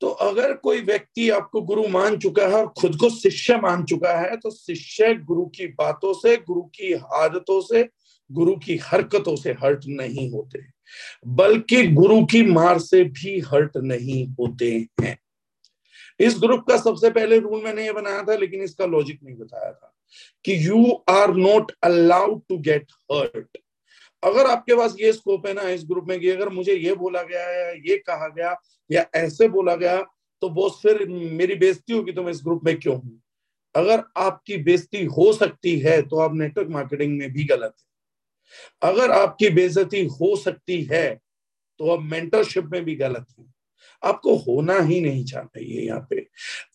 तो अगर कोई व्यक्ति आपको गुरु मान चुका है और खुद को शिष्य मान चुका है तो शिष्य गुरु की बातों से, गुरु की आदतों से, गुरु की हरकतों से हर्ट नहीं होते। बल्कि गुरु की मार से भी हर्ट नहीं होते हैं। इस ग्रुप का सबसे पहले रूल मैंने ये बनाया था, लेकिन इसका लॉजिक नहीं बताया था कि you are not allowed to get hurt अगर आपके पास ये स्कोप है ना इस ग्रुप में कि अगर मुझे ये बोला गया है, ये कहा गया, या ऐसे बोला गया तो बॉस फिर मेरी बेजती होगी तो मैं इस ग्रुप में क्यों हूँ? अगर आपकी बेजती हो सकती है तो आप नेटवर्क मार्केटिंग में भी गलत है। अगर आपकी बेजती हो सकती है तो आप मेंटरशिप में भी गलत है। आपको होना ही नहीं चाहिए यहाँ पे।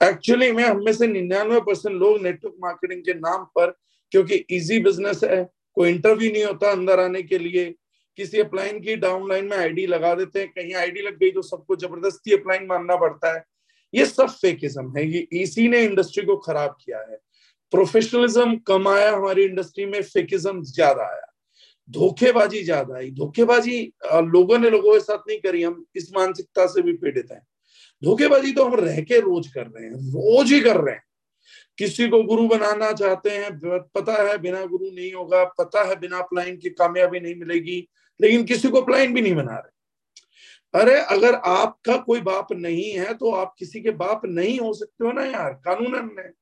एक्चुअली में, हम में से निन्यानवे परसेंट लोग नेटवर्क मार्केटिंग के नाम पर, क्योंकि इजी बिज़नेस है कोई इंटरव्यू नहीं होता अंदर आने के लिए। किसी अप्लाइन की डाउनलाइन में आईडी लगा देते हैं, कहीं आईडी लग गई तो सबको ज़बरदस्ती अप्लाइन मानना पड़ता है। ये सब फेकिज्म है। ये इसी ने इंडस्ट्री को खराब किया है। प्रोफेशनलिज्म कम आया, हमारी इंडस्ट्री में फेकिज्म ज़्यादा आया। धोखेबाजी ज़्यादा आई। धोखेबाजी लोगों ने लोगों के साथ नहीं करी। हम इस मानसिकता से भी पीड़ित हैं। धोखेबाजी तो हम रह के रोज कर रहे हैं। रोज ही कर रहे हैं। किसी को गुरु बनाना चाहते हैं पता है बिना गुरु नहीं होगा, पता है बिना प्लाइन की कामयाबी नहीं मिलेगी, लेकिन किसी को प्लाइन भी नहीं बना रहे। अरे, अगर आपका कोई बाप नहीं है तो आप किसी के बाप नहीं हो सकते हो ना यार। कानूनन है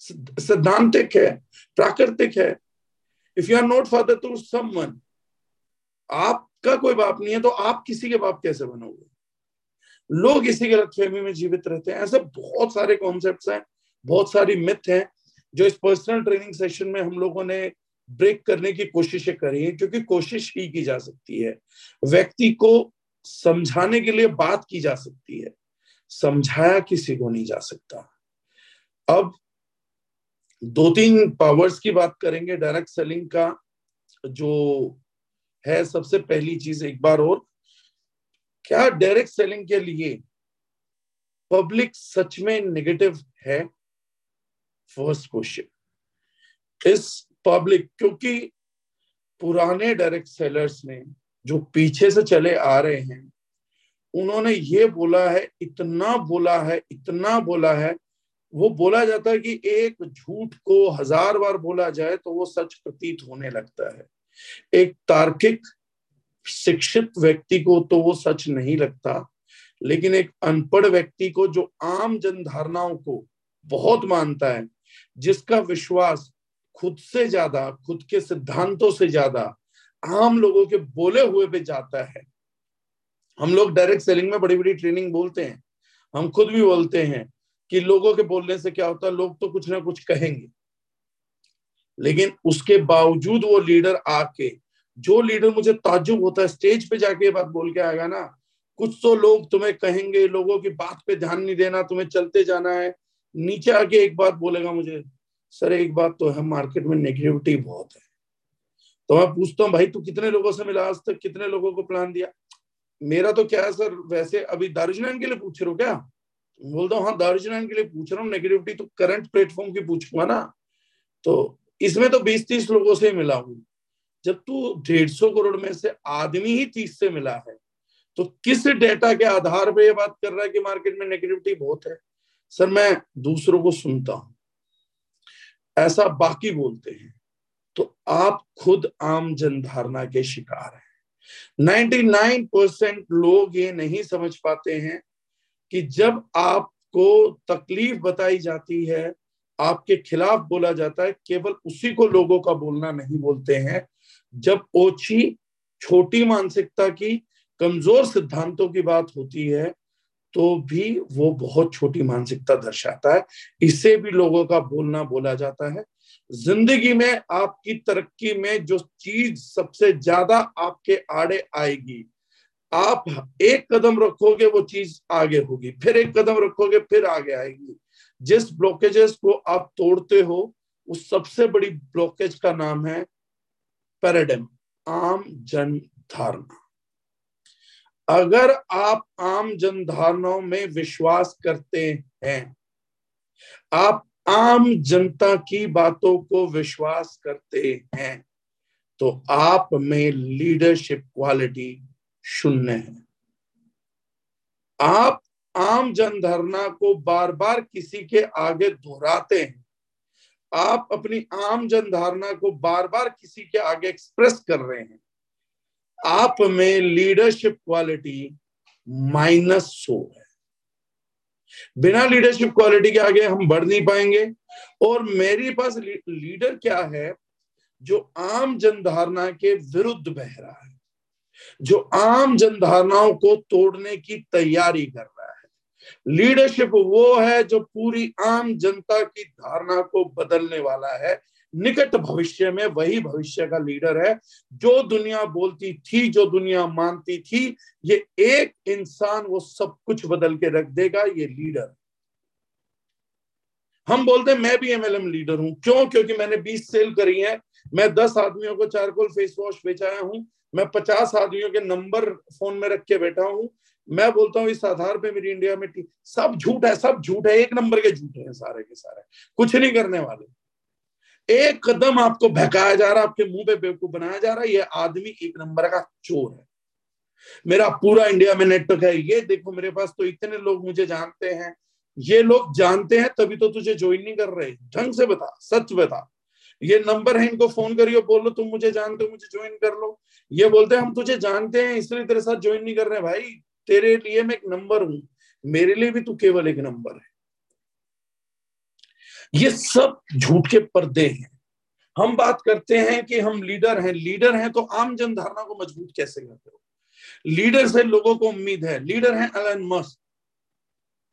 सिद्धांतिक है, प्राकृतिक है। If you are not father to someone आपका कोई बाप नहीं है तो आप किसी के बाप कैसे बनोगे? लोग इसी गलत फहमी में जीवित रहते हैं। ऐसे बहुत सारे कॉन्सेप्ट हैं। बहुत सारी मिथ हैं जो इस पर्सनल ट्रेनिंग सेशन में हम लोगों ने ब्रेक करने की कोशिशें करी है, क्योंकि कोशिश ही की जा सकती है। व्यक्ति को समझाने के लिए बात की जा सकती है। समझाया किसी को नहीं जा सकता। अब दो तीन पावर्स की बात करेंगे। डायरेक्ट सेलिंग का जो है सबसे पहली चीज़ एक बार और। क्या डायरेक्ट सेलिंग के लिए पब्लिक सच में नेगेटिव है? फ़र्स्ट क्वेश्चन इस पब्लिक क्योंकि पुराने डायरेक्ट सेलर्स ने जो पीछे से चले आ रहे हैं, उन्होंने ये बोला है, इतना बोला है, इतना बोला है, वो बोला जाता है कि एक झूठ को हज़ार बार बोला जाए तो वो सच प्रतीत होने लगता है। एक तार्किक, शिक्षित व्यक्ति को तो वो सच नहीं लगता, लेकिन एक अनपढ़ व्यक्ति को जो आम जनधारणाओं को बहुत मानता है जिसका विश्वास खुद से ज़्यादा, खुद के सिद्धांतों से ज़्यादा आम लोगों के बोले हुए पे जाता है। हम लोग डायरेक्ट सेलिंग में बड़ी बड़ी ट्रेनिंग बोलते हैं। हम खुद भी बोलते हैं कि लोगों के बोलने से क्या होता है, लोग तो कुछ ना कुछ कहेंगे। लेकिन उसके बावजूद वो लीडर आके, जो लीडर मुझे ताजुब होता है स्टेज पे जाके ये बात बोल के आएगा ना, कुछ तो लोग तुम्हें कहेंगे, लोगों की बात पे ध्यान नहीं देना, तुम्हें चलते जाना है नीचे आके एक बात बोलेगा मुझे, सर, एक बात तो है मार्केट में नेगेटिविटी बहुत है। तो मैं पूछता हूँ, भाई, तू कितने लोगों से मिला आज तक? कितने लोगों को प्लान दिया? मेरा तो क्या है, सर, वैसे अभी दार्जिलिंग के लिए पूछ रहे हो क्या? बोलता हूँ हाँ दार्जिलिंग के लिए पूछ रहा हूँ नेगेटिविटी तो करंट प्लेटफॉर्म की पूछूँगा ना। तो इसमें तो बीस तीस लोगों से मिला हूँ। जब तू डेढ़ सौ करोड़ में से आदमी ही तीस से मिला है तो किस डेटा के आधार पर ये बात कर रहा है कि मार्केट में नेगेटिविटी बहुत है? सर, मैं दूसरों को सुनता हूँ। ऐसा बाकी बोलते हैं। तो आप खुद आम जनधारणा के शिकार हैं। 99 परसेंट लोग ये नहीं समझ पाते हैं कि जब आपको तकलीफ़ बताई जाती है, आपके खिलाफ बोला जाता है, केवल उसी को लोगों का बोलना नहीं बोलते हैं। जब ओछी, छोटी मानसिकता की, कमज़ोर सिद्धांतों की बात होती है तो भी वो बहुत छोटी मानसिकता दर्शाता है। इससे भी लोगों का बोलना बोला जाता है। ज़िंदगी में आपकी तरक्की में जो चीज़ सबसे ज़्यादा आपके आड़े आएगी, आप एक कदम रखोगे वो चीज़ आगे होगी, फिर एक कदम रखोगे फिर आगे आएगी। जिस ब्लॉकेजेस को आप तोड़ते हो, उस सबसे बड़ी ब्लॉकेज का नाम है पैराडम आम जन धारणा। अगर आप आम जन धारणाओं में विश्वास करते हैं, आप आम जनता की बातों को विश्वास करते हैं तो आप में लीडरशिप क्वालिटी शून्य है। आप आम जनधारणा को बार बार किसी के आगे दोहराते हैं, आप अपनी आम जनधारणा को बार बार किसी के आगे एक्सप्रेस कर रहे हैं आप में लीडरशिप क्वालिटी माइनस सो है। बिना लीडरशिप क्वालिटी के आगे हम बढ़ नहीं पाएँगे। और मेरे पास लीडर क्या है? जो आम जनधारणा के विरुद्ध बह रहा है। जो आम जनधारणाओं को तोड़ने की तैयारी कर रहा है। लीडरशिप वो है जो पूरी आम जनता की धारणा को बदलने वाला है। निकट भविष्य में वही भविष्य का लीडर है। जो दुनिया बोलती थी, जो दुनिया मानती थी, ये एक इंसान वो सब कुछ बदल के रख देगा, ये लीडर। हम बोलते हैं, मैं भी एमएलएम लीडर हूँ। क्यों? क्योंकि मैंने 20 सेल करी है। मैं 10 आदमियों को चारकोल फेस वॉश बेचाया हूँ। मैं 50 आदमियों के नंबर फ़ोन में रख के बैठा हूँ। मैं बोलता हूँ, इस आधार पे मेरी इंडिया में सब झूठ है, सब झूठ है। एक नंबर के झूठ है सारे के सारे। कुछ नहीं करने वाले। एक कदम आपको बहकाया जा रहा है, आपके मुँह पे बेवकूफ़ बनाया जा रहा है, ये आदमी एक नंबर का चोर है। मेरा पूरा इंडिया में नेटवर्क है। ये देखो मेरे पास तो इतने लोग मुझे जानते हैं। ये लोग जानते हैं, तभी तो तुझे ज्वाइन नहीं कर रहे। ढंग से बता, सच बता। ये नंबर है, इनको फ़ोन करियो, बोलो, तुम मुझे जानते हो, मुझे ज्वाइन कर लो। ये बोलते हैं, हम तुझे जानते हैं, इसलिए तेरे साथ ज्वाइन नहीं कर रहे भाई। तेरे लिए मैं एक नंबर हूँ। मेरे लिए भी तू केवल एक नंबर है। ये सब झूठ के पर्दे हैं। हम बात करते हैं कि हम लीडर हैं। लीडर हैं तो आम जन धारणा को मज़बूत कैसे करते हो? लीडर से लोगों को उम्मीद है। लीडर है एलन मस्क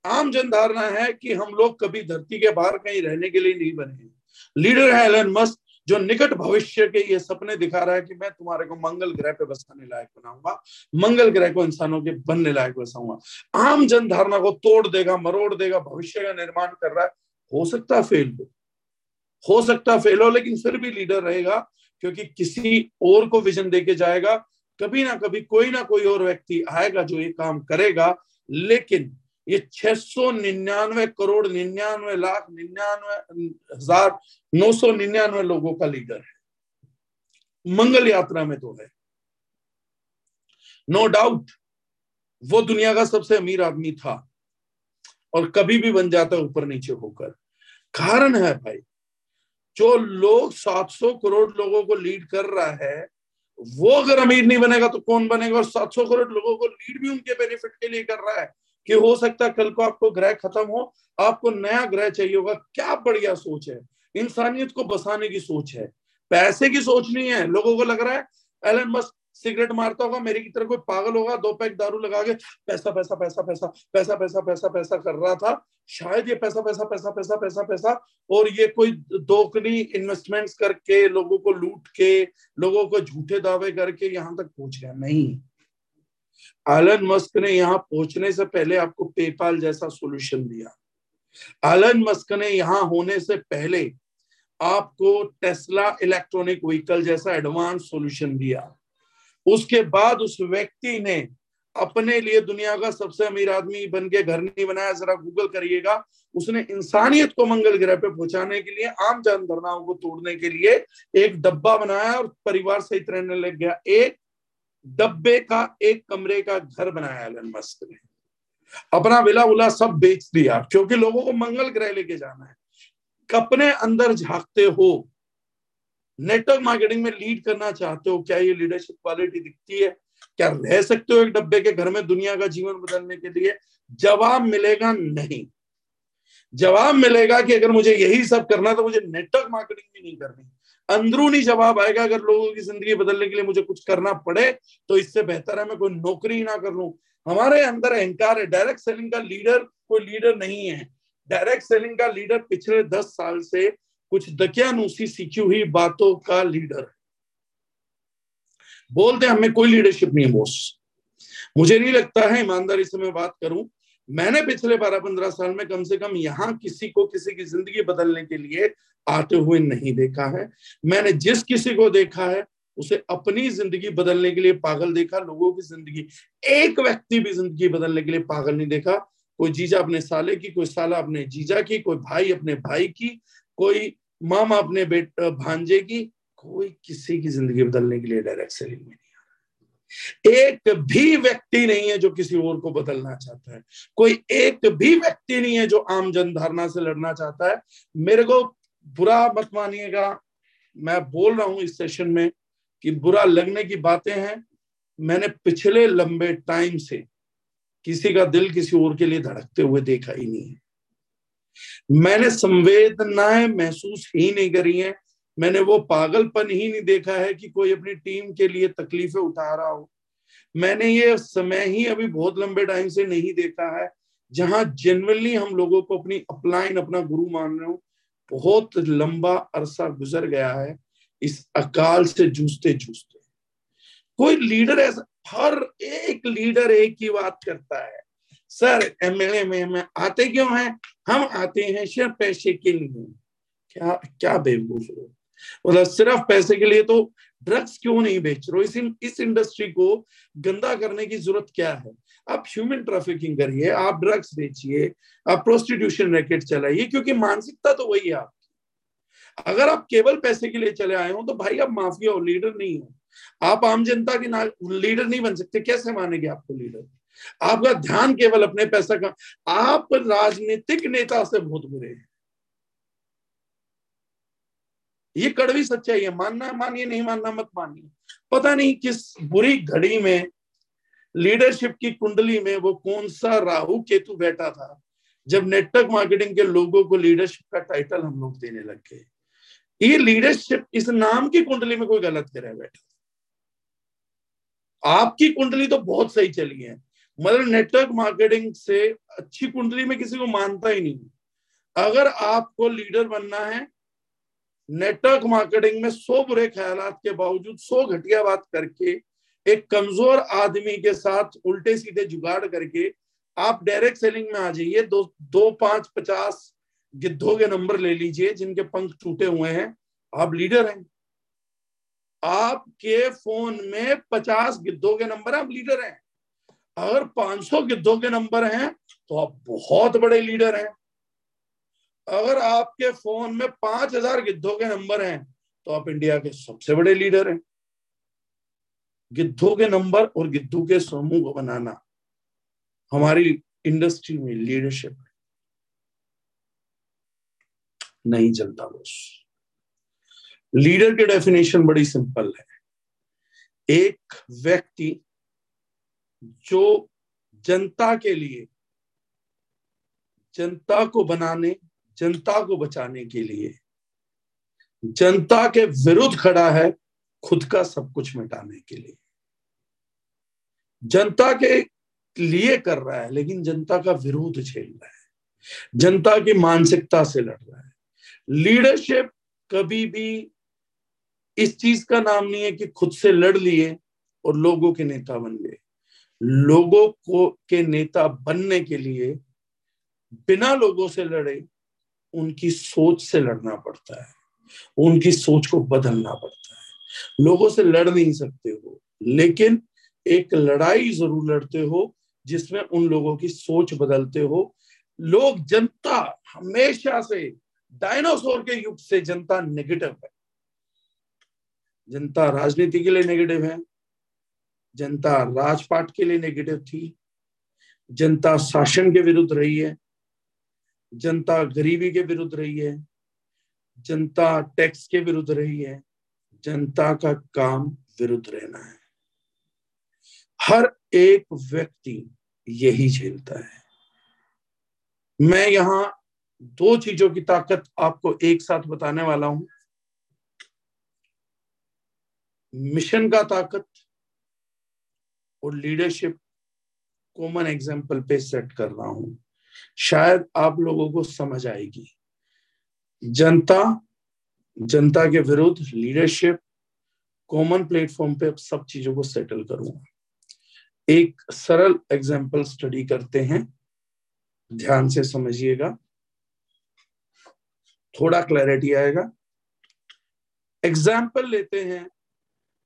आम जन धारणा है कि हम लोग कभी धरती के बाहर कहीं रहने के लिए नहीं बने लीडर है एलन मस्क जो निकट भविष्य के ये सपने दिखा रहा है कि मैं तुम्हारे को मंगल ग्रह पे बसाने लायक बनाऊँगा। मंगल ग्रह को इंसानों के बनने लायक बसाऊँगा। आम जन धारणा को तोड़ देगा, मरोड़ देगा, भविष्य का निर्माण कर रहा है। हो सकता फेल हो। हो सकता फेल हो, लेकिन फिर भी लीडर रहेगा, क्योंकि किसी और को विजन देके जाएगा। कभी ना कभी, कोई ना कोई और व्यक्ति आएगा जो ये काम करेगा। लेकिन ये छह सौ निन्यानवे करोड़, निन्यानवे लाख, निन्यानवे, हज़ार, नौ सौ निन्यानवे लोगों का लीडर है। मंगल यात्रा में तो है। नो no डाउट वो दुनिया का सबसे अमीर आदमी था और कभी भी बन जाता ऊपर नीचे होकर। कारण है भाई। जो लोग 700 करोड़ लोगों को लीड कर रहा है, वो अगर अमीर नहीं बनेगा तो कौन बनेगा? और 700 करोड़ लोगों को लीड भी उनके बेनिफिट के लिए कर रहा है कि हो सकता है कल को आपको ग्रह खत्म हो, आपको नया ग्रह चाहिए होगा। क्या बढ़िया सोच है। इंसानियत को बसाने की सोच है। पैसे की सोच नहीं है। लोगों को लग रहा है एलन मस्क सिगरेट मारता होगा मेरी की तरह कोई पागल होगा दो पैक दारू लगा के पैसा पैसा पैसा पैसा पैसा पैसा पैसा पैसा कर रहा था शायद ये पैसा पैसा पैसा पैसा पैसा पैसा और ये कोई दोकनी इन्वेस्टमेंट्स करके लोगों को लूट के लोगों को झूठे दावे करके यहाँ तक पहुँच गया नहीं एलन मस्क ने यहाँ पहुँचने से पहले आपको पेपाल जैसा सोल्यूशन दिया एलन मस्क ने यहाँ होने से पहले आपको टेस्ला इलेक्ट्रॉनिक व्हीकल जैसा एडवांस सॉल्यूशन दिया उसके बाद उस व्यक्ति ने अपने लिए दुनिया का सबसे अमीर आदमी बन के घर नहीं बनाया, जरा गूगल करिएगा। उसने इंसानियत को मंगल ग्रह पे पहुँचाने के लिए, आम जन धरनाओं को तोड़ने के लिए एक डब्बा बनाया और परिवार सहित रहने लग गया। एक डब्बे का एक कमरे का घर बनाया एलन मस्क ने। अपना विला उला सब बेच दिया, क्योंकि लोगों को मंगल ग्रह लेके जाना है। अपने अंदर झांकते हो नेटवर्क मार्केटिंग में लीड करना चाहते हो, क्या ये लीडरशिप क्वालिटी दिखती है? क्या रह सकते हो एक डब्बे के घर में दुनिया का जीवन बदलने के लिए? जवाब मिलेगा नहीं। जवाब मिलेगा कि अगर मुझे यही सब करना तो मुझे नेटवर्क मार्केटिंग भी नहीं करनी। अंदरूनी जवाब आएगा, अगर लोगों की ज़िंदगी बदलने के लिए मुझे कुछ करना पड़े तो इससे बेहतर है मैं कोई नौकरी ही ना कर लू। हमारे अंदर अहंकार है। डायरेक्ट सेलिंग का लीडर कोई लीडर नहीं है। डायरेक्ट सेलिंग का लीडर पिछले दस साल से कुछ दकियानुसी सीखी हुई बातों का लीडर। बोलते हमें कोई लीडरशिप नहीं है बॉस मुझे नहीं लगता है, ईमानदारी से मैं बात करूँ। मैंने पिछले बारह पंद्रह साल में कम से कम यहाँ किसी को किसी की ज़िंदगी बदलने के लिए आते हुए नहीं देखा है। मैंने जिस किसी को देखा है, उसे अपनी ज़िंदगी बदलने के लिए पागल देखा, लोगों की ज़िंदगी, एक व्यक्ति भी ज़िंदगी बदलने के लिए पागल नहीं देखा। कोई जीजा अपने साले की, कोई साला अपने जीजा की, कोई भाई अपने भाई की, कोई मामा अपने बेट भांजे की, कोई किसी की ज़िंदगी बदलने के लिए डायरेक्ट सेलिंग में नहीं एक भी व्यक्ति नहीं है जो किसी और को बदलना चाहता है। कोई एक भी व्यक्ति नहीं है जो आम जनधारणा से लड़ना चाहता है। मेरे को बुरा मत मानिएगा। मैं बोल रहा हूँ इस सेशन में कि बुरा लगने की बातें हैं। मैंने पिछले लंबे टाइम से किसी का दिल किसी और के लिए धड़कते हुए देखा ही नहीं है। मैंने संवेदनाएँ महसूस ही नहीं करी हैं। मैंने वो पागलपन ही नहीं देखा है कि कोई अपनी टीम के लिए तकलीफें उठा रहा हो। मैंने ये समय ही अभी बहुत लंबे टाइम से नहीं देखा है, जहाँ जेनवनली हम लोगों को अपनी अपलाइन अपना गुरु मान रहे हो, बहुत लंबा अरसा गुजर गया है इस अकाल से जूझते जूझते। कोई लीडर ऐसा, हर एक लीडर एक ही बात करता है। सर एमएलए में हम आते क्यों हैं? हम आते हैं सिर्फ़ पैसे के लिए। क्या क्या बेवकूफ़ हो मतलब सिर्फ़ पैसे के लिए तो ड्रग्स क्यों नहीं बेच रहे इस इस इंडस्ट्री को गंदा करने की ज़रूरत क्या है? आप ह्यूमन ट्रैफिकिंग करिए, आप ड्रग्स बेचिए, आप प्रोस्टिट्यूशन रैकेट चलाइए, क्योंकि मानसिकता तो वही है आपकी। अगर आप केवल पैसे के लिए चले आए हो तो भाई आप माफिया हो लीडर नहीं हो। आप आम जनता के लीडर नहीं बन सकते। कैसे मानेंगे आपको लीडर आपका ध्यान केवल अपने पैसा का, आप राजनीतिक नेता से बहुत बुरे हैं। ये कड़वी सच्चाई है। मानना मानिए, नहीं मानना मत मानिए। पता नहीं किस बुरी घड़ी में लीडरशिप की कुंडली में वो कौन सा राहु केतु बैठा था, जब नेटवर्क मार्केटिंग के लोगों को लीडरशिप का टाइटल हम लोग देने लग गए। ये लीडरशिप इस नाम की कुंडली में कोई गलत करे बैठा। आपकी कुंडली तो बहुत सही चली है। मतलब नेटवर्क मार्केटिंग से अच्छी कुंडली में किसी को मानता ही नहीं। अगर आपको लीडर बनना है नेटवर्क मार्केटिंग में सौ बुरे ख्याल के बावजूद, सौ घटिया बात करके, एक कमज़ोर आदमी के साथ उल्टे सीधे जुगाड़ करके, आप डायरेक्ट सेलिंग में आ जाइए, दो दो पाँच पचास गिद्धों के नंबर ले लीजिए, जिनके पंख टूटे हुए हैं, आप लीडर हैं। आपके फ़ोन में पचास गिद्धों के नंबर आप लीडर हैं। अगर 500 गिद्धों के नंबर हैं तो आप बहुत बड़े लीडर हैं। अगर आपके फ़ोन में पाँच हज़ार गिद्धों के नंबर हैं तो आप इंडिया के सबसे बड़े लीडर हैं। गिद्धों के नंबर और गिद्धों के समूह को बनाना हमारी इंडस्ट्री में लीडरशिप नहीं चलता बस। लीडर की डेफिनेशन बड़ी सिंपल है। एक व्यक्ति जो जनता के लिए, जनता को बनाने, जनता को बचाने के लिए, जनता के विरुद्ध खड़ा है, खुद का सब कुछ मिटाने के लिए। जनता के लिए कर रहा है, लेकिन जनता का विरोध झेल रहा है। जनता की मानसिकता से लड़ रहा है। लीडरशिप कभी भी इस चीज़ का नाम नहीं है कि खुद से लड़ लिए और लोगों के नेता बन गए। लोगों को, के नेता बनने के लिए, बिना लोगों से लड़े, उनकी सोच से लड़ना पड़ता है। उनकी सोच को बदलना पड़ता है। लोगों से लड़ नहीं सकते हो, लेकिन एक लड़ाई ज़रूर लड़ते हो, जिसमें उन लोगों की सोच बदलते हो। लोग, जनता हमेशा से, डायनासोर के युग से जनता नेगेटिव है। जनता राजनीति के लिए नेगेटिव है। जनता राजपाट के लिए नेगेटिव थी, जनता शासन के विरुद्ध रही है, जनता गरीबी के विरुद्ध रही है, जनता टैक्स के विरुद्ध रही है, जनता का काम विरुद्ध रहना है। हर एक व्यक्ति यही झेलता है। मैं यहाँ दो चीज़ों की ताकत आपको एक साथ बताने वाला हूँ। मिशन का ताकत और लीडरशिप कॉमन एग्ज़ाम्पल पे सेट कर रहा हूँ। शायद आप लोगों को समझ आएगी। जनता जनता के विरुद्ध लीडरशिप कॉमन प्लेटफॉर्म पे सब चीज़ों को सेटल करूँगा। एक सरल एग्ज़ाम्पल स्टडी करते हैं। ध्यान से समझिएगा। थोड़ा क्लैरिटी आएगा। एग्ज़ाम्पल लेते हैं।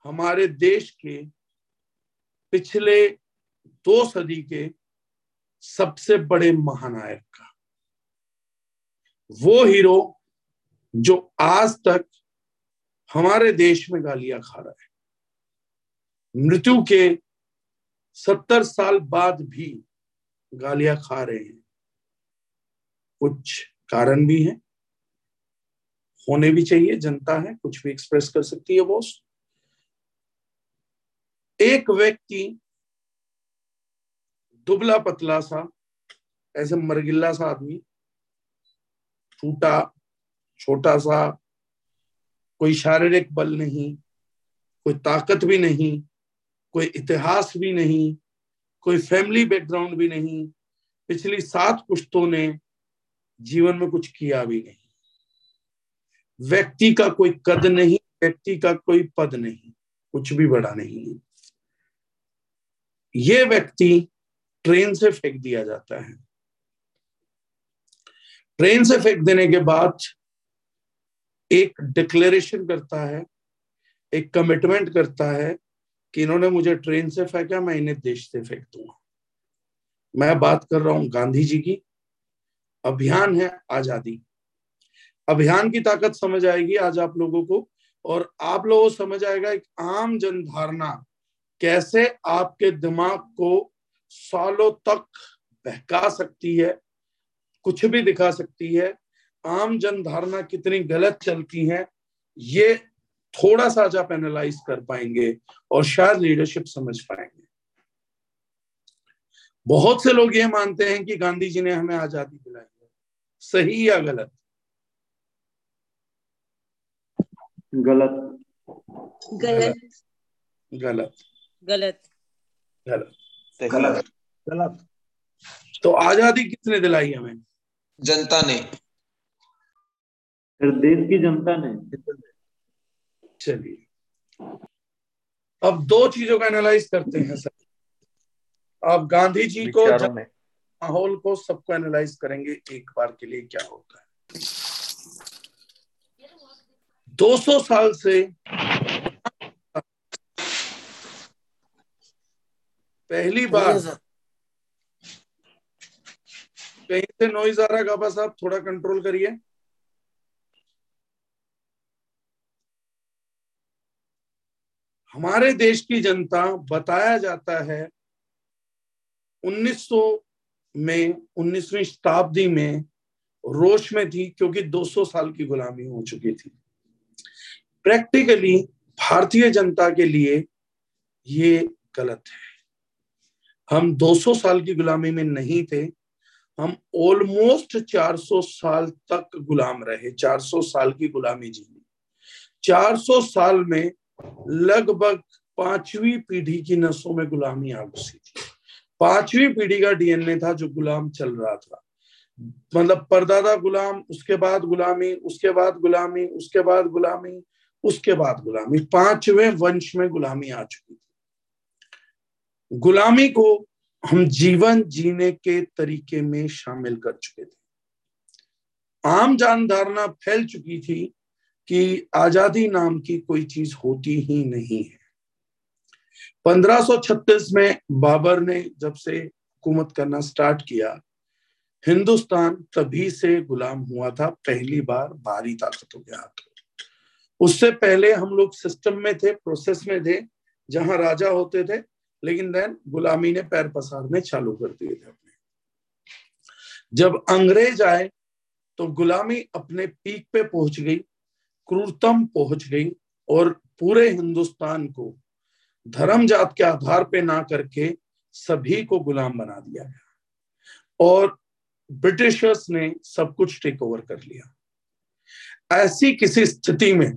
हमारे देश के पिछले दो सदी के सबसे बड़े महानायक का। वो हीरो जो आज तक हमारे देश में गालियाँ खा रहा है। मृत्यु के सत्तर साल बाद भी गालियाँ खा रहे हैं। कुछ कारण भी है। होने भी चाहिए, जनता है, कुछ भी एक्सप्रेस कर सकती है बॉस एक व्यक्ति दुबला पतला सा, ऐसे मरगिल्ला सा आदमी, टूटा, छोटा सा, कोई शारीरिक बल नहीं, कोई ताकत भी नहीं, कोई इतिहास भी नहीं, कोई फैमिली बैकग्राउंड भी नहीं, पिछली सात पुश्तों ने जीवन में कुछ किया भी नहीं। व्यक्ति का कोई कद नहीं, व्यक्ति का कोई पद नहीं, कुछ भी बड़ा नहीं। है ये व्यक्ति ट्रेन से फेंक दिया जाता है। ट्रेन से फेंक देने के बाद एक डिक्लेरेशन करता है, एक कमिटमेंट करता है कि इन्होंने मुझे ट्रेन से फेंका, मैं इन्हें देश से फेंक दूँगा। मैं बात कर रहा हूँ गांधी जी की। अभियान है आज़ादी। अभियान की ताकत समझ आएगी आज आप लोगों को और आप लोगों को समझ आएगा एक आम जन धारणा कैसे आपके दिमाग को सालों तक बहका सकती है कुछ भी दिखा सकती है आम जन धारणा कितनी गलत चलती है ये थोड़ा सा आज आप एनालाइज कर पाएँगे और शायद लीडरशिप समझ पाएँगे। बहुत से लोग ये मानते हैं कि गांधी जी ने हमें आज़ादी दिलाई है। सही या गलत? गलत। गलत। गलत। गलत। गलत। गलत। गलत। तो आज़ादी किसने दिलाई हमें? जनता ने। फिर देश की जनता ने। चलिए। अब दो चीज़ों का एनालाइज करते हैं सर। आप गांधी जी को माहौल को सबको एनालाइज करेंगे एक बार के लिए क्या होता है? 200 साल से पहली बार। कहीं से नॉइज़ आ रहा है गाबा साहब थोड़ा कंट्रोल करिए। हमारे देश की जनता बताया जाता है 1900 में 19वीं शताब्दी में रोश में थी क्योंकि 200 साल की गुलामी हो चुकी थी। प्रैक्टिकली भारतीय जनता के लिए ये गलत है। हम 200 साल की गुलामी में नहीं थे, हम ऑलमोस्ट 400 साल तक गुलाम रहे 400 साल की गुलामी जी 400 साल में लगभग पांचवी पीढ़ी की नसों में गुलामी आ घुसी थी। पांचवी पीढ़ी का डीएनए था जो गुलाम चल रहा था। मतलब परदादा गुलाम, उसके बाद गुलामी, उसके बाद गुलामी, उसके बाद गुलामी, उसके बाद गुलामी। पाँचवें वंश में गुलामी आ चुकी थी। गुलामी को हम जीवन जीने के तरीके में शामिल कर चुके थे। आम जान धारणा फैल चुकी थी कि आज़ादी नाम की कोई चीज़ होती ही नहीं है। 1536 में बाबर ने जब से हुकूमत करना स्टार्ट किया, हिंदुस्तान तभी से गुलाम हुआ था, पहली बार बाहरी ताकतों के हाथों उससे पहले हम लोग सिस्टम में थे, प्रोसेस में थे, जहाँ राजा होते थे लेकिन देन गुलामी ने पैर पसारने चालू कर दिए थे अपने। जब अंग्रेज़ आए तो गुलामी अपने पीक पे पहुँच गई, क्रूरतम पहुँच गई और पूरे हिंदुस्तान को धर्म जात के आधार पे ना करके सभी को गुलाम बना दिया गया। और ब्रिटिशर्स ने सब कुछ टेक ओवर कर लिया। ऐसी किसी स्थिति में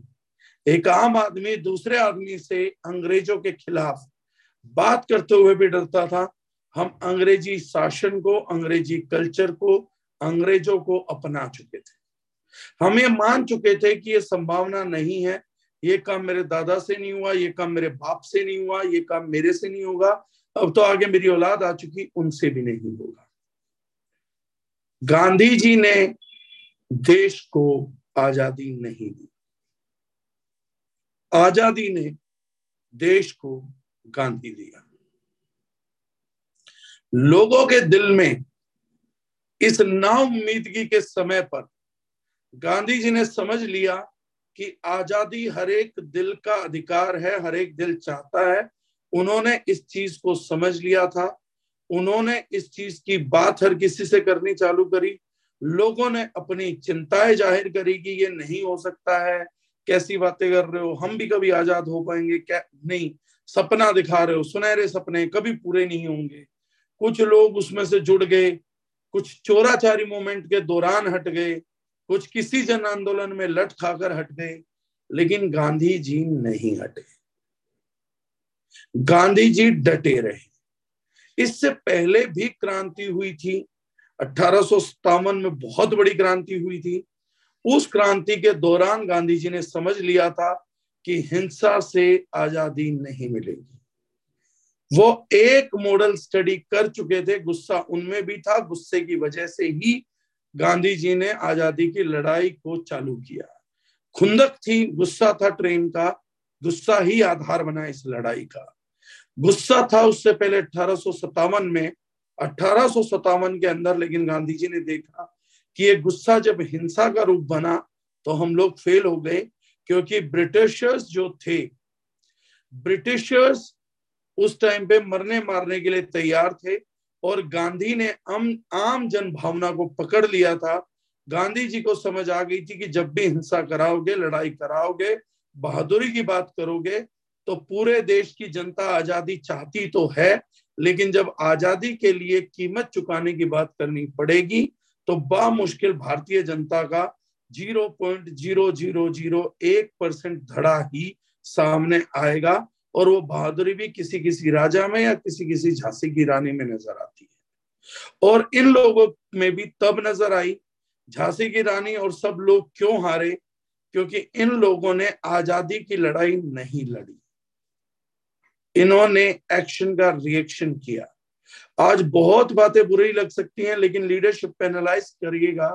एक आम आदमी दूसरे आदमी से अंग्रेज़ों के खिलाफ बात करते हुए भी डरता था, हम अंग्रेज़ी शासन को, अंग्रेज़ी कल्चर को, अंग्रेज़ों को अपना चुके थे। हम ये मान चुके थे कि ये संभावना नहीं है। ये काम मेरे दादा से नहीं हुआ, ये काम मेरे बाप से नहीं हुआ, ये काम मेरे से नहीं होगा। अब तो आगे मेरी औलाद आ चुकी, उनसे भी नहीं होगा। गांधी जी ने देश को आज़ादी नहीं दी। आज़ादी ने देश को गांधी दिया लोगों के दिल में इस नाउमीदगी के समय पर गांधी जी ने समझ लिया कि आज़ादी हर एक दिल का अधिकार है, हर एक दिल चाहता है। उन्होंने इस चीज़ को समझ लिया था। उन्होंने इस चीज़ की बात हर किसी से करनी चालू करी। लोगों ने अपनी चिंताएँ ज़ाहिर करी कि ये नहीं हो सकता है। कैसी बातें कर रहे हो? हम भी कभी आज़ाद हो पाएँगे क्या? नहीं। सपना दिखा रहे हो, सुनहरे सपने कभी पूरे नहीं होंगे। कुछ लोग उसमें से जुड़ गए, कुछ चोराचारी मोमेंट के दौरान हट गए, कुछ किसी जन आंदोलन में लट खाकर हट गए, लेकिन गांधी जी नहीं हटे। गांधी जी डटे रहे। इससे पहले भी क्रांति हुई थी। अठारह में बहुत बड़ी क्रांति हुई थी। उस क्रांति के दौरान गांधी जी ने समझ लिया था कि हिंसा से आज़ादी नहीं मिलेगी। वो एक मॉडल स्टडी कर चुके थे, गुस्सा उनमें भी था, गुस्से की वजह से ही गांधी जी ने आज़ादी की लड़ाई को चालू किया। खुंदक थी, गुस्सा था ट्रेन का, गुस्सा ही आधार बना इस लड़ाई का। गुस्सा था उससे पहले अठारह में, अठारह के अंदर, लेकिन गांधी जी ने देखा कि ये गुस्सा जब हिंसा का रूप बना तो हम लोग फेल हो गए। क्योंकि ब्रिटिशर्स जो थे, ब्रिटिशर्स उस टाइम पे मरने मारने के लिए तैयार थे और गांधी ने आम आम जन भावना को पकड़ लिया था। गांधी जी को समझ आ गई थी कि जब भी हिंसा कराओगे, लड़ाई कराओगे, बहादुरी की बात करोगे तो पूरे देश की जनता आज़ादी चाहती तो है, लेकिन जब आज़ादी के लिए कीमत चुकाने की बात करनी पड़ेगी तो बामुश्किल भारतीय जनता का zero point zero zero zero एक परसेंट धड़ा ही सामने आएगा और वो बहादुरी भी किसी किसी राजा में या किसी किसी झांसी की रानी में नज़र आती है। और इन लोगों में भी तब नज़र आई, झांसी की रानी और सब लोग क्यों हारे? क्योंकि इन लोगों ने आज़ादी की लड़ाई नहीं लड़ी। इन्होंने एक्शन का रिएक्शन किया। आज बहुत बातें बुरी लग सकती हैं, लेकिन लीडरशिप पे एनालाइज करिएगा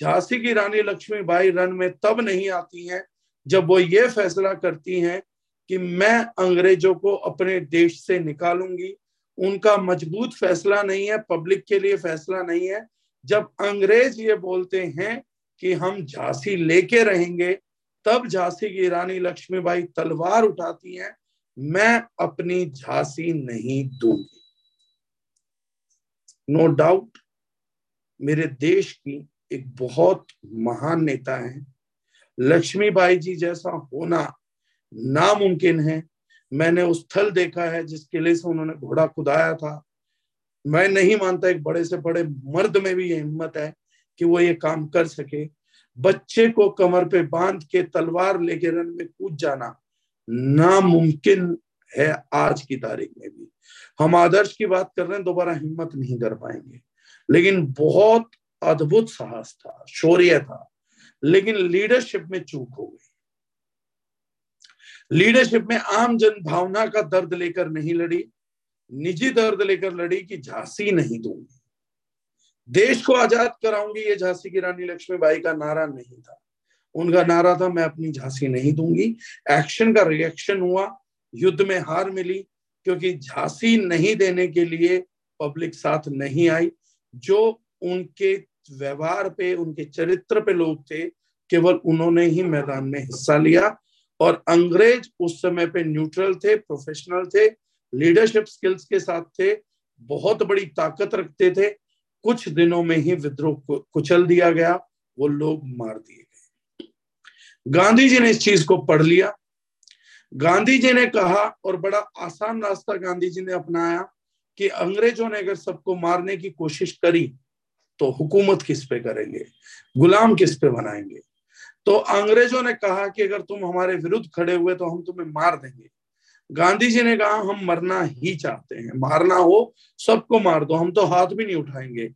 झांसी की रानी लक्ष्मीबाई रन में तब नहीं आती हैं जब वो ये फैसला करती हैं कि मैं अंग्रेज़ों को अपने देश से निकालूँगी। उनका मज़बूत फैसला नहीं है, पब्लिक के लिए फैसला नहीं है। जब अंग्रेज़ ये बोलते हैं कि हम झांसी लेके रहेंगे, तब झांसी की रानी लक्ष्मीबाई तलवार उठाती हैं, मैं अपनी झांसी नहीं दूँगी। नो डाउट मेरे देश की एक बहुत महान नेता है। लक्ष्मीबाई जी जैसा होना नामुमकिन है। मैंने उस स्थल देखा है जिस किले से उन्होंने घोड़ा खुदाया था। मैं नहीं मानता एक बड़े से बड़े मर्द में भी ये हिम्मत है कि वो ये काम कर सके। बच्चे को कमर पे बाँध के तलवार लेके रन में कूद जाना नामुमकिन है आज की तारीख में भी। हम आदर्श की बात कर रहे हैं, दोबारा हिम्मत नहीं कर पाएँगे। लेकिन बहुत अद्भुत साहस था, शौर्य था, लेकिन लीडरशिप में चूक हो गई। लीडरशिप में आम जन भावना का दर्द लेकर नहीं लड़ी, निजी दर्द लेकर लड़ी कि झांसी नहीं दूँगी। देश को आज़ाद कराऊँगी, ये झांसी की रानी लक्ष्मीबाई का नारा नहीं था। उनका नारा था, मैं अपनी झांसी नहीं दूँगी। एक्शन का रिएक्शन हुआ, युद्ध में हार मिली, क्योंकि झांसी नहीं देने के लिए पब्लिक साथ नहीं आई, जो उनके व्यवहार पे, उनके चरित्र पे लोग थे, केवल उन्होंने ही मैदान में हिस्सा लिया। और अंग्रेज़ उस समय पे न्यूट्रल थे, प्रोफेशनल थे, लीडरशिप स्किल्स के साथ थे, बहुत बड़ी ताकत रखते थे। कुछ दिनों में ही विद्रोह कुचल दिया गया, वो लोग मार दिए गए। गांधी जी ने इस चीज़ को पढ़ लिया। गांधी जी ने कहा, और बड़ा आसान रास्ता गांधी जी ने अपनाया, कि अंग्रेज़ों ने अगर सबको मारने की कोशिश करी तो हुकूमत किस पे करेंगे? गुलाम किस पे बनाएँगे? तो अंग्रेज़ों ने कहा कि अगर तुम हमारे विरुद्ध खड़े हुए तो हम तुम्हें मार देंगे। गांधी जी ने कहा, हम मरना ही चाहते हैं। मारना हो, सबको मार दो। हम तो हाथ भी नहीं उठाएँगे।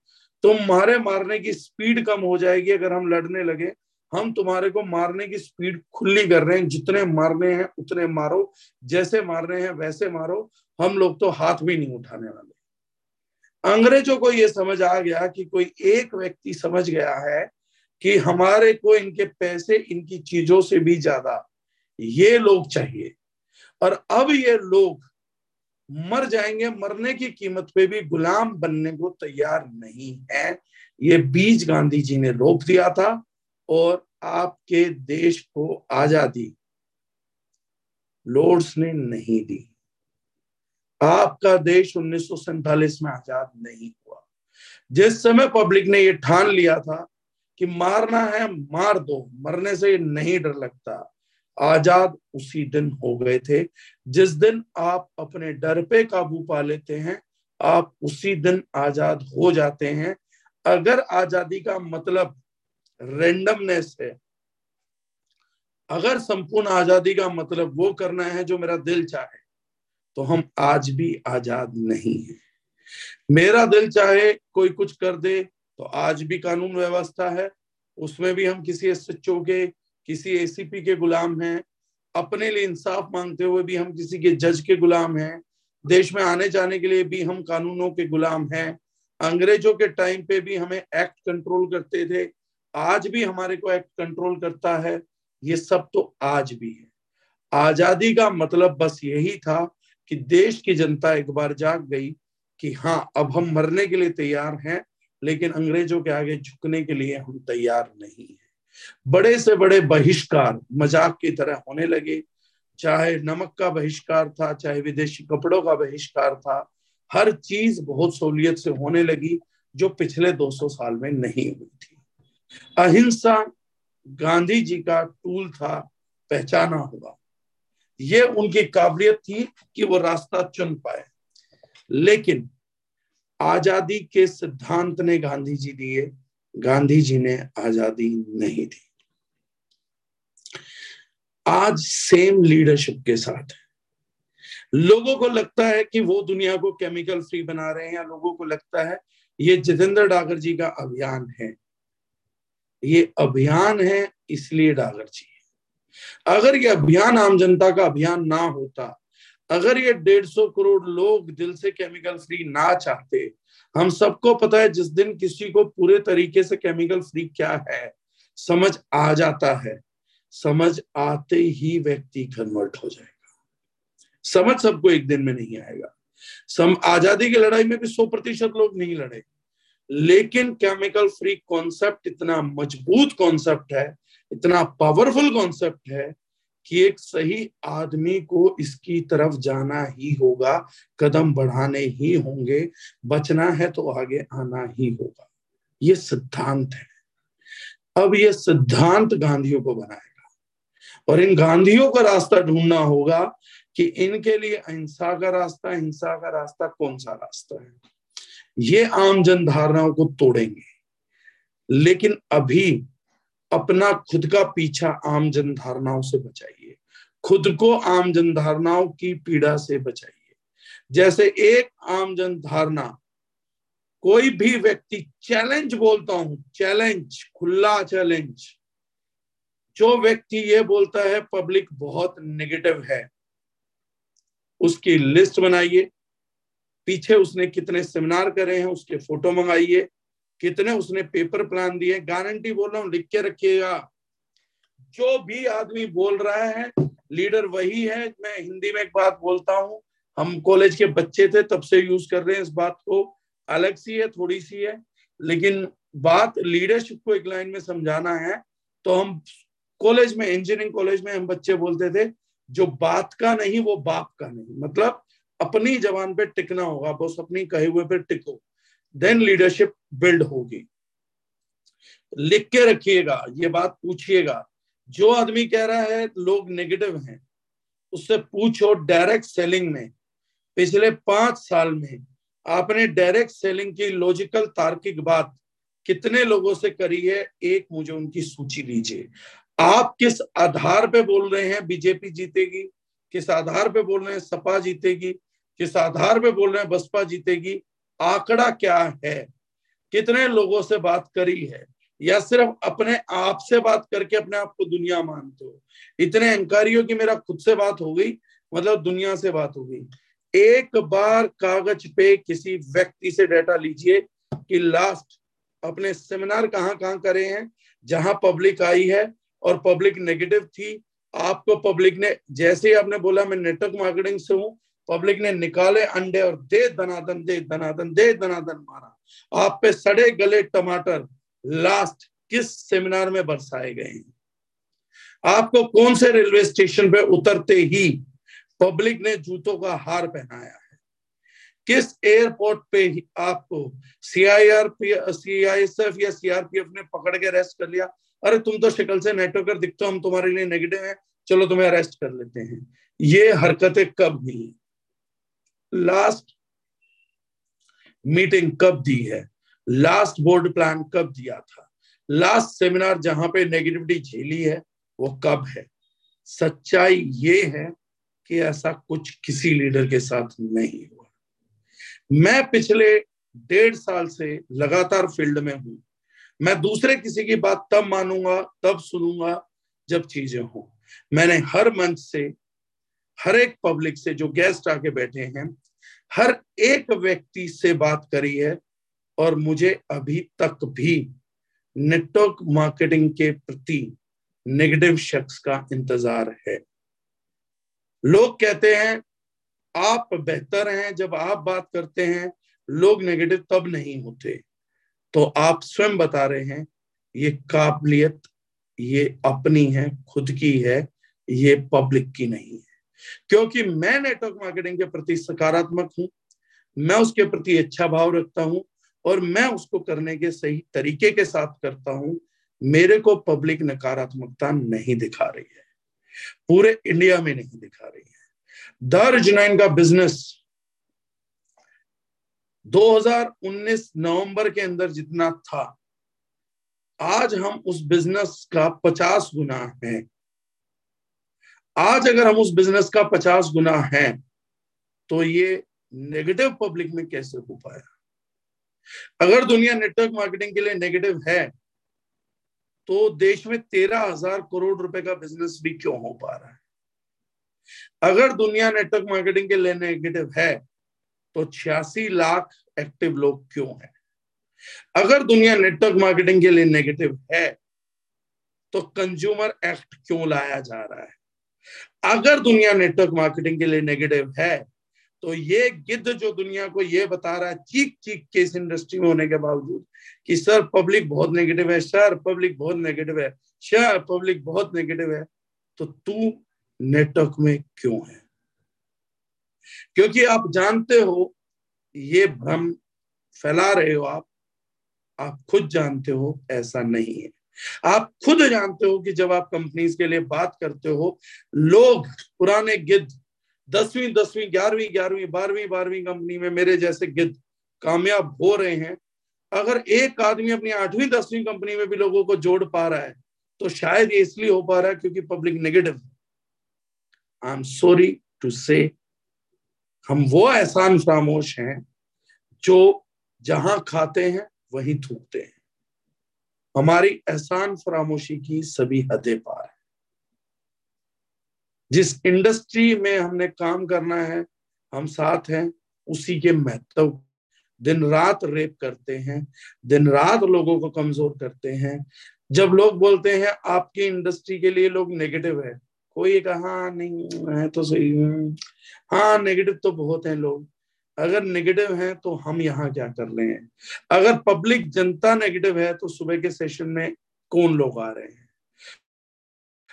तुम्हारे मारने की स्पीड कम हो जाएगी अगर हम लड़ने लगे। हम तुम्हारे को मारने की स्पीड खुली कर रहे हैं। जितने मारने हैं, उतने मारो। जैसे मारने हैं, वैसे मारो। हम लोग तो हाथ भी नहीं उठाने वाले। अंग्रेज़ों को यह समझ आ गया कि कोई एक व्यक्ति समझ गया है कि हमारे को इनके पैसे, इनकी चीज़ों से भी ज़्यादा ये लोग चाहिए। और अब ये लोग मर जाएँगे, मरने की कीमत पे भी गुलाम बनने को तैयार नहीं है। ये बीज गांधी जी ने रोक दिया था और आपके देश को आज़ादी लॉर्ड्स ने नहीं दी। आपका देश उन्नीस सौ सैंतालीस में आज़ाद नहीं हुआ। जिस समय पब्लिक ने ये ठान लिया था कि मारना है, मार दो, मरने से नहीं डर लगता। आज़ाद उसी दिन हो गए थे, जिस दिन आप अपने डर पे काबू पा लेते हैं, आप उसी दिन आज़ाद हो जाते हैं। अगर आज़ादी का मतलब रेंडमनेस है, अगर संपूर्ण आज़ादी का मतलब वो करना है जो मेरा दिल चाहे तो हम आज भी आज़ाद नहीं है। मेरा दिल चाहे कोई कुछ कर दे तो आज भी कानून व्यवस्था है। उसमें भी हम किसी एस एच के, किसी एसीपी के गुलाम हैं। अपने लिए इंसाफ मांगते हुए भी हम किसी के जज के गुलाम हैं। देश में आने जाने के लिए भी हम कानूनों के गुलाम हैं। अंग्रेज़ों के टाइम पे भी हमें एक्ट कंट्रोल करते थे। आज भी हमारे को एक्ट कंट्रोल करता है। ये सब तो आज भी है। आज़ादी का मतलब बस यही था कि देश की जनता एक बार जाग गई कि हाँ अब हम मरने के लिए तैयार हैं, लेकिन अंग्रेज़ों के आगे झुकने के लिए हम तैयार नहीं है। बड़े से बड़े बहिष्कार मज़ाक की तरह होने लगे। चाहे नमक का बहिष्कार था, चाहे विदेशी कपड़ों का बहिष्कार था, हर चीज़ बहुत सहूलियत से होने लगी, जो पिछले 200 साल में नहीं हुई थी। अहिंसा गांधी जी का टूल था, पहचाना होगा ये उनकी काबिलियत थी कि वो रास्ता चुन पाए। लेकिन आज़ादी के सिद्धांत ने गांधी जी दिए, गांधी जी ने आज़ादी नहीं दी। आज सेम लीडरशिप के साथ लोगों को लगता है कि वो दुनिया को केमिकल फ्री बना रहे हैं या लोगों को लगता है ये जितेंद्र डागर जी का अभियान है। ये अभियान है इसलिए डागर जी। अगर ये अभियान आम जनता का अभियान ना होता, अगर ये डेढ़ सौ करोड़ लोग दिल से केमिकल फ्री ना चाहते, हम सबको पता है जिस दिन किसी को पूरे तरीके से केमिकल फ्री क्या है? समझ आ जाता है। समझ आते ही व्यक्ति कन्वर्ट हो जाएगा। समझ सबको एक दिन में नहीं आएगा। सम, आज़ादी की लड़ाई में भी सौ प्रतिशत लोग नहीं लड़े। लेकिन केमिकल फ्री कॉन्सेप्ट इतना मज़बूत कॉन्सेप्ट है इतना पावरफुल कॉन्सेप्ट है कि एक सही आदमी को इसकी तरफ़ जाना ही होगा, कदम बढ़ाने ही होंगे, बचना है तो आगे आना ही होगा। ये सिद्धांत है। अब ये सिद्धांत गांधियों को बनाएगा। और इन गांधियों का रास्ता ढूंढना होगा कि इनके लिए अहिंसा का रास्ता, हिंसा का रास्ता कौन सा रास्ता है? ये आम जन धारणाओं को तोड़ेंगे। लेकिन अभी अपना खुद का पीछा आम जन धारणाओं से बचाइए। खुद को आम जन धारणाओं की पीड़ा से बचाइए। जैसे एक आम जन धारणा कोई भी व्यक्ति चैलेंज बोलता हूँ, चैलेंज, खुला चैलेंज। जो व्यक्ति ये बोलता है, पब्लिक बहुत नेगेटिव है। उसकी लिस्ट बनाइए। पीछे उसने कितने सेमिनार करे हैं, उसके फ़ोटो मंगाइए। कितने उसने पेपर प्लान दिए गारंटी बोल रहा हूँ, लिख के रखिएगा। जो भी आदमी बोल रहा है लीडर वही है। मैं हिंदी में एक बात बोलता हूँ, हम कॉलेज के बच्चे थे, तब से यूज़ कर रहे हैं इस बात को। अलग सी है, थोड़ी सी है। लेकिन बात लीडरशिप को एक लाइन में समझाना है तो हम कॉलेज में इंजीनियरिंग कॉलेज में हम बच्चे बोलते थे, जो बात का नहीं, वो बाप का नहीं। मतलब अपनी जबान पे टिकना होगा, बस अपनी कहे हुए पे टिको। देन लीडरशिप बिल्ड होगी। लिख के रखिएगा, ये बात पूछिएगा। जो आदमी कह रहा है, लोग नेगेटिव हैं, उससे पूछो डायरेक्ट सेलिंग में। पिछले पाँच साल में आपने डायरेक्ट सेलिंग की लॉजिकल तार्किक बात कितने लोगों से करी है, एक मुझे उनकी सूची दीजिए। आप किस आधार पे बोल रहे हैं, बीजेपी जीतेगी? किस आधार पे बोल रहे हैं, सपा जीतेगी? किस आधार पे बोल रहे हैं, बसपा जीतेगी? आंकड़ा क्या है? कितने लोगों से बात करी है? या सिर्फ़ अपने आप से बात करके अपने आप को दुनिया मानते हो? इतने अंकारियों की मेरा खुद से बात हो गई मतलब दुनिया से बात हो गई। एक बार कागज़ पे किसी व्यक्ति से डेटा लीजिए कि लास्ट अपने सेमिनार कहाँ कहाँ करे हैं, जहाँ पब्लिक आई है और पब्लिक नेगेटिव थी। आपको पब्लिक ने, जैसे ही आपने बोला, मैं नेटवर्क मार्केटिंग से हूँ पब्लिक ने निकाले अंडे और दे दनादन दे दनादन दे दनादन मारा। आप पे सड़े गले टमाटर लास्ट किस सेमिनार में बरसाए गए हैं? आपको कौन से रेलवे स्टेशन पे उतरते ही पब्लिक ने जूतों का हार पहनाया है? किस एयरपोर्ट पे ही आपको सीआईआरपी सीआईएसएफ या सीआरपीएफ ने पकड़ के अरेस्ट कर लिया? अरे तुम तो शक्ल से नेटवर्कर दिखते हो, हम तुम्हारे लिए नेगेटिव है। चलो तुम्हें अरेस्ट कर लेते हैं। ये हरकतें कब हुई? लास्ट मीटिंग कब दी है? लास्ट बोर्ड प्लान कब दिया था? लास्ट सेमिनार जहाँ पे नेगेटिविटी झेली है, वो कब है? सच्चाई ये है कि ऐसा कुछ किसी लीडर के साथ नहीं हुआ। मैं पिछले डेढ़ साल से लगातार फ़ील्ड में हूँ। मैं दूसरे किसी की बात तब मानूँगा, तब सुनूँगा जब चीज़ें हो। मैंने हर मंच से हर एक पब्लिक से जो गेस्ट आके बैठे हैं, हर एक व्यक्ति से बात करी है और मुझे अभी तक भी नेटवर्क मार्केटिंग के प्रति नेगेटिव शख्स का इंतज़ार है। लोग कहते हैं, आप बेहतर हैं, जब आप बात करते हैं, लोग नेगेटिव तब नहीं होते। तो आप स्वयं बता रहे हैं, ये काबिलियत, ये अपनी है, खुद की है, ये पब्लिक की नहीं है। क्योंकि मैं नेटवर्क मार्केटिंग के प्रति सकारात्मक हूँ, मैं उसके प्रति अच्छा भाव रखता हूँ और मैं उसको करने के सही तरीके के साथ करता हूँ, मेरे को पब्लिक नकारात्मकता नहीं दिखा रही है। पूरे इंडिया में नहीं दिखा रही है। दर जुनैन का बिज़नेस 2019 नवंबर के अंदर जितना था, आज हम उस बिज़नेस का 50 गुना है। आज अगर हम उस बिज़नेस का 50 गुना है तो ये नेगेटिव पब्लिक में कैसे हो पाया? अगर दुनिया नेटवर्क मार्केटिंग के लिए नेगेटिव है तो देश में तेरह हज़ार करोड़ रुपए का बिज़नेस भी क्यों हो पा रहा है? अगर दुनिया नेटवर्क मार्केटिंग के लिए नेगेटिव है तो छियासी लाख एक्टिव लोग क्यों हैं? अगर दुनिया नेटवर्क मार्केटिंग के लिए नेगेटिव है तो कंज्यूमर एक्ट क्यों लाया जा रहा है? अगर दुनिया नेटवर्क मार्केटिंग के लिए नेगेटिव है तो ये गिद्ध जो दुनिया को ये बता रहा है, चीख चीख के इस इंडस्ट्री में होने के बावजूद कि सर पब्लिक बहुत नेगेटिव है सर पब्लिक बहुत नेगेटिव है सर पब्लिक बहुत नेगेटिव है तो तू नेटवर्क में क्यों है? क्योंकि आप जानते हो, ये भ्रम फैला रहे हो आप आप खुद जानते हो ऐसा नहीं है। आप खुद जानते हो कि जब आप कंपनीज़ के लिए बात करते हो, लोग पुराने गिद्ध, दसवीं दसवीं, ग्यारहवीं ग्यारहवीं, बारहवीं बारहवीं कंपनी में मेरे जैसे गिद्ध कामयाब हो रहे हैं। अगर एक आदमी अपनी आठवीं, दसवीं कंपनी में भी लोगों को जोड़ पा रहा है तो शायद ये इसलिए हो पा रहा है क्योंकि public negative I am sorry to say हम वो एहसान फरामोश हैं जो जहाँ खाते हैं, वहीं थूकते हैं। हमारी एहसान फरामोशी की सभी हदें पार है। जिस इंडस्ट्री में हमने काम करना है, हम साथ हैं, उसी के महत्व दिन रात रेप करते हैं, दिन रात लोगों को कमज़ोर करते हैं। जब लोग बोलते हैं, आपकी इंडस्ट्री के लिए लोग नेगेटिव है, कोई कहा हाँ नहीं है तो सही हाँ नेगेटिव तो बहुत है लोग। अगर नेगेटिव है तो हम यहाँ क्या कर रहे हैं? अगर पब्लिक जनता नेगेटिव है तो सुबह के सेशन में कौन लोग आ रहे हैं?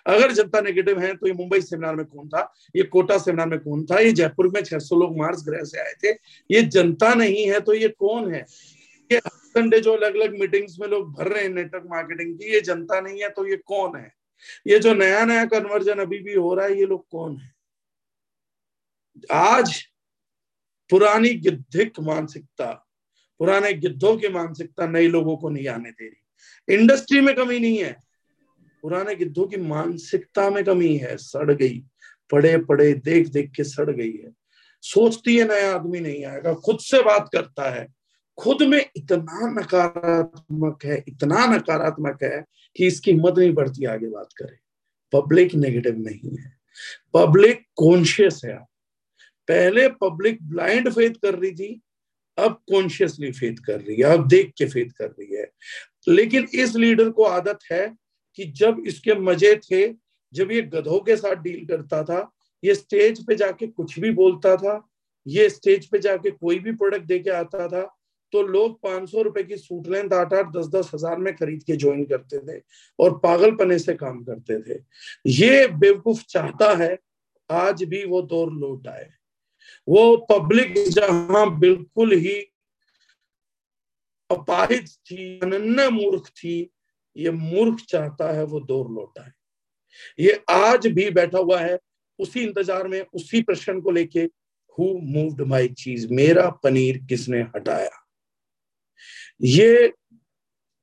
अगर जनता नेगेटिव है तो ये मुंबई सेमिनार में कौन था? ये कोटा सेमिनार में कौन था? ये जयपुर में 600 लोग मार्स ग्रह से आए थे। ये जनता नहीं है तो ये कौन है? ये संडे जो अलग अलग मीटिंग्स में लोग भर रहे हैं नेटवर्क मार्केटिंग की। ये जनता नहीं है तो ये कौन है? ये जो नया नया कन्वर्जन अभी भी हो रहा है, ये लोग कौन है? आज पुरानी गिद्धिक मानसिकता, पुराने गिद्धों की मानसिकता नए लोगों को नहीं आने दे रही। इंडस्ट्री में कमी नहीं है, पुराने गिद्धों की मानसिकता में कमी है, सड़ गई। पड़े पड़े, देख देख के सड़ गई है। सोचती है नया आदमी नहीं आएगा, खुद से बात करता है। खुद में इतना नकारात्मक है, इतना नकारात्मक है कि इसकी हिम्मत नहीं बढ़ती आगे बात करे। पब्लिक नेगेटिव नहीं है। पब्लिक कॉन्शियस है पहले पब्लिक ब्लाइंड फेथ कर रही थी, अब कॉन्शियसली फेथ कर रही है, अब देख के फेथ कर रही है। लेकिन इस लीडर को आदत है कि जब इसके मज़े थे, जब ये गधों के साथ डील करता था, ये स्टेज पे जाके कुछ भी बोलता था, ये स्टेज पे जाके कोई भी प्रोडक्ट दे के आता था तो लोग पाँच सौ रुपए की सूट लेंथ आठ आठ, दस दस हज़ार में खरीद के ज्वाइन करते थे और पागलपने से काम करते थे। ये बेवकूफ़ चाहता है, आज भी वो दौर लौट आए। वो पब्लिक जहाँ बिल्कुल ही अपाहिज थी, अनन्य मूर्ख थी, ये मूर्ख चाहता है वो दौर लौटा है ये आज भी बैठा हुआ है, उसी इंतज़ार में, उसी प्रश्न को लेके हु मूव्ड माई चीज़ मेरा पनीर किसने हटाया? ये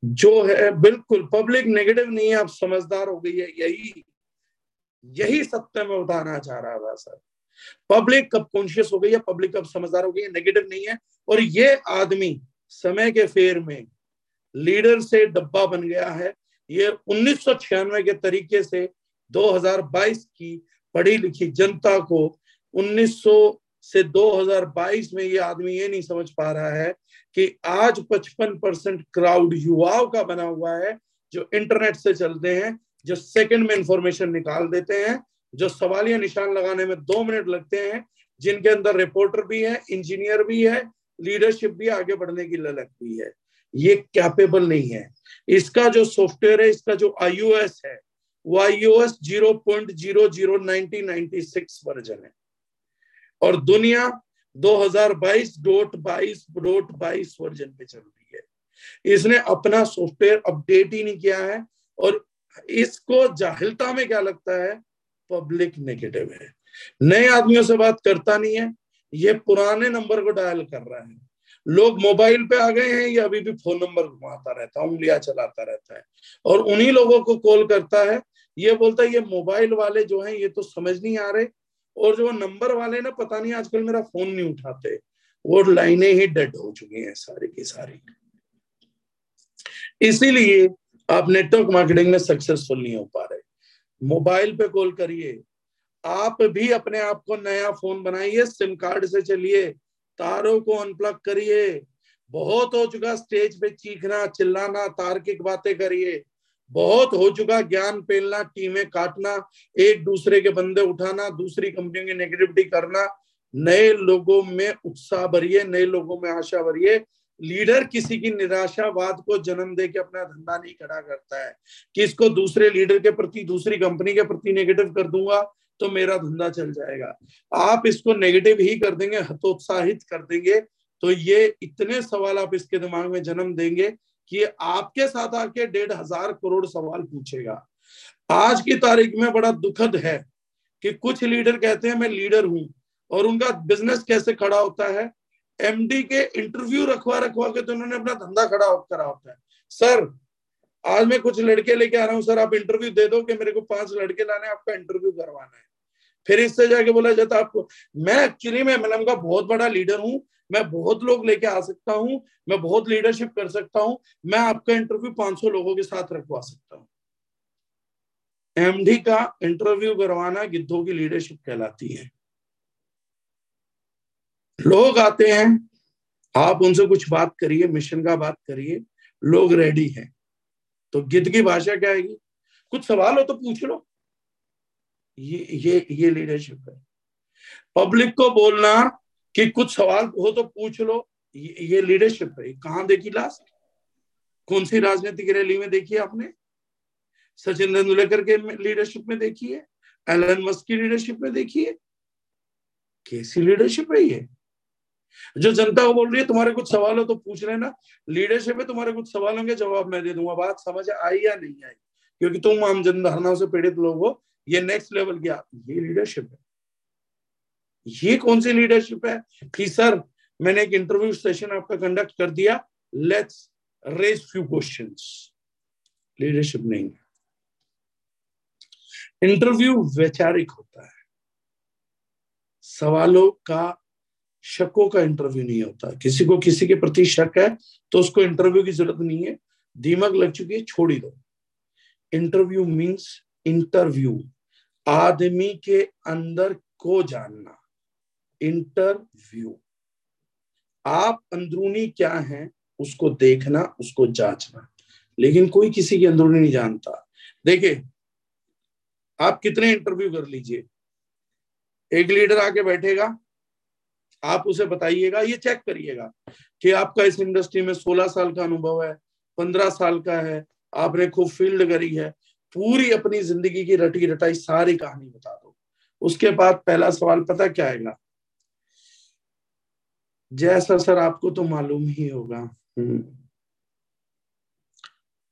जो है, बिल्कुल पब्लिक नेगेटिव नहीं है, आप समझदार हो गई है, यही यही सत्य में बताना चाह रहा था, सर। पब्लिक कब कॉन्शियस हो गई है पब्लिक कब समझदार हो गई है नेगेटिव नहीं है। और ये आदमी समय के फेर में लीडर से डब्बा बन गया है। ये उन्नीस के तरीके से 2022 की पढ़ी लिखी जनता को 1900 से 2022 में ये आदमी ये नहीं समझ पा रहा है कि आज 55 परसेंट क्राउड युवाओं का बना हुआ है, जो इंटरनेट से चलते हैं, जो सेकंड में इंफॉर्मेशन निकाल देते हैं जो सवालिया निशान लगाने में दो मिनट लगते हैं, जिनके अंदर रिपोर्टर भी है इंजीनियर भी है लीडरशिप भी आगे बढ़ने की ललक भी है। ये कैपेबल नहीं है। इसका जो सॉफ्टवेयर है, इसका जो आईओएस है, वो iOS zero point zero zero nineteen ninety six version है। और दुनिया 2022 डॉट बाईस डॉट बाईस वर्जन पे चल रही है। इसने अपना सॉफ्टवेयर अपडेट ही नहीं किया है और इसको जाहिलता में क्या लगता है? पब्लिक नेगेटिव है। नए आदमियों से बात करता नहीं है, ये पुराने नंबर को डायल कर रहा है। लोग मोबाइल पे आ गए हैं, ये अभी भी फ़ोन नंबर घुमाता रहता है, उंगलियाँ चलाता रहता है। और उन्हीं लोगों को कॉल करता है, ये बोलता है, ये मोबाइल वाले जो हैं, ये तो समझ नहीं आ रहे। और जो नंबर वाले ना, पता नहीं आजकल मेरा फ़ोन नहीं उठाते। वो लाइनें ही डेड हो चुकी हैं सारी की सारी। इसीलिए आप नेटवर्क मार्केटिंग में सक्सेसफुल नहीं हो पा रहे। मोबाइल पे कॉल करिए। आप भी अपने आप को नया फ़ोन बनाइए, सिम कार्ड से चलिए, तारों को अनप्लग करिए। बहुत हो चुका स्टेज पे चीखना, चिल्लाना, तार्किक बातें करिए। बहुत हो चुका ज्ञान पेलना, टीमें काटना, एक दूसरे के बंदे उठाना, दूसरी कंपनियों की नेगेटिविटी करना। नए लोगों में उत्साह भरिए, नए लोगों में आशा भरिए। लीडर किसी की निराशावाद को जन्म दे के अपना धंधा नहीं खड़ा करता है। कि इसको दूसरे लीडर के प्रति, दूसरी कंपनी के प्रति नेगेटिव कर दूँगा तो मेरा धंधा चल जाएगा। आप इसको नेगेटिव ही कर देंगे, हतोत्साहित कर देंगे। तो ये इतने सवाल आप इसके दिमाग में जन्म देंगे कि आपके साथ आके डेढ़ हज़ार करोड़ सवाल पूछेगा। आज की तारीख में बड़ा दुखद है कि कुछ लीडर कहते हैं, मैं लीडर हूँ और उनका बिज़नेस कैसे खड़ा होता है? एमडी के इंटरव्यू रखवा रखवा के तो उन्होंने अपना धंधा खड़ा करा होता है। सर आज मैं कुछ लड़के लेके आ रहा हूँ सर आप इंटरव्यू दे दो कि मेरे को पाँच लड़के लाने आपका इंटरव्यू करवाना है। फिर इससे जाके बोला जाता आपको मैं एक्चुअली में एमएलएम का बहुत बड़ा लीडर हूँ, मैं बहुत लोग लेके आ सकता हूँ, मैं बहुत लीडरशिप कर सकता हूँ, मैं आपका इंटरव्यू 500 लोगों के साथ रखवा सकता हूँ। एमडी का इंटरव्यू करवाना गिद्धों की लीडरशिप कहलाती है। लोग आते हैं आप उनसे कुछ बात करिए मिशन का बात करिए लोग रेडी हैं। तो गिद्ध की भाषा क्या आएगी? कुछ सवाल हो तो पूछ लो। ये ये ये लीडरशिप है। पब्लिक को बोलना कि कुछ सवाल हो तो पूछ लो। ये, ये लीडरशिप है। कहाँ देखी लास्ट कौन सी राजनीतिक रैली में देखी आपने? सचिन तेंदुलकर के लीडरशिप में देखी है? एलन मस्क की लीडरशिप में देखी है? कैसी लीडरशिप है ये? जो जनता को बोल रही है, तुम्हारे कुछ सवाल हो तो पूछ लेना। लीडरशिप है, तुम्हारे कुछ सवाल होंगे, जवाब मैं दे दूँगा। बात समझ आई या नहीं आई? क्योंकि तुम आम जनधारणाओं से पीड़ित लोग हो, ये नेक्स्ट लेवल की ये लीडरशिप है। ये कौन सी लीडरशिप है? कि सर, मैंने एक इंटरव्यू सेशन आपका कंडक्ट कर दिया। Let's raise few question leadership नहीं इंटरव्यू वैचारिक होता है। सवालों का शकों का इंटरव्यू नहीं होता। किसी को किसी के प्रति शक है तो उसको इंटरव्यू की ज़रूरत नहीं है। दिमाग लग चुकी है, छोड़ ही दो। इंटरव्यू मीन्स इंटरव्यू आदमी के अंदर को जानना। इंटरव्यू आप अंदरूनी क्या है, उसको देखना, उसको जांचना। लेकिन कोई किसी की अंदरूनी नहीं जानता। देखिए, आप कितने इंटरव्यू कर लीजिए। एक लीडर आके बैठेगा आप उसे बताइएगा, ये चेक करिएगा कि आपका इस इंडस्ट्री में 16 साल का अनुभव है 15 साल का है, आपने खूब फ़ील्ड करी है, पूरी अपनी ज़िंदगी की रटी रटाई सारी कहानी बता दो उसके बाद पहला सवाल पता क्या आएगा जैसा सर आपको तो मालूम ही होगा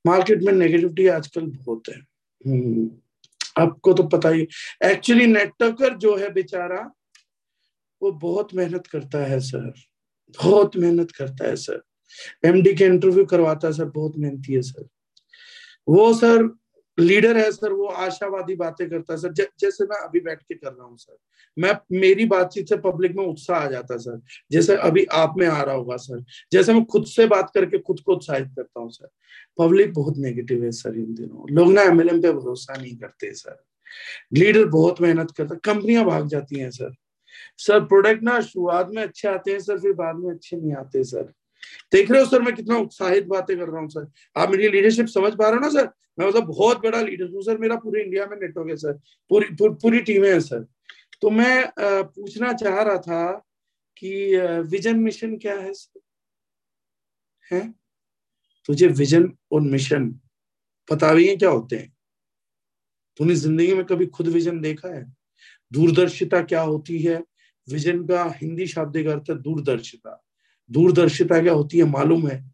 मार्केट हम्म। में नेगेटिविटी आजकल बहुत है हम्म। आपको तो पता ही एक्चुअली नेटवर्कर जो है बेचारा वो बहुत मेहनत करता है, सर। बहुत मेहनत करता है, सर। एमडी के इंटरव्यू करवाता है, सर। बहुत मेहनती है, सर। वो, सर लीडर है, सर। वो आशावादी बातें करता है, सर। जैसे मैं अभी बैठ के कर रहा हूँ, सर। मैं, मेरी बातचीत से पब्लिक में उत्साह आ जाता है, सर। जैसे अभी आप में आ रहा होगा, सर। जैसे मैं खुद से बात करके खुद को उत्साहित करता हूँ, सर। पब्लिक बहुत नेगेटिव है, सर, इन दिनों। लोग ना एमएलएम पे भरोसा नहीं करते, सर। लीडर बहुत मेहनत करता कंपनियाँ भाग जाती हैं, सर। सर प्रोडक्ट ना शुरुआत में अच्छे आते हैं सर फिर बाद में अच्छे नहीं आते सर। देख रहे हो सर मैं कितना उत्साहित बातें कर रहा हूँ सर। आप मेरी लीडरशिप समझ पा रहे हो ना सर? मैं मतलब बहुत बड़ा लीडर हूँ सर। मेरा पूरे इंडिया में नेटवर्क है सर। पूरी पूर, पूरी टीमें हैं सर। तो मैं पूछना चाह रहा था कि विजन मिशन क्या है सर? है? तुझे विजन और मिशन पता भी है क्या होते हैं? तूने ज़िंदगी में कभी खुद विजन देखा है? दूरदर्शिता क्या होती है? विजन का हिंदी शाब्दिक अर्थ है दूरदर्शिता। दूरदर्शिता क्या होती है? मालूम है।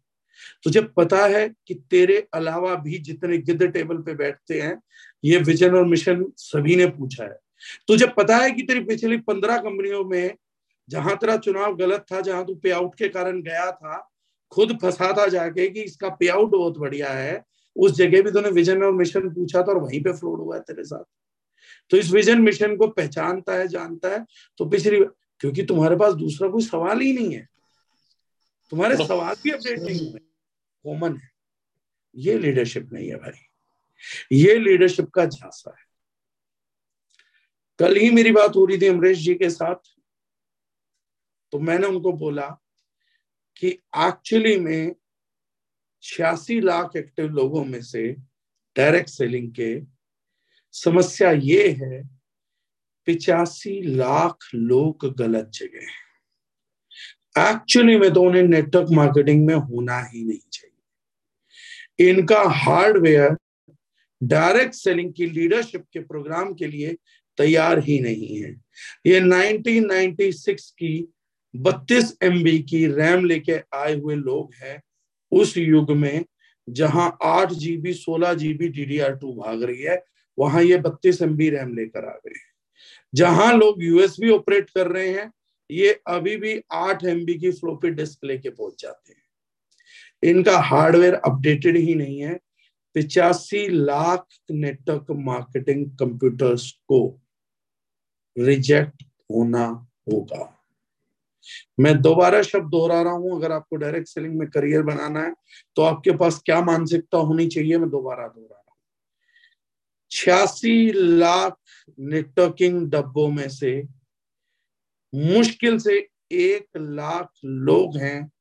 तुझे पता है कि तेरे अलावा भी जितने गिद्ध टेबल पे बैठते हैं, ये विजन और मिशन सभी ने पूछा है। तुझे पता है कि तेरी पिछली पंद्रह कंपनियों में जहाँ तेरा चुनाव गलत था, जहाँ तू पे आउट के कारण गया था, खुद फंसा था जाके कि इसका पे आउट बहुत बढ़िया है, उस जगह भी तूने विजन और मिशन पूछा था और वहीं पे फ्रॉड हुआ है तेरे साथ। तो इस विजन मिशन को पहचानता है जानता है। तो पिछली क्योंकि तुम्हारे पास दूसरा कोई सवाल ही नहीं है। तुम्हारे सवाल भी अपडेट नहीं हुए। कॉमन है। ये लीडरशिप नहीं है भाई। ये लीडरशिप का झांसा है। कल ही मेरी बात हो रही थी अमरीश जी के साथ। तो मैंने उनको बोला कि एक्चुअली में छियासी लाख एक्टिव लोगों में से डायरेक्ट सेलिंग के समस्या ये है, पिचासी लाख लोग गलत जगह हैं। एक्चुअली में तो उन्हें नेटवर्क मार्केटिंग में होना ही नहीं चाहिए। इनका हार्डवेयर डायरेक्ट सेलिंग की लीडरशिप के प्रोग्राम के लिए तैयार ही नहीं है। ये 1996 की 32 एमबी की रैम लेके आए हुए लोग हैं उस युग में, जहाँ आठ जीबी 16 जीबी डीडीआर टू भाग रही है। वहाँ ये बत्तीस एम बी रैम लेकर आ गए। जहाँ लोग यूएसबी ऑपरेट कर रहे हैं, ये अभी भी आठ एम की फ्लोपी डिस्क लेके पहुँच जाते हैं। इनका हार्डवेयर अपडेटेड ही नहीं है। पिचासी लाख नेटवर्क मार्केटिंग कंप्यूटर्स को रिजेक्ट होना होगा। मैं दोबारा शब्द दोहरा रहा हूँ, अगर आपको डायरेक्ट सेलिंग में करियर बनाना है तो आपके पास क्या मानसिकता होनी चाहिए, मैं दोबारा दोहरा छियासी लाख नेटवर्किंग डब्बों में से मुश्किल से एक लाख लोग हैं,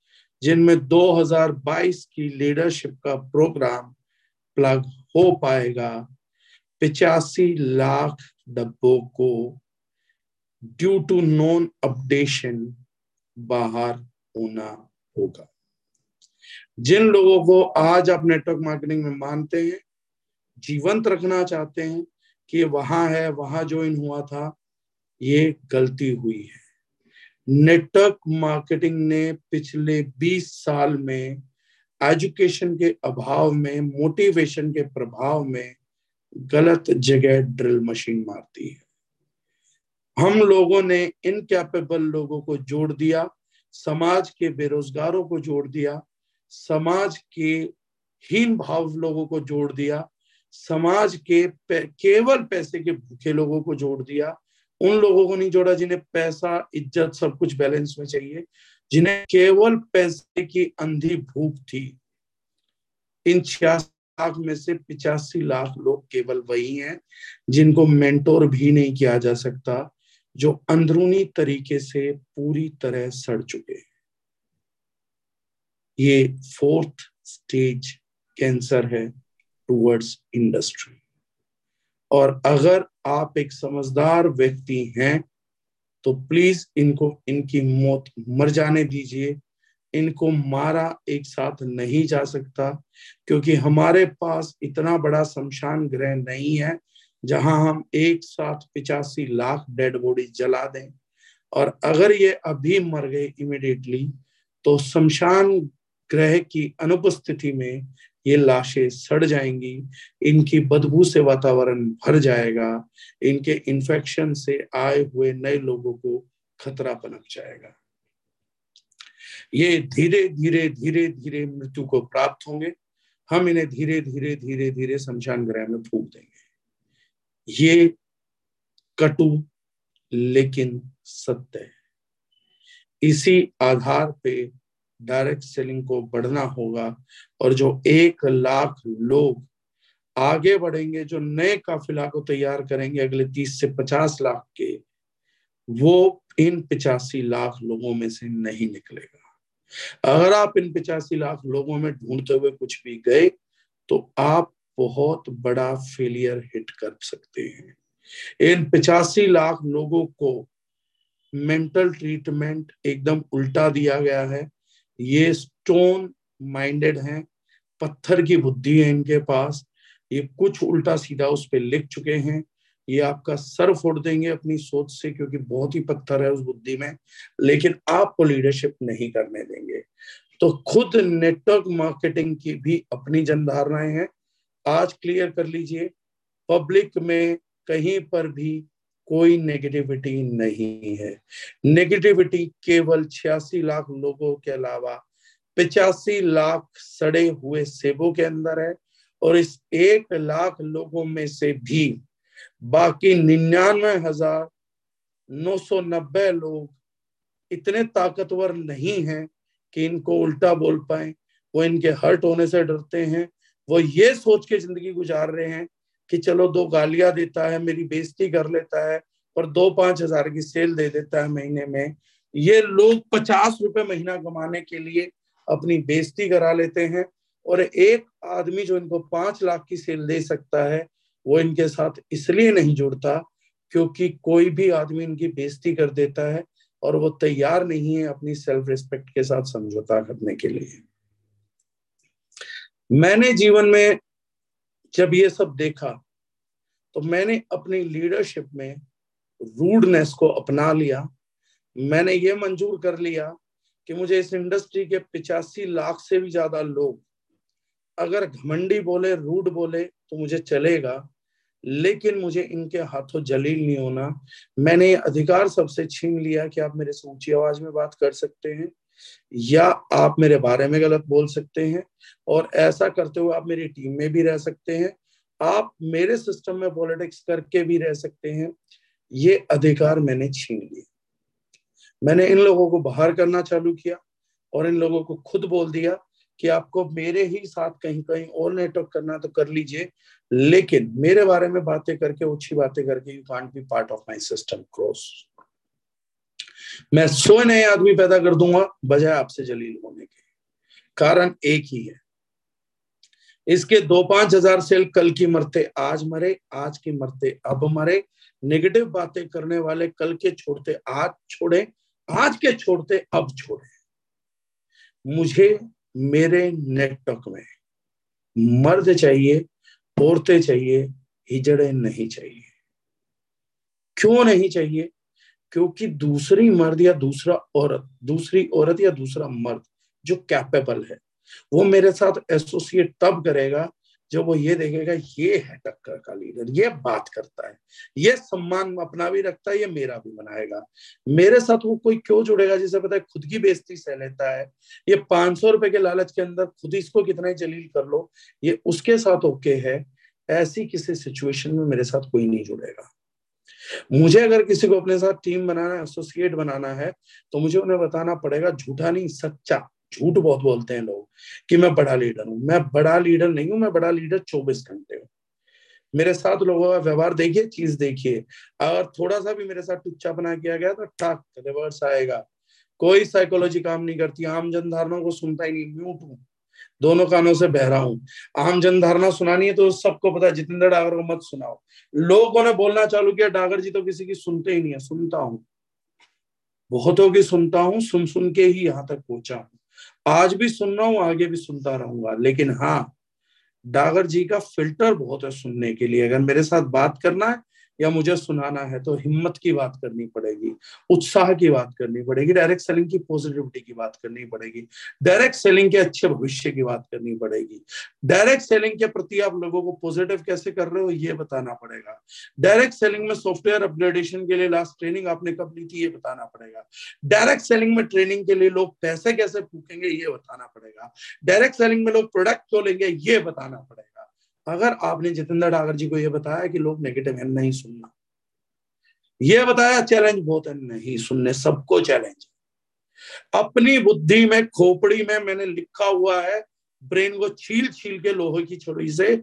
जिनमें 2022 की लीडरशिप का प्रोग्राम प्लग हो पाएगा। पिचासी लाख डब्बों को ड्यू टू नॉन अपडेशन बाहर होना होगा। जिन लोगों को आज आप नेटवर्क मार्केटिंग में मानते हैं जीवंत रखना चाहते हैं कि वहाँ है, वहाँ ज्वाइन हुआ था, ये गलती हुई है। नेटवर्क मार्केटिंग ने पिछले 20 साल में एजुकेशन के अभाव में, मोटिवेशन के प्रभाव में गलत जगह ड्रिल मशीन मारती है। हम लोगों ने इन कैपेबल लोगों को जोड़ दिया, समाज के बेरोजगारों को जोड़ दिया, समाज के हीन भाव लोगों को जोड़ दिया समाज के केवल पैसे के भूखे लोगों को जोड़ दिया, उन लोगों को नहीं जोड़ा जिन्हें पैसा, इज़्ज़त सब कुछ बैलेंस में चाहिए, जिन्हें केवल पैसे की अंधी भूख थी। इन छियासी लाख में से पिचासी लाख लोग केवल वही हैं, जिनको मेंटोर भी नहीं किया जा सकता, जो अंदरूनी तरीके से पूरी तरह सड़ चुके हैं। ये फोर्थ स्टेज कैंसर है। टुवर्ड्स इंडस्ट्री और अगर आप एक समझदार व्यक्ति हैं तो प्लीज़ इनको, इनकी मौत मर जाने दीजिए। इनको मारा एक साथ नहीं जा सकता, क्योंकि हमारे पास इतना बड़ा शमशान ग्रह नहीं है, जहाँ हम एक साथ पिचासी लाख डेड बॉडी जला दें। और अगर ये अभी मर गए इमिडिएटली तो शमशान ग्रह की अनुपस्थिति में ये लाशें सड़ जाएँगी, इनकी बदबू से वातावरण भर जाएगा, इनके इन्फेक्शन से आए हुए नए लोगों को खतरा पनप जाएगा। ये धीरे धीरे धीरे धीरे मृत्यु को प्राप्त होंगे। हम इन्हें धीरे धीरे धीरे धीरे शमशान ग्रह में फूक देंगे। ये कटु, लेकिन सत्य है। इसी आधार पे डायरेक्ट सेलिंग को बढ़ना होगा और जो एक लाख लोग आगे बढ़ेंगे, जो नए काफिला को तैयार करेंगे अगले तीस से पचास लाख के, वो इन पिचासी लाख लोगों में से नहीं निकलेगा। अगर आप इन पिचासी लाख लोगों में ढूंढते हुए कुछ भी गए तो आप बहुत बड़ा फेलियर हिट कर सकते हैं। इन पिचासी लाख लोगों को मेंटल ट्रीटमेंट एकदम उल्टा दिया गया है। ये स्टोन माइंडेड हैं, पत्थर की बुद्धि है इनके पास, ये कुछ उल्टा सीधा उस पर लिख चुके हैं, ये आपका सर फोड़ देंगे अपनी सोच से क्योंकि बहुत ही पत्थर है उस बुद्धि में, लेकिन आपको लीडरशिप नहीं करने देंगे। तो खुद नेटवर्क मार्केटिंग की भी अपनी जनधारणाएँ हैं। आज क्लियर कर लीजिए पब्लिक में कहीं पर भी कोई नेगेटिविटी नहीं है। नेगेटिविटी केवल छियासी लाख लोगों के अलावा पिचासी लाख सड़े हुए सेबों के अंदर है और इस एक लाख लोगों में से भी बाकी निन्यानवे हज़ार नौ सौ नब्बे लोग इतने ताकतवर नहीं हैं कि इनको उल्टा बोल पाए। वो इनके हर्ट होने से डरते हैं। वो ये सोच के ज़िंदगी गुजार रहे हैं कि चलो दो गालियाँ देता है, मेरी बेइज्जती कर लेता है और दो पाँच हज़ार की सेल दे देता है महीने में। ये लोग पचास रुपए महीना कमाने के लिए अपनी बेइज्जती करा लेते हैं और एक आदमी जो इनको पाँच लाख की सेल दे सकता है, वो इनके साथ इसलिए नहीं जुड़ता क्योंकि कोई भी आदमी इनकी बेइज्जती कर देता है और वो तैयार नहीं है अपनी सेल्फ रिस्पेक्ट के साथ समझौता करने के लिए। मैंने जीवन में जब ये सब देखा तो मैंने अपनी लीडरशिप में रूडनेस को अपना लिया। मैंने ये मंजूर कर लिया कि मुझे इस इंडस्ट्री के पिचासी लाख से भी ज़्यादा लोग, अगर घमंडी बोले रूड बोले तो मुझे चलेगा, लेकिन मुझे इनके हाथों जलील नहीं होना। मैंने अधिकार सबसे छीन लिया कि आप मेरे से ऊँची आवाज़ में बात कर सकते हैं। या आप मेरे बारे में गलत बोल सकते हैं, और ऐसा करते हुए आप मेरी टीम में भी रह सकते हैं, आप मेरे सिस्टम में पॉलिटिक्स करके भी रह सकते हैं, ये अधिकार मैंने छीन लिए। मैंने इन लोगों को बाहर करना चालू किया और इन लोगों को खुद बोल दिया कि आपको मेरे ही साथ कहीं कहीं और नेटवर्क करना तो कर लीजिए, लेकिन मेरे बारे में बातें करके अच्छी बातें करके you can't be part of my system cross मैं सौ नए आदमी पैदा कर दूँगा, बजाय आपसे जलील होने के। कारण एक ही है। इसके दो पाँच हज़ार सेल कल की मरते, आज मरे, आज की मरते, अब मरे। नेगेटिव बातें करने वाले कल के छोड़ते, आज छोड़े, आज के छोड़ते, अब छोड़े। मुझे मेरे नेटवर्क में मर्द चाहिए, औरतें चाहिए, हिजड़े नहीं चाहिए। क्यों नहीं चाहिए? क्योंकि दूसरी मर्द या दूसरा औरत, दूसरी औरत या दूसरा मर्द जो कैपेबल है, वो मेरे साथ एसोसिएट तब करेगा जब वो ये देखेगा, ये है टक्कर का लीडर ये बात करता है, ये सम्मान अपना भी रखता है, ये मेरा भी बनाएगा। मेरे साथ वो कोई क्यों जुड़ेगा? जिसे पता है खुद की बेइज्जती सह लेता है। ये पाँच सौ रुपए के लालच के अंदर खुद इसको कितना ही जलील कर लो, ये उसके साथ ओके है, ऐसी किसी सिचुएशन में मेरे साथ कोई नहीं जुड़ेगा। मुझे अगर किसी को अपने साथ टीम बनाना एसोसिएट बनाना है तो मुझे उन्हें बताना पड़ेगा, झूठा नहीं, सच्चा। झूठ बहुत बोलते हैं लोग कि मैं बड़ा लीडर हूँ। मैं बड़ा लीडर नहीं हूँ, मैं बड़ा लीडर चौबीस घंटे हूँ। मेरे साथ लोगों का व्यवहार देखिए, चीज़ देखिए। अगर थोड़ा सा भी मेरे साथ टुच्चा बना किया गया तो टक रिवर्स आएगा। कोई साइकोलॉजी काम नहीं करती, आम जन धारणा को सुनता ही नहीं म्यूट हूँ। दोनों कानों से बहरा हूँ। आम जन धारणा सुनानी है तो सबको पता है, जितेंद्र डागर को मत सुनाओ। लोगों ने बोलना चालू किया, डागर जी तो किसी की सुनते ही नहीं है, सुनता हूँ। बहुतों की सुनता हूँ, सुन सुन के ही यहाँ तक पहुँचा हूँ। आज भी सुन रहा हूँ, आगे भी सुनता रहूँगा। लेकिन हाँ डागर जी का फ़िल्टर बहुत है सुनने के लिए। अगर मेरे साथ बात करना है या मुझे सुनाना है तो हिम्मत की बात करनी पड़ेगी, उत्साह की बात करनी पड़ेगी डायरेक्ट सेलिंग की पॉजिटिविटी की बात करनी पड़ेगी डायरेक्ट सेलिंग के अच्छे भविष्य की बात करनी पड़ेगी। डायरेक्ट सेलिंग के प्रति आप लोगों को पॉजिटिव कैसे कर रहे हो ये बताना पड़ेगा। डायरेक्ट सेलिंग में सॉफ्टवेयर अपग्रेडेशन के लिए लास्ट ट्रेनिंग आपने कब ली थी ये बताना पड़ेगा। डायरेक्ट सेलिंग में ट्रेनिंग के लिए लोग पैसे कैसे फूकेंगे ये बताना पड़ेगा। डायरेक्ट सेलिंग में लोग प्रोडक्ट क्यों लेंगे ये बताना पड़ेगा। अगर आपने जितेंद्र डागर जी को यह बताया कि लोग नेगेटिव है, नहीं सुनना। यह बताया चैलेंज बहुत है, नहीं सुनने, सबको चैलेंज अपनी बुद्धि में, खोपड़ी में मैंने लिखा हुआ है ब्रेन को छील छील के लोहे की छोड़ी से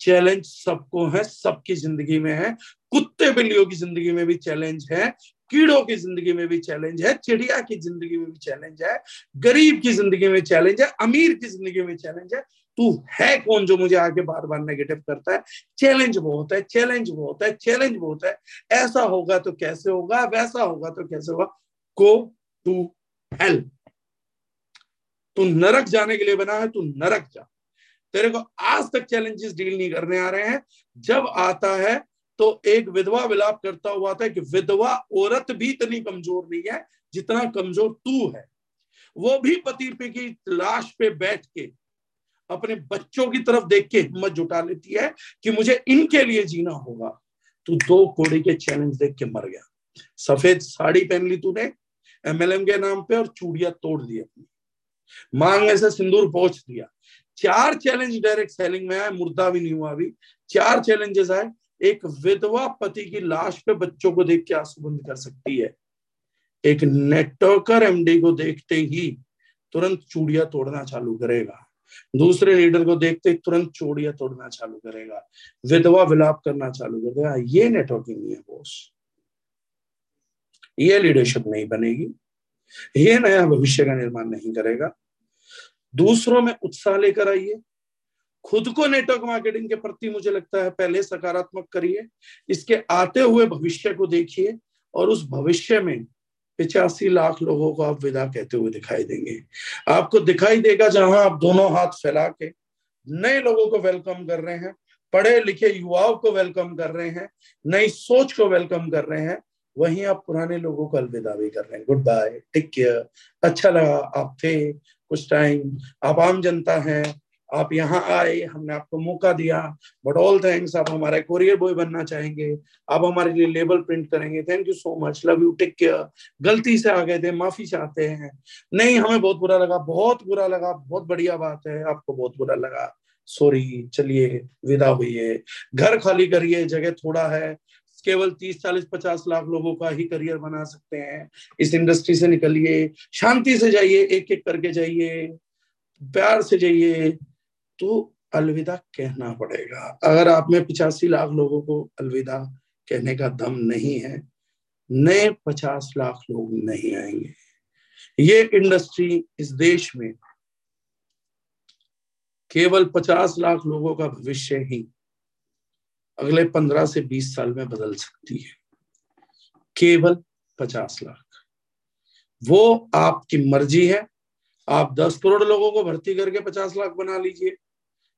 चैलेंज सबको है, सबकी ज़िंदगी में है। कुत्ते बिल्लियों की ज़िंदगी में भी चैलेंज है, कीड़ों की ज़िंदगी में भी चैलेंज है, चिड़िया की ज़िंदगी में भी चैलेंज है, गरीब की ज़िंदगी में चैलेंज है, अमीर की ज़िंदगी में चैलेंज है। तू है कौन जो मुझे आगे बार बार नेगेटिव करता है? चैलेंज बहुत है चैलेंज बहुत है चैलेंज बहुत है। ऐसा होगा तो कैसे होगा? वैसा होगा तो कैसे होगा? गो टू हेल्प तू नरक जाने के लिए बना है, तू नरक जा। तेरे को आज तक चैलेंजेस डील नहीं करने आ रहे हैं। जब आता है तो एक विधवा विलाप करता हुआ था कि विधवा औरत भी इतनी कमज़ोर नहीं है जितना कमज़ोर तू है। वो भी पति पे की लाश पे बैठ के अपने बच्चों की तरफ़ देख के हिम्मत जुटा लेती है कि मुझे इनके लिए जीना होगा। तू दो कोड़ी के चैलेंज देख के मर गया। सफ़ेद साड़ी पहन ली तूने एमएलएम के नाम पे, और चूड़िया तोड़ दी अपनी। मांग से सिंदूर पहुँच दिया। चार चैलेंज डायरेक्ट सेलिंग में आए, मुर्दा भी नहीं हुआ अभी। चार चैलेंजेस आए, एक विधवा पति की लाश पे बच्चों को देख के आँसू बंद कर सकती है। एक नेटवर्कर एमडी को देखते ही तुरंत चूड़िया तोड़ना चालू करेगा। दूसरे लीडर को देखते ही तुरंत चूड़िया तोड़ना चालू करेगा। विधवा विलाप करना चालू कर देगा। ये नेटवर्किंग नहीं है बॉस ये लीडरशिप नहीं बनेगी। ये नया भविष्य का निर्माण नहीं करेगा। दूसरों में उत्साह लेकर आइए। खुद को नेटवर्क मार्केटिंग के प्रति मुझे लगता है पहले सकारात्मक करिए, इसके आते हुए भविष्य को देखिए और उस भविष्य में पिचासी लाख लोगों को आप विदा कहते हुए दिखाई देंगे। आपको दिखाई देगा जहाँ आप दोनों हाथ फैला के नए लोगों को वेलकम कर रहे हैं, पढ़े लिखे युवाओं को वेलकम कर रहे हैं, नई सोच को वेलकम कर रहे हैं, वहीं आप पुराने लोगों को अलविदा भी कर रहे हैं। गुड बाय टेक केयर अच्छा लगा। आप थे कुछ टाइम आप आम जनता हैं, आप यहाँ आए, हमने आपको मौका दिया। बट ऑल थैंक्स आप हमारे कोरियर बॉय बनना चाहेंगे। आप हमारे लिए लेबल प्रिंट करेंगे। Thank you so much love you take care गलती से आ गए थे, माफ़ी चाहते हैं। नहीं, हमें बहुत बुरा लगा, बहुत बुरा लगा। बहुत बढ़िया बात है। आपको बहुत बुरा लगा। सॉरी चलिए, विदा हुई है घर खाली करिए, जगह थोड़ा है। केवल तीस, चालीस, पचास लाख लोगों का ही करियर बना सकते हैं। इस इंडस्ट्री से निकलिए, शांति से जाइए एक एक करके जाइए, प्यार से जाइए तो अलविदा कहना पड़ेगा। अगर आप में पिचासी लाख लोगों को अलविदा कहने का दम नहीं है, नए पचास लाख लोग नहीं आएँगे। ये इंडस्ट्री इस देश में केवल पचास लाख लोगों का भविष्य ही अगले पंद्रह से बीस साल में बदल सकती है। केवल पचास लाख। वो आपकी मर्ज़ी है। आप दस करोड़ लोगों को भर्ती करके पचास लाख बना लीजिए,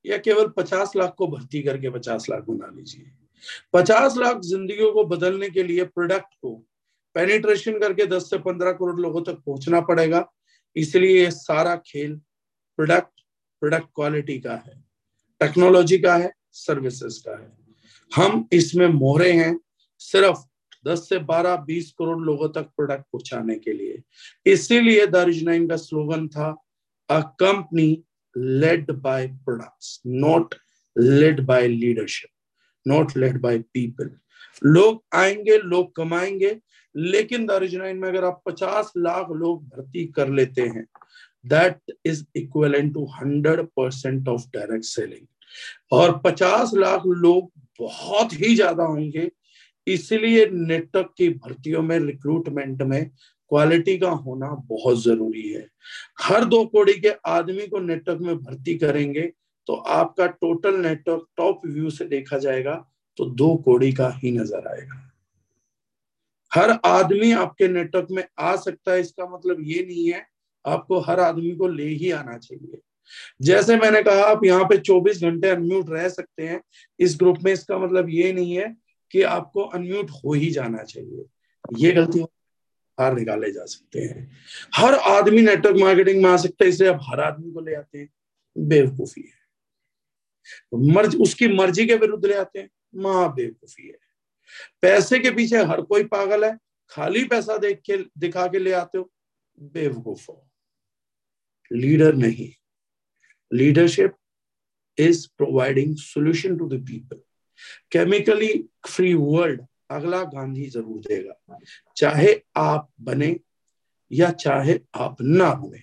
या केवल पचास लाख को भर्ती करके पचास लाख बना लीजिए। पचास लाख जिंदगियों को बदलने के लिए प्रोडक्ट को पेनिट्रेशन करके दस से पंद्रह करोड़ लोगों तक पहुँचना पड़ेगा। इसलिए ये सारा खेल प्रोडक्ट प्रोडक्ट क्वालिटी का है। टेक्नोलॉजी का है सर्विसेज़ का है। हम इसमें मोहरे हैं सिर्फ़ 10 से 12 20 करोड़ लोगों तक प्रोडक्ट पहुँचाने के लिए इसीलिए दारिज का स्लोगन था a company led by products, not led by leadership, not led by people. लोग आएँगे लोग कमाएँगे लेकिन दारिजनाइन में अगर आप 50 लाख लोग भर्ती कर लेते हैं that is equal to hundred percent of direct selling और 50 लाख लोग बहुत ही ज़्यादा होंगे। इसलिए नेटवर्क की भर्तियों में रिक्रूटमेंट में क्वालिटी का होना बहुत ज़रूरी है। हर दो कोड़ी के आदमी को नेटवर्क में भर्ती करेंगे तो आपका टोटल नेटवर्क टॉप व्यू से देखा जाएगा तो दो कोड़ी का ही नज़र आएगा। हर आदमी आपके नेटवर्क में आ सकता है, इसका मतलब ये नहीं है, आपको हर आदमी को ले ही आना चाहिए। जैसे मैंने कहा, आप यहाँ पे 24 घंटे अनम्यूट रह सकते हैं। इस ग्रुप में इसका मतलब ये नहीं है कि आपको अनम्यूट हो ही जाना चाहिए। ये गलती बाहर निकाले जा सकते हैं। हर आदमी नेटवर्क मार्केटिंग में आ सकता है इसलिए आप हर आदमी को ले आते हैं। बेवकूफ़ी है। मर्ज, उसकी मर्ज़ी के विरुद्ध ले आते हैं। माँ बेवकूफ़ी है। पैसे के पीछे हर कोई पागल है। खाली पैसा देख के, दिखा के ले आते हो। बेवकूफ़ हो। लीडर नहीं। Leadership is providing solution to the people chemically free world अगला गांधी ज़रूर देगा। चाहे आप बने या चाहे आप ना बने,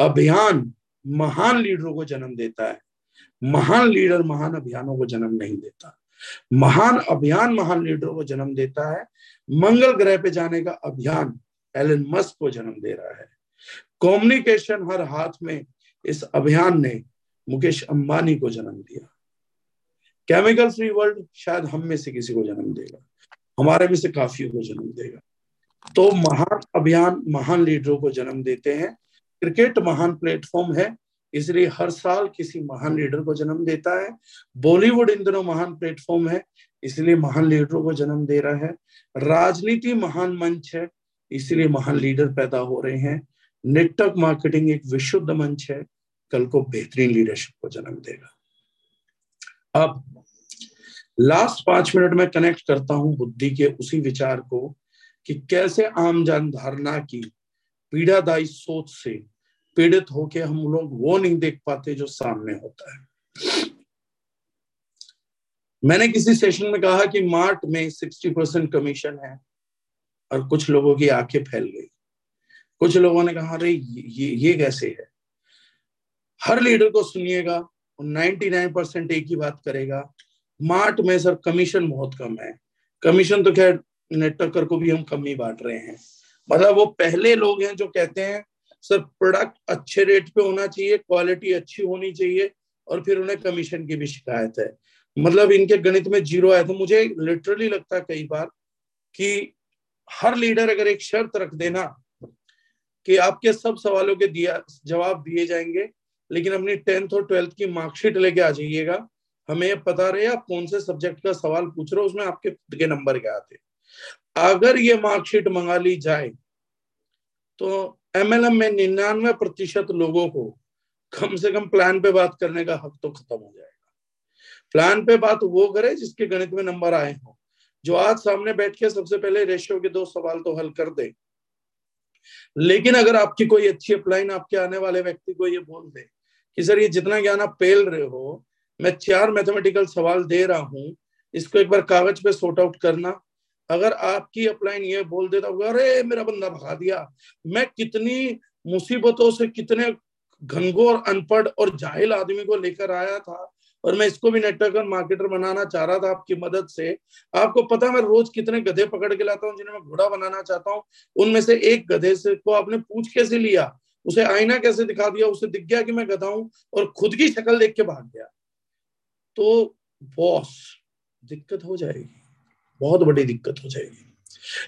अभियान महान लीडरों को जन्म देता है। महान लीडर महान अभियानों को जन्म नहीं देता। महान अभियान महान लीडरों को जन्म देता है। मंगल ग्रह पे जाने का अभियान एलन मस्क को जन्म दे रहा है। कम्युनिकेशन हर हाथ में इस अभियान ने मुकेश अंबानी को जन्म दिया। केमिकल फ्री वर्ल्ड शायद हम में से किसी को जन्म देगा। हमारे में से काफियों को जन्म देगा। तो महान अभियान, महान लीडरों को जन्म देते हैं। क्रिकेट महान प्लेटफॉर्म है, इसलिए हर साल किसी महान लीडर को जन्म देता है। बॉलीवुड इन दिनों महान प्लेटफॉर्म है, इसलिए महान लीडरों को जन्म दे रहा है। राजनीति महान मंच है, इसलिए महान लीडर पैदा हो रहे हैं। नेटवर्क मार्केटिंग एक विशुद्ध मंच है। कल को बेहतरीन लीडरशिप को जन्म देगा। अब लास्ट पाँच मिनट में कनेक्ट करता हूँ बुद्धि के उसी विचार को कि कैसे आम जन धारणा की पीड़ादायी सोच से पीड़ित होके हम लोग वो नहीं देख पाते जो सामने होता है। मैंने किसी सेशन में कहा कि मार्ट में सिक्सटी परसेंट कमीशन है और कुछ लोगों की आँखें फैल गई। कुछ लोगों ने कहा, अरे ये ये कैसे है? हर लीडर को सुनिएगा नाइनटी नाइन परसेंट एक ही बात करेगा मार्ट में सर कमीशन बहुत कम है। कमीशन तो खैर नेटवर्कर को भी हम कम ही बांट रहे हैं। मतलब वो पहले लोग हैं जो कहते हैं, सर प्रोडक्ट अच्छे रेट पे होना चाहिए क्वालिटी अच्छी होनी चाहिए, और फिर उन्हें कमीशन की भी शिकायत है। मतलब इनके गणित में ज़ीरो आया तो मुझे लिटरली लगता है कई बार कि हर लीडर अगर एक शर्त रख देना कि आपके सब सवालों के दिया, जवाब दिए जाएँगे लेकिन अपनी टेंथ और ट्वेल्थ की मार्कशीट लेके आ जाइएगा। हमें पता रहे, आप कौन से सब्जेक्ट का सवाल पूछ रहे हो, उसमें आपके खुद के नंबर क्या आते अगर ये मार्कशीट मंगा ली जाए तो एमएलएम में निन्यानवे प्रतिशत लोगों को कम से कम प्लान पे बात करने का हक तो खत्म हो जाएगा। प्लान पे बात वो करे जिसके गणित में नंबर आए हो, जो आज सामने बैठ के सबसे पहले रेशियो के दो सवाल तो हल कर दे। लेकिन अगर आपकी कोई अच्छी अपलाइन आपके आने वाले व्यक्ति को ये बोल दे कि सर, ये जितना ज्ञान आप पेल रहे हो, मैं चार मैथमेटिकल सवाल दे रहा हूँ, इसको एक बार कागज़ पे सोर्ट आउट करना। अगर आपकी अपलाइन ये बोल देता होगा अरे, मेरा बंदा भगा दिया। मैं कितनी मुसीबतों से कितने घनघोर अनपढ़ और जाहिल आदमी को लेकर आया था और मैं इसको भी नेटवर्क और मार्केटर बनाना चाह रहा था आपकी मदद से। आपको पता मैं रोज कितने गधे पकड़ के लाता हूँ, जिन्हें मैं घोड़ा बनाना चाहता हूँ। उनमें से एक गधे से को आपने पूछ कैसे लिया? उसे आईना कैसे दिखा दिया? उसे दिख गया कि मैं गधा हूँ और खुद की शक्ल देख के भाग गया। तो बॉस दिक्कत हो जाएगी। बहुत बड़ी दिक्कत हो जाएगी।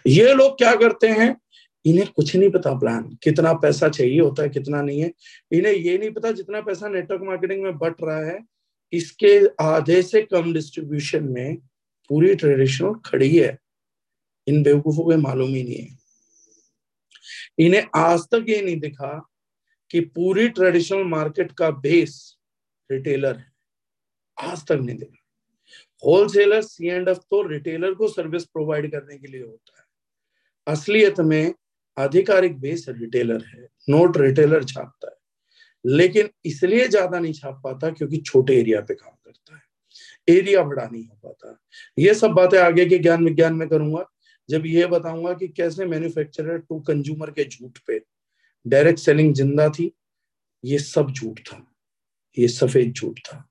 ये लोग क्या करते हैं? इन्हें कुछ नहीं पता प्लान कितना पैसा चाहिए होता है, कितना नहीं है। इन्हें ये नहीं पता जितना पैसा नेटवर्क मार्केटिंग में बट रहा है। इसके आधे से कम डिस्ट्रीब्यूशन में पूरी ट्रेडिशनल खड़ी है। इन बेवकूफों को मालूम ही नहीं है। इन्हें आज तक ये नहीं दिखा कि पूरी ट्रेडिशनल मार्केट का बेस रिटेलर है। आज तक नहीं देखा। होलसेलर सी एंड एफ़ तो रिटेलर को सर्विस प्रोवाइड करने के लिए होता है। असलियत में आधिकारिक बेस रिटेलर है नोट रिटेलर छापता है। लेकिन इसलिए ज़्यादा नहीं छाप पाता क्योंकि छोटे एरिया पे काम करता है। एरिया बड़ा नहीं हो पाता। ये सब बातें आगे के ज्ञान विज्ञान में करूँगा। जब ये बताऊँगा कि कैसे मैन्युफैक्चरर टू कंज्यूमर के झूठ पे डायरेक्ट सेलिंग ज़िंदा थी, ये सब झूठ था। ये सफ़ेद झूठ था।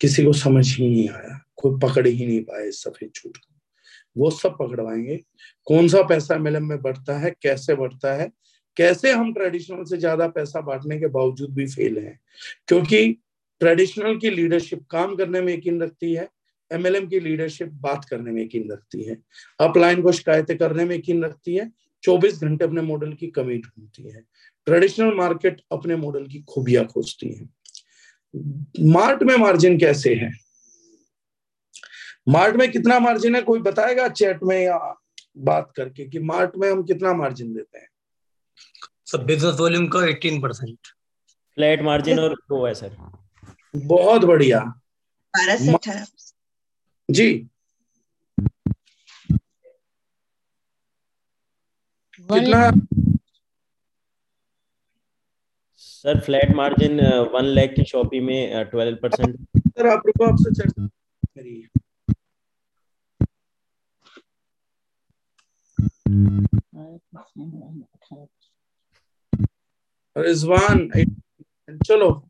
किसी को समझ ही नहीं आया। कोई पकड़ ही नहीं पाए सफ़ेद झूठ को। वो सब पकड़वाएँगे। कौन सा पैसा एमएलएम में बढ़ता है? कैसे बढ़ता है? कैसे हम ट्रेडिशनल से ज़्यादा पैसा बांटने के बावजूद भी फेल हैं? क्योंकि ट्रेडिशनल की लीडरशिप काम करने में यकीन रखती है एमएलएम की लीडरशिप बात करने में यकीन रखती है अपलाइन को शिकायतें करने में यकीन रखती है 24 घंटे अपने मॉडल की कमी ढूंढती है। ट्रेडिशनल मार्केट अपने मॉडल की खूबियाँ खोजती है। मार्ट में मार्जिन कैसे है? मार्ट में कितना मार्जिन है? कोई बताएगा चैट में या बात करके कि मार्ट में हम कितना मार्जिन देते हैं? सब बिज़नेस वॉल्यूम का 18 परसेंट फ्लैट मार्जिन और वो है सर बहुत बढ़िया। बारह से अठारह। जी। कितना sir flat margin one lakh की शॉपी में ट्वेल्व परसेंट सर आप रुको आपसे चर्चा करिए। रिजवान, चलो,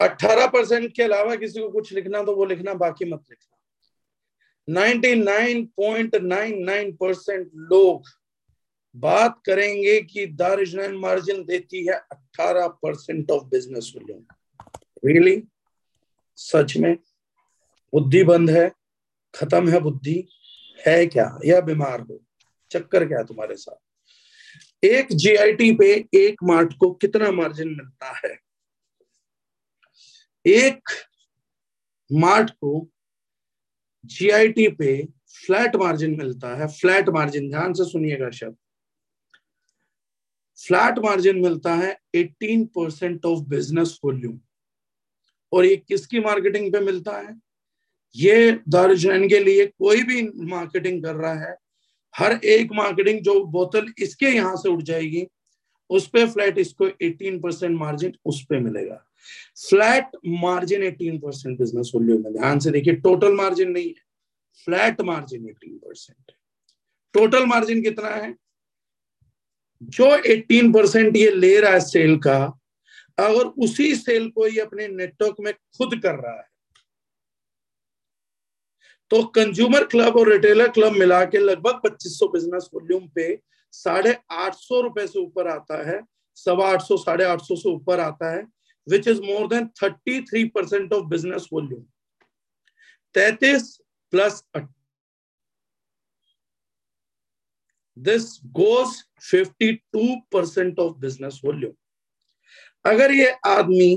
अठारह परसेंट के अलावा किसी को कुछ लिखना तो वो लिखना, बाकी मत लिखना। 99.99 परसेंट लोग बात करेंगे कि दारिजनैन मार्जिन देती है 18 percent of business volume really सच में? बुद्धि बंद है? खत्म है बुद्धि? है क्या? या बीमार हो? चक्कर क्या है तुम्हारे साथ? एक जीआईटी पे एक मार्ट को कितना मार्जिन मिलता है? एक मार्ट को जीआईटी पे फ्लैट मार्जिन मिलता है। फ्लैट मार्जिन ध्यान से सुनिएगा शब्द। फ्लैट मार्जिन मिलता है 18 परसेंट ऑफ़ बिज़नेस वॉल्यूम और ये किसकी मार्केटिंग पे मिलता है? ये दारुजैन के लिए कोई भी मार्केटिंग कर रहा है। हर एक मार्केटिंग जो बोतल इसके यहाँ से उठ जाएगी, उस पे फ्लैट इसको 18 परसेंट मार्जिन उस पर मिलेगा। Flat margin 18 percent business volume में ध्यान से देखिए टोटल मार्जिन नहीं है। Flat margin 18 percent total margin कितना है? जो 18 परसेंट ये ले रहा है सेल का, अगर उसी सेल को ये अपने नेटवर्क में खुद कर रहा है तो कंज्यूमर क्लब और रिटेलर क्लब मिला के लगभग 2500 बिज़नेस वॉल्यूम पे साढ़े आठ सौ रुपए से ऊपर आता है, सवा आठ सौ, साढ़े आठ सौ से ऊपर आता है which is more than thirty three percent of business volume तैतीस plus this goes 52 percent of business volume अगर ये आदमी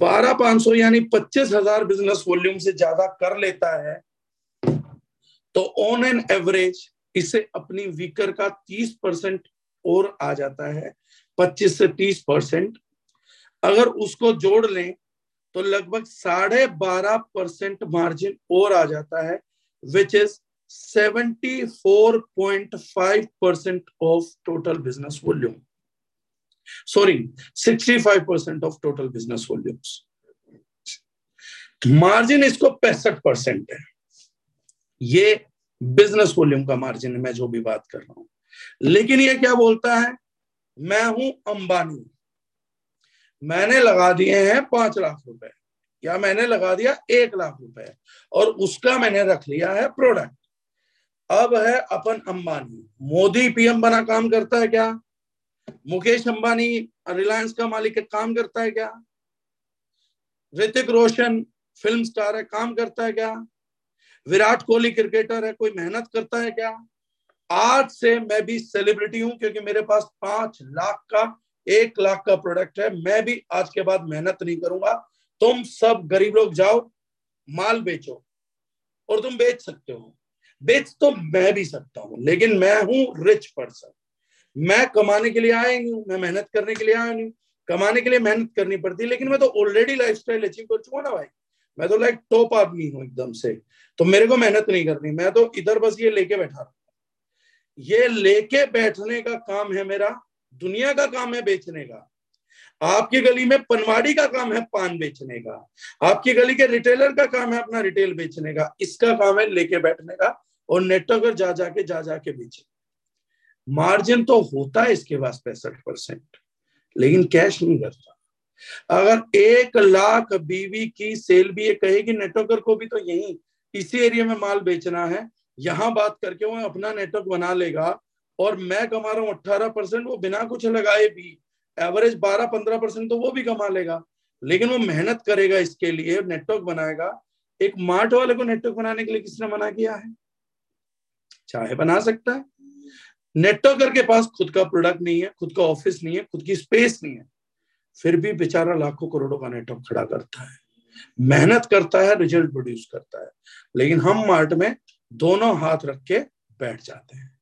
बारह पाँच सौ यानी पच्चीस हज़ार बिज़नेस वॉल्यूम से ज़्यादा कर लेता है तो ऑन एन एवरेज इसे अपनी वीकर का तीस परसेंट और आ जाता है, पच्चीस से तीस परसेंट अगर उसको जोड़ लें तो लगभग साढ़े बारह परसेंट मार्जिन और आ जाता है which is 74.5 percent of total business volume. Sorry, 65 percent of total business volumes. Margin इसको पैंसठ परसेंट है। ये बिज़नेस वॉल्यूम का मार्जिन है मैं जो भी बात कर रहा हूँ। लेकिन ये क्या बोलता है? मैं हूँ अंबानी। मैंने लगा दिए हैं पाँच लाख रुपए। या मैंने लगा दिया एक लाख रुपए। और उसका मैंने रख लिया है प्रोडक्ट अब है अपन अंबानी। मोदी पीएम बना काम करता है क्या? मुकेश अंबानी रिलायंस का मालिक है, काम करता है क्या? ऋतिक रोशन फ़िल्म स्टार है, काम करता है क्या? विराट कोहली क्रिकेटर है, कोई मेहनत करता है क्या? आज से मैं भी सेलिब्रिटी हूँ, क्योंकि मेरे पास पाँच लाख का, एक लाख का प्रोडक्ट है। मैं भी आज के बाद मेहनत नहीं करूँगा। तुम सब गरीब लोग जाओ, माल बेचो, और तुम बेच सकते हो। बेच तो मैं भी सकता हूँ, लेकिन मैं हूँ रिच पर्सन मैं कमाने के लिए आया नहीं हूँ, मैं मेहनत करने के लिए आया नहीं कमाने के लिए मेहनत करनी पड़ती लेकिन मैं तो ऑलरेडी लाइफ स्टाइल अचीव कर चुका ना भाई। मैं तो लाइक टॉप आदमी हूँ एकदम से। तो मेरे को मेहनत नहीं करनी, मैं तो इधर बस ये लेके बैठा रहा। ये लेके बैठने का काम है मेरा, दुनिया का काम है बेचने का। आपकी गली में पनवाड़ी का काम है पान बेचने का। आपकी गली के रिटेलर का काम है अपना रिटेल बेचने का। इसका काम है लेके बैठने का और नेटवर्कर जा जाके जा जाके बेचे। मार्जिन तो होता है इसके पास पैंसठ परसेंट, लेकिन कैश नहीं करता। अगर एक लाख बीवी की सेल भी ये कहेगी नेटवर्कर को भी तो यही, इसी एरिया में माल बेचना है, यहाँ बात करके वो अपना नेटवर्क बना लेगा और मैं कमा रहा हूँ अट्ठारह परसेंट, वो बिना कुछ लगाए भी, एवरेज बारह पंद्रह परसेंट तो वो भी कमा लेगा। लेकिन वो मेहनत करेगा इसके लिए, नेटवर्क बनाएगा। एक मार्ट वाले को नेटवर्क बनाने के लिए किसने मना किया है? चाहे बना सकता है। नेटवर्कर के पास खुद का प्रोडक्ट नहीं है, खुद का ऑफ़िस नहीं है, खुद की स्पेस नहीं है, फिर भी बेचारा लाखों करोड़ों का नेटवर्क खड़ा करता है। मेहनत करता है रिज़ल्ट प्रोड्यूस करता है। लेकिन हम मार्ट में दोनों हाथ रख के बैठ जाते हैं।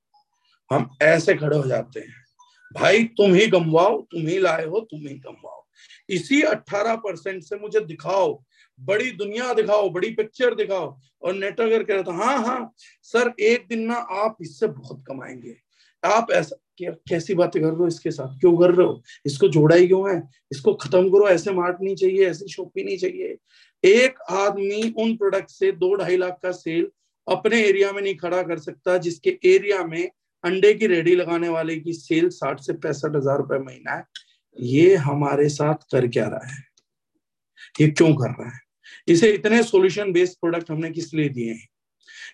हम ऐसे खड़े हो जाते हैं, भाई, तुम ही गमवाओ, तुम ही लाए हो, तुम ही गमवाओ। इसी 18 परसेंट से मुझे दिखाओ, बड़ी दुनिया दिखाओ, बड़ी पिक्चर दिखाओ। और नेटवर्कर कह रहे था हाँ हाँ सर, एक दिन ना आप इससे बहुत कमाएँगे। आप ऐसा कैसी बातें कर रहे हो इसके साथ? क्यों कर रहे हो? इसको जोड़ा ही क्यों है? इसको खत्म करो, ऐसे मार्ट नहीं चाहिए, ऐसी शॉपी नहीं चाहिए। एक आदमी उन प्रोडक्ट से दो ढाई लाख का सेल अपने एरिया में नहीं खड़ा कर सकता, जिसके एरिया में अंडे की रेडी लगाने वाले की सेल साठ से पैंसठ हज़ार रुपए महीना है। ये हमारे साथ कर क्या रहा है? ये क्यों कर रहा है? इसे इतने सॉल्यूशन बेस्ड प्रोडक्ट हमने किस लिए दिए हैं?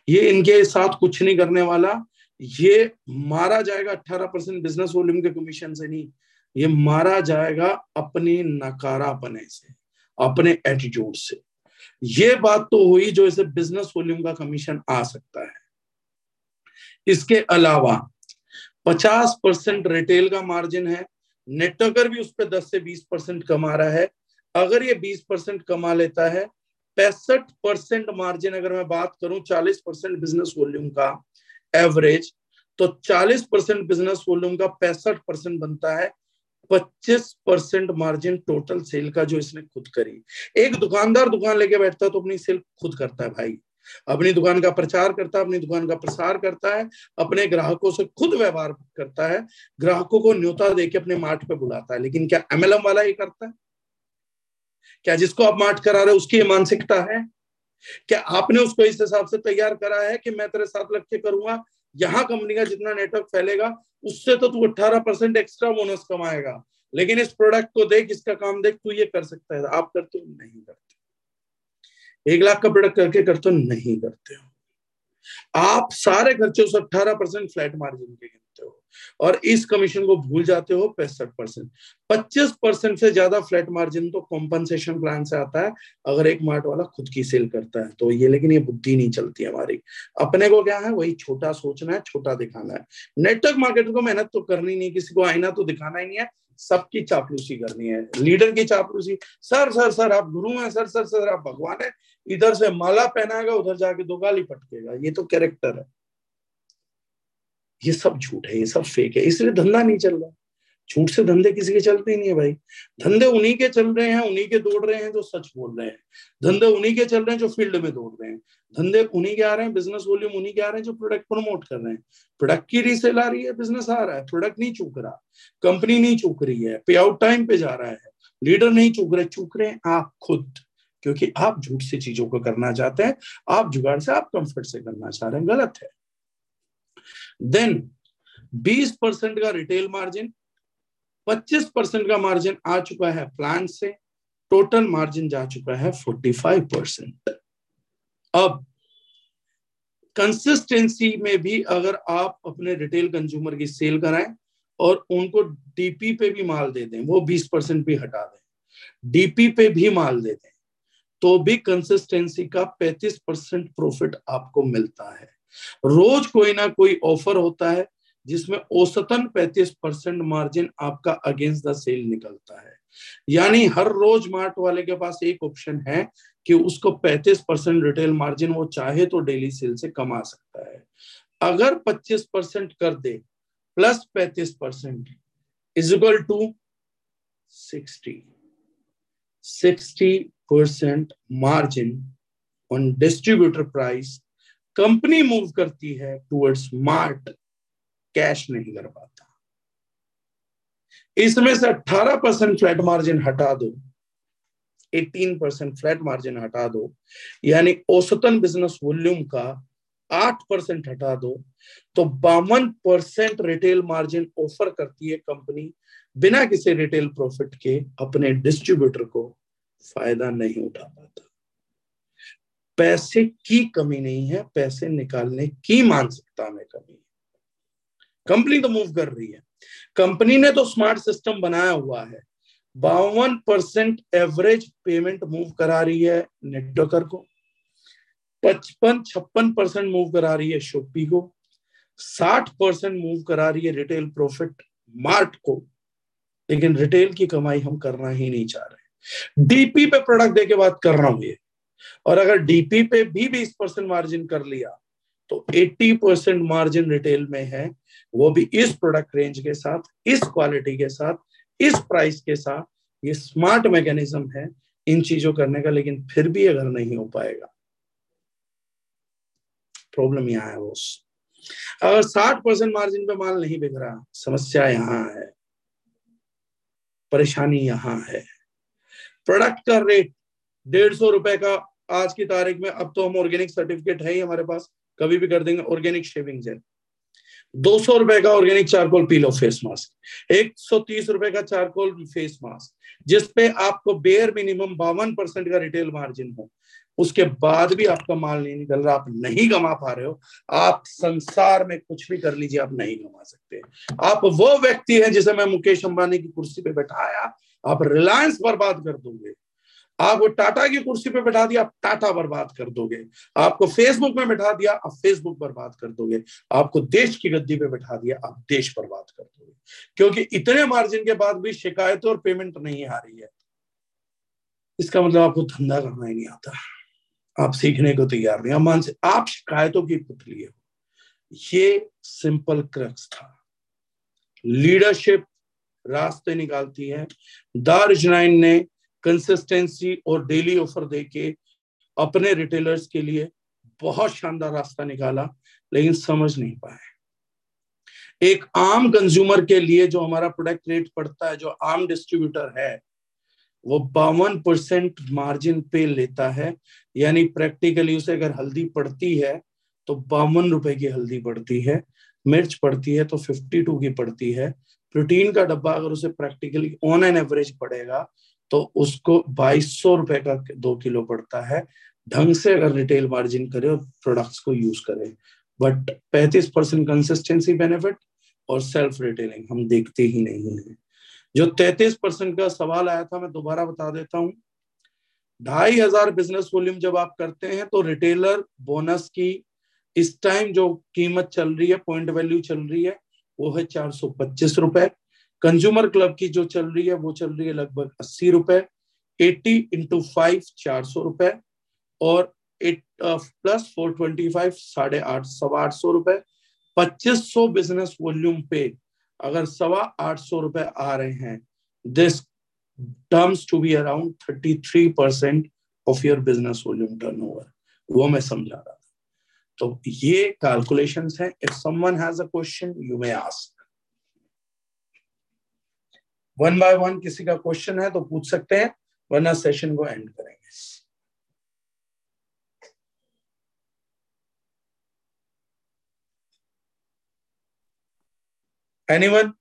ये इनके साथ कुछ नहीं करने वाला ये मारा जाएगा 18 परसेंट बिज़नेस वॉल्यूम के कमीशन से नहीं, ये मारा जाएगा अपने नकारापने से, अपने एटीट्यूड से। ये बात तो हुई जो इसे बिज़नेस वॉल्यूम का कमीशन आ सकता है। इसके अलावा 50 परसेंट रिटेल का मार्जिन है नेटवर्कर भी उस पर 10 से 20 परसेंट कमा रहा है, अगर ये 20 परसेंट कमा लेता है, पैंसठ परसेंट मार्जिन अगर मैं बात करूँ 40 परसेंट बिज़नेस वॉल्यूम का एवरेज तो 40 परसेंट बिज़नेस वॉल्यूम का पैंसठ परसेंट बनता है 25 परसेंट मार्जिन टोटल सेल का जो इसने खुद करी। एक दुकानदार दुकान लेके बैठता है तो अपनी सेल खुद करता है भाई। अपनी दुकान का प्रचार करता है, अपनी दुकान का प्रसार करता है, अपने ग्राहकों से खुद व्यवहार करता है, ग्राहकों को न्योता देके अपने मार्ट पे बुलाता है। लेकिन क्या एमएलएम वाला ये करता है? क्या जिसको आप मार्ट करा रहे उसकी मानसिकता है? क्या आपने उसको इस हिसाब से तैयार करा है कि मैं तेरे साथ लग के करूँगा? यहाँ कंपनी का जितना नेटवर्क फैलेगा, उससे तो तू अट्ठारह परसेंट एक्स्ट्रा बोनस कमाएगा। लेकिन इस प्रोडक्ट को देख, इसका काम देख, तू ये कर सकता है। आप करते हो, नहीं करते एक लाख का प्रोडक्ट करके करते हो, नहीं करते हो। आप सारे खर्चे उस अट्ठारह परसेंट फ्लैट मार्जिन के गिनते हो। और इस कमीशन को भूल जाते हो पैंसठ परसेंट। पच्चीस परसेंट से ज़्यादा फ्लैट मार्जिन तो कॉम्पनसेशन प्लान से आता है, अगर एक मार्ट वाला खुद की सेल करता है तो ये लेकिन ये बुद्धि नहीं चलती हमारी। अपने को क्या है, वही छोटा सोचना है, छोटा दिखाना है। नेटवर्क मार्केट को मेहनत तो करनी नहीं किसी को आईना तो दिखाना ही नहीं है, सबकी चापलूसी करनी है। लीडर की चापलूसी, सर सर सर, आप गुरु हैं, सर सर सर, आप भगवान है, इधर से माला पहनाएगा, उधर जाके दो गाली पटकेगा। ये तो कैरेक्टर है। ये सब झूठ है, ये सब फेक है, इसलिए धंधा नहीं चल रहा। झूठ से धंधे किसी के चलते ही नहीं है भाई। धंधे उन्हीं के चल रहे हैं, उन्हीं के दौड़ रहे हैं जो सच बोल रहे हैं। धंधे उन्हीं के चल रहे हैं जो फ़ील्ड में दौड़ रहे हैं। धंधे उन्हीं के आ रहे हैं बिज़नेस वॉल्यूम उन्हीं के आ रहे हैं जो प्रोडक्ट प्रमोट कर रहे हैं। प्रोडक्ट की रीसेल आ रही है बिज़नेस आ रहा है प्रोडक्ट नहीं चूक रहा। कंपनी नहीं चूक रही है पे आउट टाइम पे जा रहा है। लीडर नहीं चूक रहे चूक रहे हैं आप खुद। क्योंकि आप झूठ से चीज़ों को करना चाहते हैं, आप जुगाड़ से, आप कंफर्ट से करना चाह रहे हैं, गलत है। देन 20 परसेंट का रिटेल मार्जिन 25 परसेंट का मार्जिन आ चुका है प्लान से टोटल मार्जिन जा चुका है 45 परसेंट अब कंसिस्टेंसी में भी अगर आप अपने रिटेल कंज्यूमर की सेल कराएँ और उनको डीपी पे भी माल दे दें, वो 20 परसेंट भी हटा दें। डीपी पे भी माल दे दें तो भी कंसिस्टेंसी का 35 परसेंट प्रॉफिट आपको मिलता है। रोज कोई ना कोई ऑफ़र होता है, जिसमें औसतन 35 परसेंट मार्जिन आपका अगेंस्ट द सेल निकलता है। यानी हर रोज मार्ट वाले के पास एक ऑप्शन है कि उसको 35 परसेंट रिटेल मार्जिन वो चाहे तो डेली सेल से कमा सकता है। अगर 25 परसेंट कर दे, plus 35 percent, is equal to sixty. Sixty percent margin on distributor price company move करती है टुवर्ड्स मार्ट, कैश नहीं कर पाता। इसमें से 18 परसेंट फ्लैट मार्जिन हटा दो 18 परसेंट फ्लैट मार्जिन हटा दो, यानी औसतन बिज़नेस वॉल्यूम का 8 परसेंट हटा दो तो बावन परसेंट रिटेल मार्जिन ऑफ़र करती है कंपनी बिना किसी रिटेल प्रॉफिट के अपने डिस्ट्रीब्यूटर को फ़ायदा नहीं उठा पाता। पैसे की कमी नहीं है, पैसे निकालने की मानसिकता में कमी है। कंपनी तो मूव कर रही है। कंपनी ने तो स्मार्ट सिस्टम बनाया हुआ है। बावन परसेंट एवरेज पेमेंट मूव करा रही है नेटवर्कर को। पचपन छप्पन परसेंट मूव करा रही है शोपी को। साठ परसेंट मूव करा रही है रिटेल प्रॉफिट मार्ट को। लेकिन रिटेल की कमाई हम करना ही नहीं चाह रहे। डीपी पे प्रोडक्ट दे के बात कर रहा हूँ ये। और अगर डीपी पे भी बीस परसेंट मार्जिन कर लिया तो 80 परसेंट मार्जिन रिटेल में है। वो भी इस प्रोडक्ट रेंज के साथ, इस क्वालिटी के साथ, इस प्राइस के साथ, ये स्मार्ट मैकेनिज्म है इन चीज़ों करने का, लेकिन फिर भी अगर नहीं हो पाएगा। प्रॉब्लम यहाँ है वो अगर 60 परसेंट मार्जिन पे माल नहीं बिक रहा, समस्या यहाँ है। परेशानी यहाँ है। प्रोडक्ट का रेट डेढ़ सौ रुपए का आज की तारीख में, अब तो हम ऑर्गेनिक सर्टिफिकेट है ही हमारे पास, कभी भी कर देंगे ऑर्गेनिक शेविंग जेल दो सौ रुपए का ऑर्गेनिक चारकोल पीलो फेस मास्क एक सौ तीस रुपए का चारकोल फेस मास्क जिसपे आपको बेयर मिनिमम बावन परसेंट का रिटेल मार्जिन हो। उसके बाद भी आपका माल नहीं निकल रहा, आप नहीं कमा पा रहे हो, आप संसार में कुछ भी कर लीजिए, आप नहीं कमा सकते। आप वो व्यक्ति हैं जिसे मैं मुकेश अंबानी की कुर्सी पे बैठाया, आप रिलायंस बर्बाद कर दोगे। आपको टाटा की कुर्सी पे बैठा दिया, आप टाटा बर्बाद कर दोगे। आपको फेसबुक में बैठा दिया, आप फेसबुक बर्बाद कर दोगे। आपको देश की गद्दी पे बैठा दिया, आप देश बर्बाद कर दोगे। क्योंकि इतने मार्जिन के बाद भी शिकायत और पेमेंट नहीं आ रही है। इसका मतलब आपको धंधा करना ही नहीं आता। आप सीखने को तैयार नहीं। मान से आप शिकायतों की पुतली हो। ये सिंपल क्रक्स था। लीडरशिप रास्ते निकालती है। दार्जनाइन ने कंसिस्टेंसी और डेली ऑफ़र देके अपने रिटेलर्स के लिए बहुत शानदार रास्ता निकाला, लेकिन समझ नहीं पाए। एक आम कंज्यूमर के लिए जो हमारा प्रोडक्ट रेट पड़ता है, जो आम डिस्ट्रीब्यूटर है, वो बावन परसेंट मार्जिन पे लेता है। यानी प्रैक्टिकली उसे अगर हल्दी पड़ती है तो बावन रुपए की हल्दी पड़ती है, मिर्च पड़ती है तो फिफ्टी टू की पड़ती है। प्रोटीन का डब्बा अगर उसे प्रैक्टिकली ऑन एन एवरेज पड़ेगा तो उसको बाईस सौ रुपए का दो किलो पड़ता है। ढंग से अगर रिटेल मार्जिन करे और प्रोडक्ट्स को यूज़ करे। बट पैंतीस परसेंट कंसिस्टेंसी बेनिफिट और सेल्फ रिटेलिंग हम देखते ही नहीं है। जो तैतीस परसेंट का सवाल आया था, मैं दोबारा बता देता हूँ। ढाई हज़ार बिज़नेस वॉल्यूम जब आप करते हैं तो रिटेलर बोनस की इस टाइम जो कीमत चल रही है पॉइंट वैल्यू चल रही है, वो है चार सौ पच्चीस रुपए। कंज्यूमर क्लब की जो चल रही है, वो चल रही है लगभग अस्सी रुपए एट्टी इंटू फाइव चार सौ रुपए और eight plus four twenty five साढ़े आठ, सवा आठ सौ रुपए। पच्चीस सौ बिज़नेस वॉल्यूम पे अगर सवा आठ सौ रुपए आ रहे हैं this terms to be around thirty three percent of your business volume turnover वो मैं समझा रहा था। तो ये कैलकुलेशंस हैं। If someone has a question you may ask one by one किसी का क्वेश्चन है तो पूछ सकते हैं, वरना सेशन को एंड करेंगे। Anyone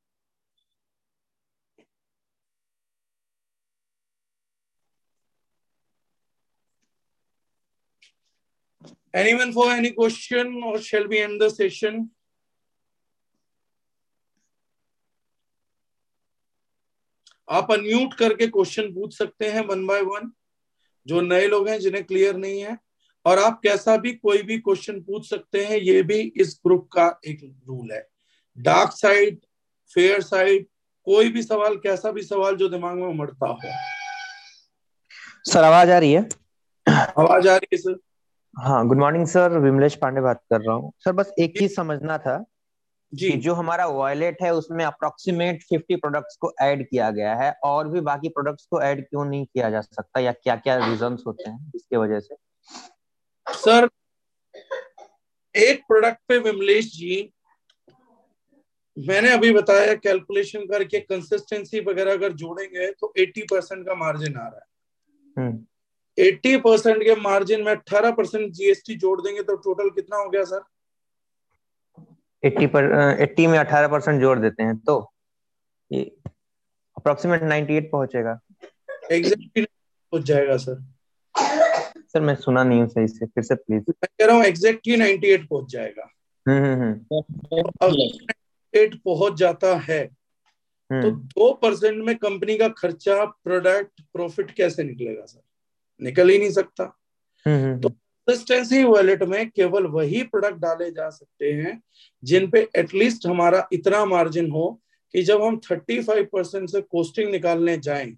anyone for any question और shall be end the session आप अनम्यूट करके क्वेश्चन पूछ सकते हैं वन बाय वन जो नए लोग हैं जिन्हें क्लियर नहीं है और आप कैसा भी कोई भी क्वेश्चन पूछ सकते हैं ये भी इस ग्रुप का एक रूल है। डार्क साइड फेयर साइड कोई भी सवाल कैसा भी सवाल जो दिमाग में उमड़ता हो। सर आवाज़ आ रही है? आवाज़ आ रही है सर हाँ good morning sir Vimlesh Pandey बात कर रहा हूँ। सर बस एक चीज़ समझना था जी। जो हमारा वॉयलेट है उसमें अप्रोक्सीमेट 50 प्रोडक्ट्स को ऐड किया गया है और भी बाकी प्रोडक्ट्स को ऐड क्यों नहीं किया जा सकता या क्या क्या रीजंस होते हैं इसके वजह से? सर एक प्रोडक्ट पे विमलेश जी मैंने अभी बताया कैलकुलेशन करके कंसिस्टेंसी वगैरह अगर जोड़ेंगे तो 80 परसेंट का मार्जिन आ रहा है। हम्म। 80 परसेंट के मार्जिन में 18 परसेंट जीएसटी जोड़ देंगे तो टोटल कितना हो गया सर? 80 पर एट्टी में 18 परसेंट जोड़ देते हैं तो ये अप्रोक्सीमेट 98 पहुंचेगा। एग्जैक्टली पहुँच जाएगा सर सर मैं सुना नहीं हूँ सही से फिर से प्लीज़ मैं कह रहा हूँ एग्जैक्टली 98 पहुँच जाएगा। हम्म हम्म हम्म। पहुँच जाता है तो हम्म दो परसेंट में कंपनी का खर्चा प्रोडक्ट प्रॉफिट कैसे निकलेगा सर निकल ही नहीं सकता। हम्म, तो कंसिस्टेंसी वॉलेट में केवल वही प्रोडक्ट डाले जा सकते हैं, जिन पे एटलीस्ट हमारा इतना मार्जिन हो कि जब हम 35 परसेंट से कोस्टिंग निकालने जाएँ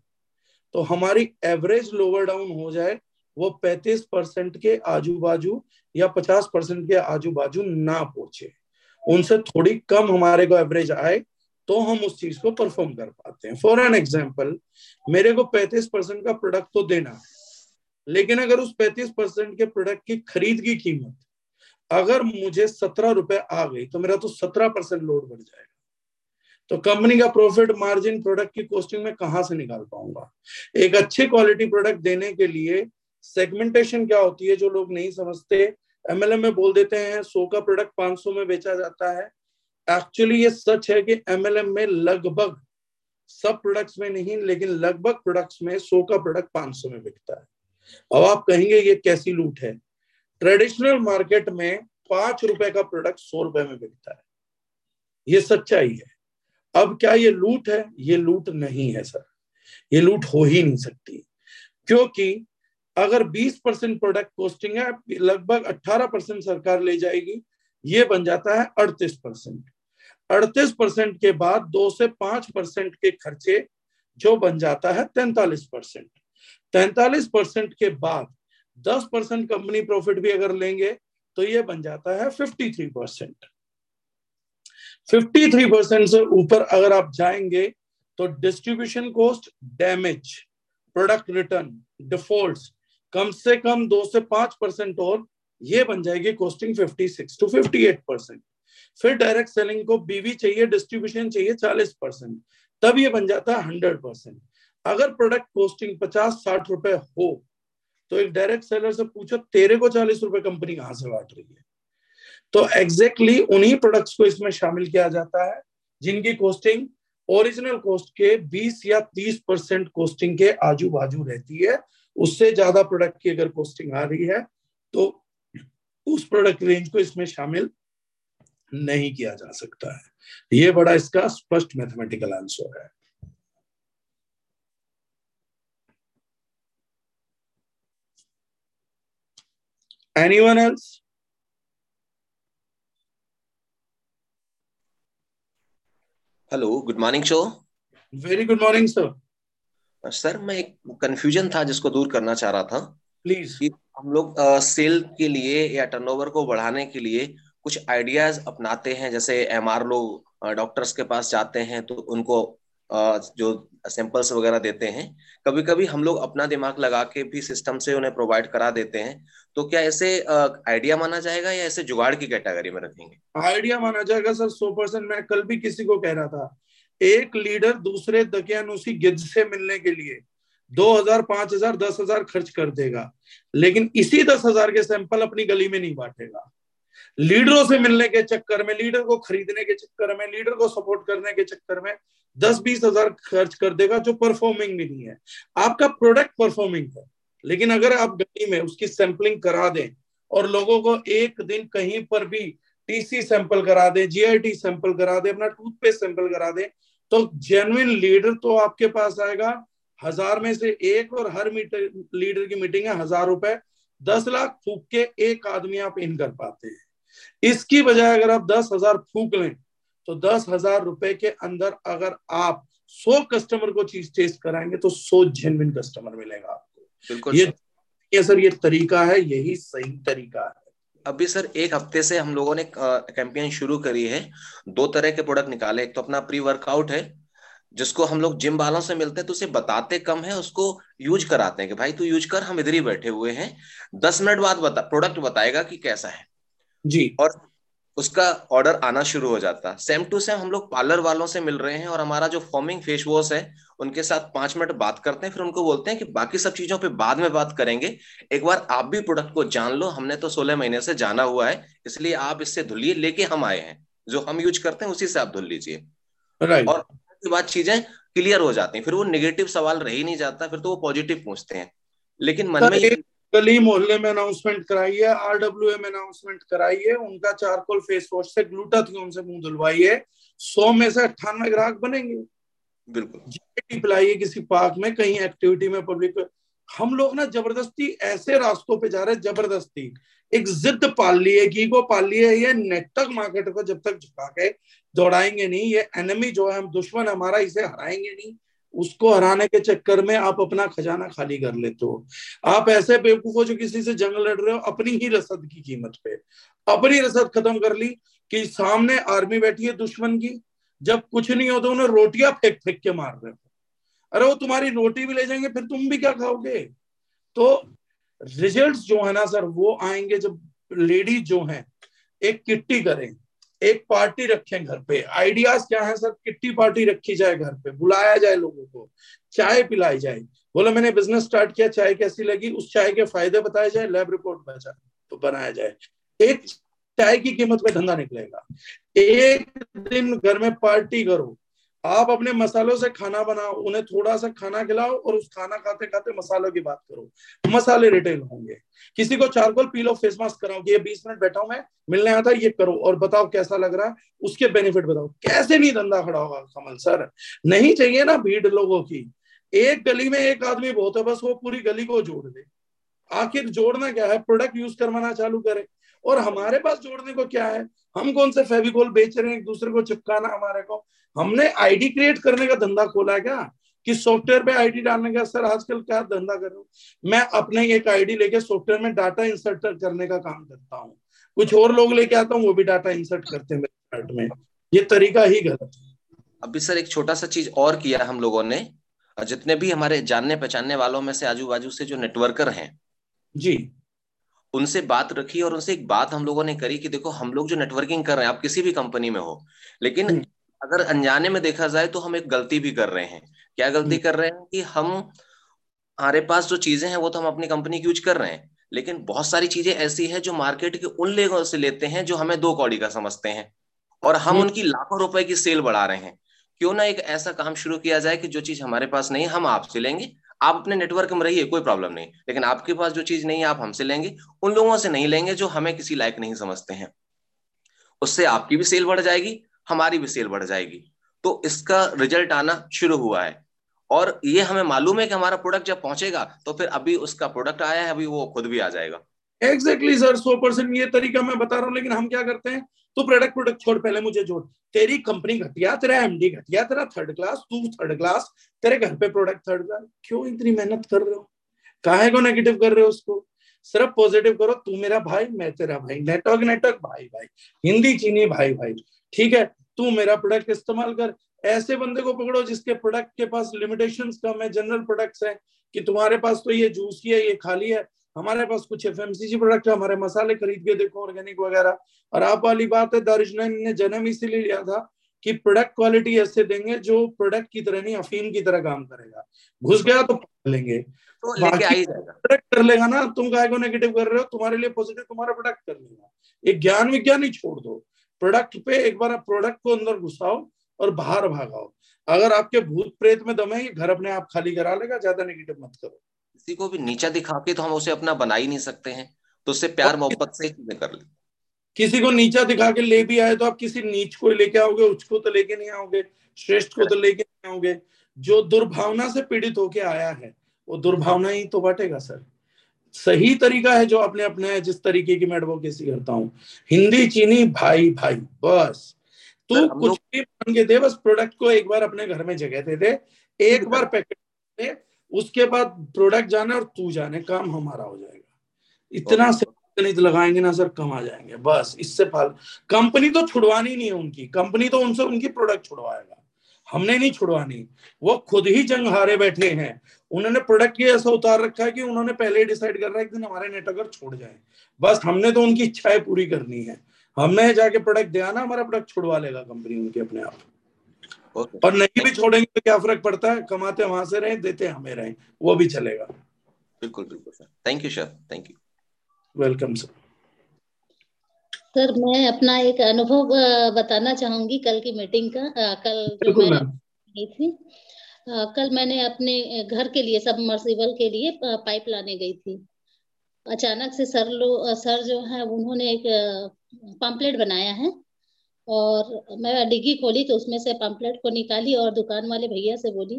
तो हमारी एवरेज लोअर डाउन हो जाए, वो 35 परसेंट के आजू बाजू या 50 परसेंट के आजू बाजू ना पहुँचे। उनसे थोड़ी कम हमारे को एवरेज आए तो हम उस चीज़ को परफॉर्म कर पाते हैं। फॉर एन एग्ज़ाम्पल मेरे को 35 परसेंट का प्रोडक्ट तो देना है। लेकिन अगर उस 35 परसेंट के प्रोडक्ट की खरीद की कीमत अगर मुझे सत्रह रुपए आ गई तो मेरा तो सत्रह परसेंट लोड बढ़ जाएगा। तो कंपनी का प्रॉफिट मार्जिन प्रोडक्ट की कॉस्टिंग में कहाँ से निकाल पाऊँगा? एक अच्छे क्वालिटी प्रोडक्ट देने के लिए सेगमेंटेशन क्या होती है जो लोग नहीं समझते? एमएलएम में बोल देते हैं, सौ का प्रोडक्ट 500 में बेचा जाता है। एक्चुअली ये सच है कि एमएलएम में लगभग सब प्रोडक्ट्स में नहीं, लेकिन लगभग प्रोडक्ट्स में सौ का प्रोडक्ट 500 में बिकता है। अब आप कहेंगे ये कैसी लूट है? ट्रेडिशनल मार्केट में पाँच रुपए का प्रोडक्ट सौ रुपए में बिकता है। ये सच्चाई है। अब क्या ये लूट है? ये लूट नहीं है, सर। ये लूट हो ही नहीं सकती। क्योंकि अगर 20 परसेंट प्रोडक्ट कॉस्टिंग है, लगभग 18 परसेंट सरकार ले जाएगी। ये बन जाता है अड़तीस परसेंट। अड़तीस परसेंट के बाद दो से पाँच परसेंट के खर्चे जो बन जाता है, तैतालीस परसेंट। तैतालीस परसेंट के बाद दस परसेंट कंपनी प्रॉफिट भी अगर लेंगे तो ये बन जाता है fifty three percent. Fifty three percent से ऊपर अगर आप जाएँगे तो distribution cost damage product return default कम से कम दो से पाँच परसेंट और ये बन जाएगी costing fifty six to fifty eight percent. फिर डायरेक्ट सेलिंग को बीवी चाहिए डिस्ट्रीब्यूशन चाहिए चालीस परसेंट। तब ये बन जाता है हंड्रेड परसेंट। अगर प्रोडक्ट कॉस्टिंग पचास, साठ रुपए हो तो एक डायरेक्ट सेलर से पूछो, तेरे को चालीस रुपए कंपनी कहाँ से बांट रही है? तो एग्जैक्टली exactly उन्हीं प्रोडक्ट्स को इसमें शामिल किया जाता है, जिनकी कॉस्टिंग ओरिजिनल कॉस्ट के 20 या 30 परसेंट कॉस्टिंग के आजू बाजू रहती है। उससे ज़्यादा प्रोडक्ट की अगर कॉस्टिंग आ रही है तो उस प्रोडक्ट रेंज को इसमें शामिल नहीं किया जा सकता है। ये बड़ा इसका स्पष्ट मैथमेटिकल आंसर है। Anyone else? Hello good morning so very good morning sir sir मैं एक कंफ्यूजन था जिसको दूर करना चाह रहा था प्लीज़ हम लोग सेल uh, के लिए या टर्नओवर को बढ़ाने के लिए कुछ आइडियाज़ अपनाते हैं जैसे एमआर लोग डॉक्टर्स के पास जाते हैं तो उनको जो सैंपल्स वगैरह देते हैं कभी कभी हम लोग अपना दिमाग लगा के भी सिस्टम से उन्हें प्रोवाइड करा देते हैं तो क्या ऐसे आइडिया माना जाएगा या ऐसे जुगाड़ की कैटेगरी में रखेंगे? आइडिया माना जाएगा सर, सौ परसेंट मैं कल भी किसी को कह रहा था, एक लीडर दूसरे दकियानुसी गिद्ध से मिलने के लिए दो हज़ार, पाँच हज़ार, दस हज़ार खर्च कर देगा, लेकिन इसी दस हज़ार के सैंपल अपनी गली में नहीं बांटेगा। लीडरों से मिलने के चक्कर में, लीडर को खरीदने के चक्कर में, लीडर को सपोर्ट करने के चक्कर में दस बीस हज़ार खर्च कर देगा जो परफॉर्मिंग भी नहीं है। आपका प्रोडक्ट परफॉर्मिंग है। लेकिन अगर आप गली में उसकी सैंपलिंग करा दें और लोगों को एक दिन कहीं पर भी टीसी सैंपल करा दें जीआईटी सैंपल करा दें, अपना टूथपेस्ट सैंपल करा दें तो जेनुइन लीडर तो आपके पास आएगा। हज़ार में से एक और हर मीटर लीडर की मीटिंग है, हज़ार रुपए। दस लाख फूक के एक आदमी आप इन कर पाते हैं। इसकी बजाय अगर आप दस हज़ार फूक लें तो दस हज़ार रुपए के अंदर अगर आप सौ कस्टमर को चीज़ टेस्ट कराएँगे तो सौ जेनविन कस्टमर मिलेगा आपको। ये ये सर। ये तरीका है यही सही तरीका है। अभी सर एक हफ़्ते से हम लोगों ने कैंपेन शुरू करी है दो तरह के प्रोडक्ट निकाले। एक तो अपना प्री वर्कआउट है जिसको हम लोग जिम वालों से मिलते हैं तो उसे बताते कम है उसको यूज़ कराते हैं कि भाई तू यूज़ कर हम इधर ही बैठे हुए हैं। दस मिनट बाद बता प्रोडक्ट बताएगा कि कैसा है। जी। और उसका ऑर्डर आना शुरू हो जाता। है सेम टू सेम हम लोग पार्लर वालों से मिल रहे हैं और हमारा जो फॉर्मिंग फेस वॉश है उनके साथ पाँच मिनट बात करते हैं फिर उनको बोलते हैं कि बाकी सब चीज़ों पे बाद में बात करेंगे। एक बार आप भी प्रोडक्ट को जान लो हमने तो सोलह महीने से जाना हुआ है इसलिए आप इससे धुलिए लेके हम आए हैं। जो हम यूज़ करते हैं उसी से आप धुल लीजिए। और बाद चीज़ें क्लियर हो जाती है। फिर वो निगेटिव सवाल रह ही नहीं जाता फिर तो वो पॉजिटिव पूछते हैं। लेकिन मन में गली मोहल्ले में अनाउंसमेंट कराइए आरडब्ल्यू में अनाउंसमेंट कराइए उनका चारकोल फेस वॉश से ग्लूटाथियोन से मुँह धुलवाइए सौ में से अट्ठानवे ग्राहक बनेंगे। बिल्कुल। पिलाइए किसी पार्क में कहीं एक्टिविटी में पब्लिक हम लोग ना ज़बरदस्ती ऐसे रास्तों पे जा रहे हैं ज़बरदस्ती। एक जिद पाल ली है घी को पाल ली है ये नेटवर्क मार्केट को जब तक झुका के दौड़ाएँगे नहीं ये एनिमी जो है हम दुश्मन हमारा इसे हराएँगे नहीं। उसको हराने के चक्कर में आप अपना खजाना खाली कर लेते हो। आप ऐसे बेवकूफ़ हो जो किसी से जंग लड़ रहे हो, अपनी ही रसद की कीमत पे। अपनी रसद खत्म कर ली कि सामने आर्मी बैठी है दुश्मन की, जब कुछ नहीं होता उन्हें रोटियाँ फेंक फेंक के मार रहे हो। अरे वो तुम्हारी रोटी भी ले जाएँगे, फिर तुम भी क्या खाओगे? तो रिजल्ट्स जो है ना सर वो आएँगे जब लेडीज़ जो हैं, एक किट्टी करें। एक पार्टी रखें घर पे। आइडियाज़ क्या है सर किट्टी पार्टी रखी जाए घर पे, बुलाया जाए लोगों को, चाय पिलाई जाए। बोला, मैंने बिज़नेस स्टार्ट किया, चाय कैसी लगी? उस चाय के फ़ायदे बताए जाए लैब रिपोर्ट तो बनाया जाए। एक चाय की कीमत में धंधा निकलेगा। एक दिन घर में पार्टी करो आप अपने मसालों से खाना बनाओ, उन्हें थोड़ा सा खाना खिलाओ और उस खाना खाते खाते मसालों की बात करो। मसाले रिटेल होंगे। किसी को चारकोल पीलो फेस मास्क कराओ कि ये बीस मिनट बैठा हूँ मैं, मिलने आता ये करो और बताओ कैसा लग रहा है, उसके बेनिफिट बताओ। कैसे नहीं धंधा खड़ा होगा कमल सर? नहीं चाहिए ना भीड़ लोगों की। एक गली में एक आदमी बहुत है, बस वो पूरी गली को जोड़ दे। आखिर जोड़ना क्या है? प्रोडक्ट यूज़ करवाना चालू करे। और हमारे पास जोड़ने को क्या है? हम कौन से फेविकोल बेच रहे हैं, एक दूसरे को चिपकाना हमारे को। हमने आईडी क्रिएट करने का धंधा खोला है क्या? कि सॉफ्टवेयर पे आईडी डालने का? सर आजकल क्या धंधा कर रहा हूँ? मैं अपने एक आईडी लेके सॉफ्टवेयर में डाटा इंसर्ट करने का काम करता हूँ। कुछ और लोग लेके आता हूँ वो भी डाटा इंसर्ट करते हैं मेरे में। ये तरीका ही गलत है। अभी सर एक छोटा सा चीज़ और किया हम लोगों ने। जितने भी हमारे जानने पहचानने वालों में से आजू बाजू से जो नेटवर्कर हैं जी। उनसे बात रखी और उनसे एक बात हम लोगों ने करी कि देखो हम लोग जो नेटवर्किंग कर रहे हैं आप किसी भी कंपनी में हो लेकिन हम्म। अगर अनजाने में देखा जाए तो हम एक गलती भी कर रहे हैं। क्या गलती हम्म। कर रहे हैं कि हम हमारे पास जो चीज़ें हैं वो तो हम अपनी कंपनी की यूज़ कर रहे हैं लेकिन बहुत सारी चीज़ें ऐसी हैं जो मार्केट के उन लोगों से लेते हैं जो हमें दो कौड़ी का समझते हैं और हम हम्म। उनकी लाखों रुपए की सेल बढ़ा रहे हैं। क्यों ना एक ऐसा काम शुरू किया जाए कि जो चीज़ हमारे पास नहीं हम आपसे लेंगे। आप अपने नेटवर्क में रहिए कोई प्रॉब्लम नहीं। लेकिन आपके पास जो चीज़ नहीं है आप हमसे लेंगे। उन लोगों से नहीं लेंगे जो हमें किसी लायक नहीं समझते हैं। उससे आपकी भी सेल बढ़ जाएगी हमारी भी सेल बढ़ जाएगी। तो इसका रिज़ल्ट आना शुरू हुआ है। और ये हमें मालूम है कि हमारा प्रोडक्ट जब पहुंचेगा तो फिर अभी उसका प्रोडक्ट आया है, अभी वो खुद भी आ जाएगा। एग्जैक्टली सर सौ परसेंट ये तरीका मैं बता रहा हूँ, लेकिन हम क्या करते हैं? तू प्रोडक्ट प्रोडक्ट छोड़ पहले मुझे जोड़। तेरी कंपनी घटिया, तेरा एमडी घटिया, तेरा थर्ड क्लास तू थर्ड क्लास तेरे घर पे प्रोडक्ट थर्ड क्लास क्यों इतनी मेहनत कर रहे हो? काहे को नेगेटिव कर रहे हो उसको? सिर्फ़ पॉजिटिव करो, तू मेरा भाई, मैं तेरा भाई। नेटवर्क नेटवर्क भाई भाई। हिंदी, चीनी, भाई भाई। ठीक है? तू मेरा प्रोडक्ट इस्तेमाल कर। ऐसे बंदे को पकड़ो जिसके प्रोडक्ट के पास लिमिटेशन कम है जनरल प्रोडक्ट्स है कि तुम्हारे पास तो ये जूस ही है ये खाली है। हमारे पास कुछ एफ़ प्रोडक्ट है हमारे मसाले खरीद के देखो ऑर्गेनिक वगैरह। और आप वाली बात है दारिशनैन ने जन्म इसीलिए लिया था कि प्रोडक्ट क्वालिटी ऐसे देंगे जो प्रोडक्ट की तरह नहीं अफीम की तरह काम करेगा। घुस गया तो लेंगे। तो प्रोडक्ट कर लेगा ना तुम काय को नेगेटिव कर रहे हो तुम्हारे लिए पॉजिटिव तुम्हारा प्रोडक्ट कर लेगा। एक ज्ञान विज्ञान ही छोड़ दो। प्रोडक्ट पे एक बार आप प्रोडक्ट को अंदर घुसाओ और बाहर भागाओ। अगर आपके भूत प्रेत में दम है ये घर अपने आप खाली करा लेगा ज़्यादा नेगेटिव मत करो। किसी को भी नीचा दिखा के तो हम उसे अपना बना ही नहीं सकते हैं तो उससे प्यार मोहब्बत से चीज़ें कर ले। किसी को नीचा दिखा के ले भी आए तो आप किसी नीच को लेके आओगे उसको तो लेके नहीं आओगे श्रेष्ठ को तो लेके नहीं आओगे। जो दुर्भावना से पीड़ित होके आया है वो दुर्भावना ही तो बांटेगा सर। सही तरीका है जो आपने अपने जिस तरीके की मैं एडवोकेसी करता हूँ। हिंदी चीनी भाई भाई बस। तू कुछ भी मान के दे बस प्रोडक्ट को एक बार अपने घर में जगह दे दे एक बार पैकेट दे उसके बाद प्रोडक्ट जाने और तू जाने काम हमारा हो जाएगा। इतना से गणित लगाएँगे ना सर कम आ जाएँगे बस। इससे फाल कंपनी तो छुड़वानी नहीं है उनकी कंपनी तो उनसे उनकी प्रोडक्ट छुड़वाएगा। हमने नहीं छुड़वानी वो खुद ही जंग हारे बैठे हैं। उन्होंने प्रोडक्ट ये ऐसा उतार रखा है कि उन्होंने पहले ही डिसाइड कर रहा है कि हमारे नेटवर्क छोड़ जाए। बस हमने तो उनकी इच्छाएँ पूरी करनी है। हमने जाके प्रोडक्ट दिया ना हमारा प्रोडक्ट छुड़वा लेगा कंपनी उनके अपने आप। okay. और नहीं भी छोड़ेंगे तो क्या फ़र्क पड़ता है? कमाते वहाँ से रहे देते हमें रहे वो भी चलेगा। बिल्कुल बिल्कुल sir. Thank you sir thank you welcome sir sir मैं अपना एक अनुभव बताना चाहूँगी कल की मीटिंग का। कल जो मैं थी। कल मैंने अपने घर के लिए सबमर्सिबल के लिए पाइप लाने गई थी। अचानक से सर लो सर जो है, उन्होंने एक पम्पलेट बनाया है और मैं डिग्गी खोली तो उसमें से पम्पलेट को निकाली और दुकान वाले भैया से बोली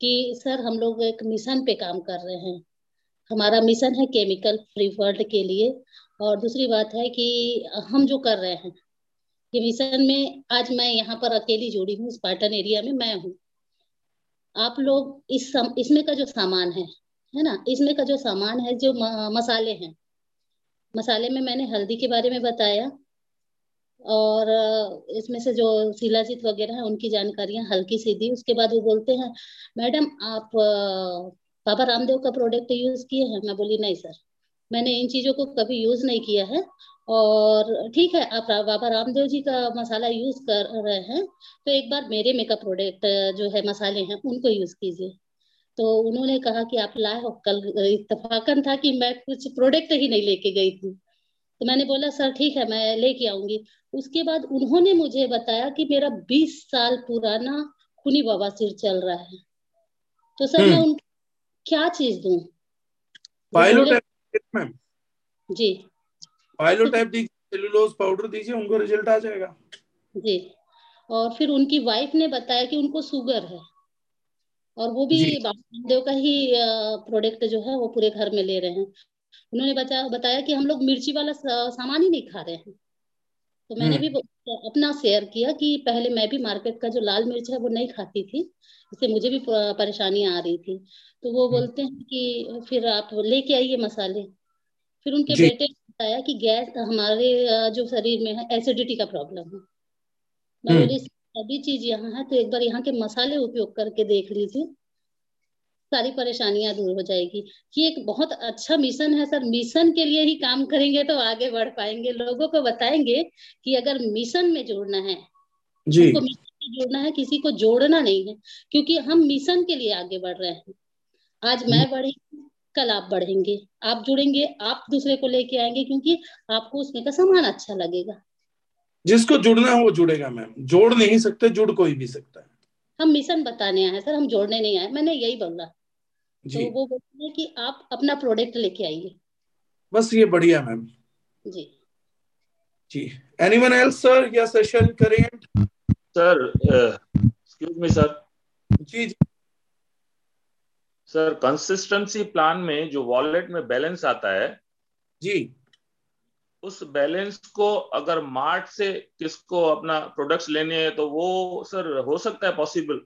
कि, सर, हम लोग एक मिशन पे काम कर रहे हैं। हमारा मिशन है केमिकल फ्री वर्ल्ड के लिए और दूसरी बात है कि, हम जो कर रहे हैं, ये मिशन में आज मैं यहाँ पर अकेली जुड़ी हूँ, स्पार्टन एरिया में मैं हूँ। आप लोग इस सम, इसमें का जो सामान है है ना? इसमें का जो सामान है जो म, मसाले हैं। मसाले में मैंने हल्दी के बारे में बताया और इसमें से जो शिलाजीत वगैरह है उनकी जानकारियाँ हल्की सी दी। उसके बाद वो बोलते हैं मैडम आप बाबा रामदेव का प्रोडक्ट यूज़ किए हैं? मैं बोली नहीं सर मैंने इन चीज़ों को कभी यूज़ नहीं किया है। और ठीक है आप बाबा रामदेव जी का मसाला यूज़ कर रहे हैं तो एक बार मेरे मेकअप प्रोडक्ट जो है मसाले हैं उनको यूज़ कीजिए। तो उन्होंने कहा कि आप लाए हो कल इतफाकन था कि मैं कुछ प्रोडक्ट ही नहीं लेके गई थी। तो मैंने बोला सर ठीक है मैं लेके आऊँगी। उसके बाद उन्होंने मुझे बताया कि मेरा बीस साल पुराना खूनी बवासीर चल रहा है। तो सर मैं उनको क्या चीज़ दू? जी। पाइलोटाइप दीजिए सेलुलोज पाउडर दीजिए उनको रिज़ल्ट आ जाएगा। जी। और फिर उनकी वाइफ ने बताया कि उनको शुगर है। और वो भी देव का ही प्रोडक्ट जो है वो पूरे घर में ले रहे हैं। उन्होंने बताया बताया कि हम लोग मिर्ची वाला सामान ही नहीं खा रहे हैं। तो मैंने हम्म। भी अपना शेयर किया कि पहले मैं भी मार्केट का जो लाल मिर्च है वो नहीं खाती थी। इससे मुझे भी परेशानी आ रही थी। तो वो हम्म। बोलते हैं कि फिर आप लेके आइए मसाले। फिर उनके बेटे बताया कि गैस हमारे जो शरीर में है एसिडिटी का प्रॉब्लम है। मैं हम्म। बोली सभी चीज़ यहाँ है तो एक बार यहाँ के मसाले उपयोग करके देख लीजिए। सारी परेशानियाँ दूर हो जाएगी। कि एक बहुत अच्छा मिशन है सर। मिशन के लिए ही काम करेंगे तो आगे बढ़ पाएँगे। लोगों को बताएँगे कि अगर मिशन में जुड़ना है जी। मिशन में जुड़ना है किसी को जोड़ना नहीं है क्योंकि हम मिशन के लिए आगे बढ़ रहे हैं। आज मैं बढ़ी कल आप बढ़ेंगे आप जुड़ेंगे आप दूसरे को लेके आएँगे क्योंकि आपको उसमें का सामान अच्छा लगेगा। जिसको जुड़ना है वो जुड़ेगा मैम। जोड़ नहीं सकते जुड़ कोई भी सकता है। हम मिशन बताने आए सर हम जोड़ने नहीं आए। मैंने यही बोला। तो वो बोलते हैं कि आप अपना प्रोडक्ट लेके आइए। बस ये बढ़िया मैम। जी। जी। एनीवन एल्स सर या session current sir excuse me sir जी जी। सर कंसिस्टेंसी प्लान में जो वॉलेट में बैलेंस आता है जी। उस बैलेंस को अगर मार्ट से किसको अपना प्रोडक्ट्स लेने हैं तो वो सर हो सकता है पॉसिबल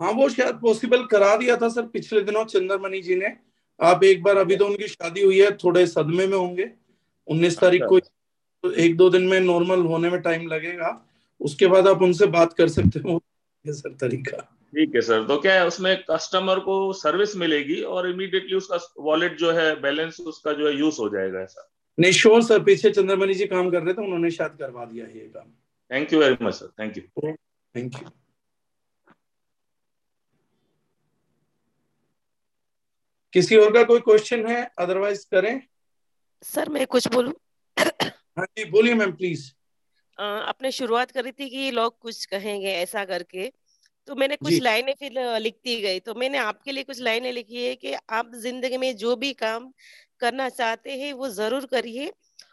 हाँ वो शायद पॉसिबल करा दिया था सर पिछले दिनों चंद्रमणि जी ने। आप एक बार अभी तो उनकी शादी हुई है थोड़े सदमे में होंगे। उन्नीस तारीख अच्छा। को एक दो दिन में नॉर्मल होने में टाइम लगेगा। उसके बाद आप उनसे बात कर सकते हो। सर तरीका। ठीक है सर तो क्या है उसमें कस्टमर को सर्विस मिलेगी और इमीडिएटली उसका वॉलेट जो है बैलेंस उसका जो है यूज़ हो जाएगा ऐसा। नहीं श्योर सर पीछे चंद्रमणि जी काम कर रहे थे उन्होंने शायद करवा दिया ये काम। Thank you very much sir thank you thank you किसी और का कोई क्वेश्चन है? अदरवाइज़ करें। सर मैं कुछ बोलूँ? हाँ जी बोलिए मैम प्लीज़ आपने शुरुआत करी थी कि लोग कुछ कहेंगे ऐसा करके। तो मैंने कुछ लाइनें फिर लिखती गई। तो मैंने आपके लिए कुछ लाइनें लिखी है कि आप ज़िंदगी में जो भी काम करना चाहते हैं वो ज़रूर करिए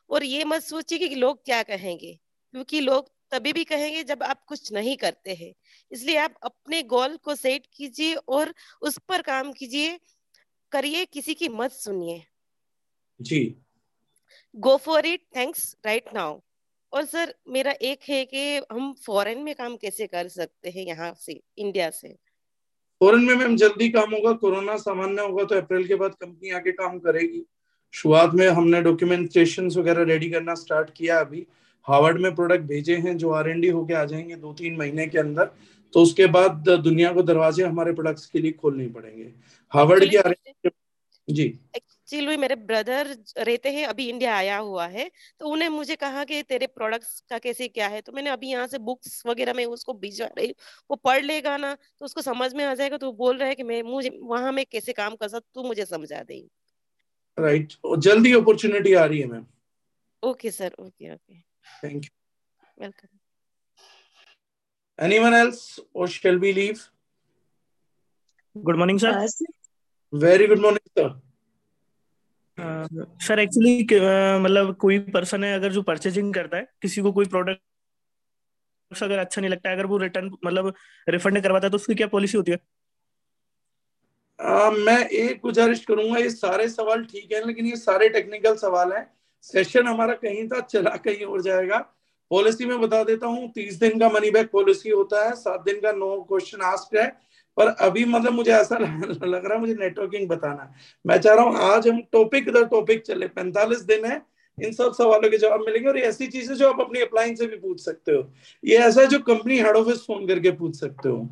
और ये मत सोचिए कि लोग क्या कहेंगे क्योंकि लोग तभी भी कहेंगे जब आप कुछ नहीं करते हैं। इसलिए आप अपने गोल को सेट कीजिए और उस पर काम कीजिए करिए किसी की मत सुनिए। जी। Go for it thanks right now और सर मेरा एक है कि हम फॉरेन में काम कैसे कर सकते हैं यहाँ से इंडिया से? फॉरेन में मैम जल्दी काम होगा कोरोना सामान्य होगा तो अप्रैल के बाद कंपनी आके काम करेगी। शुरुआत में हमने डॉक्यूमेंटेशन वगैरह रेडी करना स्टार्ट किया अभी। हार्वर्ड में प्रोडक्ट भेजे हैं जो आर एन डी होके आ जाएँगे दो तीन महीने के अंदर। तो उसके बाद दुनिया को दरवाजे हमारे प्रोडक्ट्स के लिए खोलने पड़ेंगे। हार्वर्ड की आर जी। एक्चुअली मेरे ब्रदर रहते हैं अभी इंडिया आया हुआ है तो उन्हें मुझे कहा कि तेरे प्रोडक्ट्स का कैसे क्या है? तो मैंने अभी यहाँ से बुक्स वगैरह में उसको भिजवा रही वो पढ़ लेगा ना तो उसको समझ में आ जाएगा तो वो बोल रहा है कि मैं मुझे वहाँ में कैसे काम कर सकता तू मुझे समझा दे। राइट जल्दी अपॉर्चुनिटी आ रही है ma'am okay sir okay okay thank you welcome Anyone else? Or shall we leave? Good morning, sir. Very good morning, sir. Sir actually मतलब कोई पर्सन है अगर जो परचेजिंग करता है किसी को कोई प्रोडक्ट अगर अच्छा नहीं लगता है अगर वो रिटर्न मतलब रिफंड करवाता है तो उसकी क्या पॉलिसी होती है? आ, मैं एक गुजारिश करूँगा ये सारे सवाल ठीक है लेकिन ये सारे टेक्निकल सवाल हैं। सेशन हमारा कहीं था चला कहीं और जाएगा। पॉलिसी में बता देता हूँ तीस दिन का मनी बैक पॉलिसी होता है सात दिन का नो क्वेश्चन आस्क है। पर अभी मतलब मुझे ऐसा लग रहा है मुझे नेटवर्किंग बताना मैं चाह रहा हूँ आज हम टॉपिक दर टॉपिक चले। पैंतालीस दिन है इन सब सवालों के जवाब मिलेंगे और ऐसी चीज़ें जो आप अपनी अप्लाइन से भी पूछ सकते हो। ये ऐसा है जो कंपनी हेड ऑफ़िस फ़ोन करके पूछ सकते हो।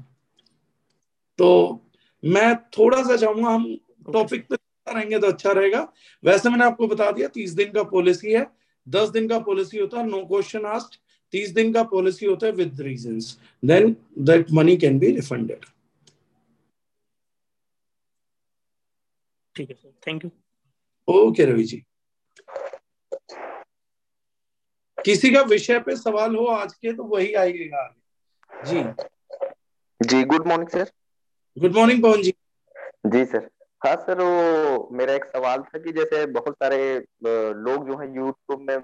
तो मैं थोड़ा सा चाहूँगा हम टॉपिक पे रहेंगे तो अच्छा रहेगा। वैसे मैंने आपको बता दिया तीस दिन का पॉलिसी है। दस दिन का पॉलिसी होता है नो क्वेश्चन आस्ट तीस दिन का पॉलिसी होता है with reason then that money can be refunded ठीक है sir thank you okay Ravi ji किसी का विषय पे सवाल हो आज के तो वही आइएगा जी। जी good morning sir good morning Pawan ji. जी सर हाँ सर वो मेरा एक सवाल था कि जैसे बहुत सारे लोग जो है यूट्यूब में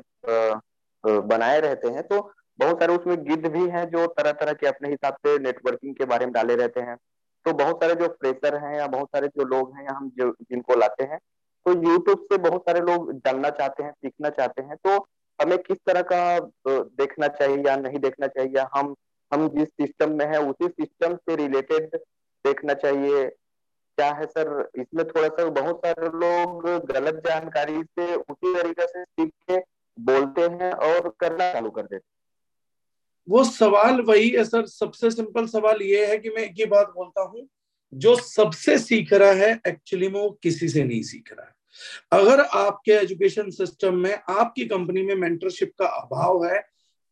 बनाए रहते हैं तो बहुत सारे उसमें गिद्ध भी हैं जो तरह तरह के अपने हिसाब से नेटवर्किंग के बारे में डाले रहते हैं। तो बहुत सारे जो फ्रेशर हैं या बहुत सारे जो लोग हैं हम जो, जिनको लाते हैं तो यूट्यूब से बहुत सारे लोग जानना चाहते हैं, सीखना चाहते हैं तो हमें किस तरह का देखना चाहिए या नहीं देखना चाहिए हम हम जिस सिस्टम में है, उसी सिस्टम से रिलेटेड देखना चाहिए। क्या है सर इसमें थोड़ा सा बहुत सारे लोग गलत जानकारी से उसी तरीके से सीख के बोलते हैं और करना चालू कर देते वो सवाल वही है सर, सबसे सिंपल सवाल ये है कि मैं एक ही बात बोलता हूँ, जो सबसे सीख रहा है एक्चुअली में वो किसी से नहीं सीख रहा है। अगर आपके एजुकेशन सिस्टम में, आपकी कंपनी में मेंटरशिप का अभाव है,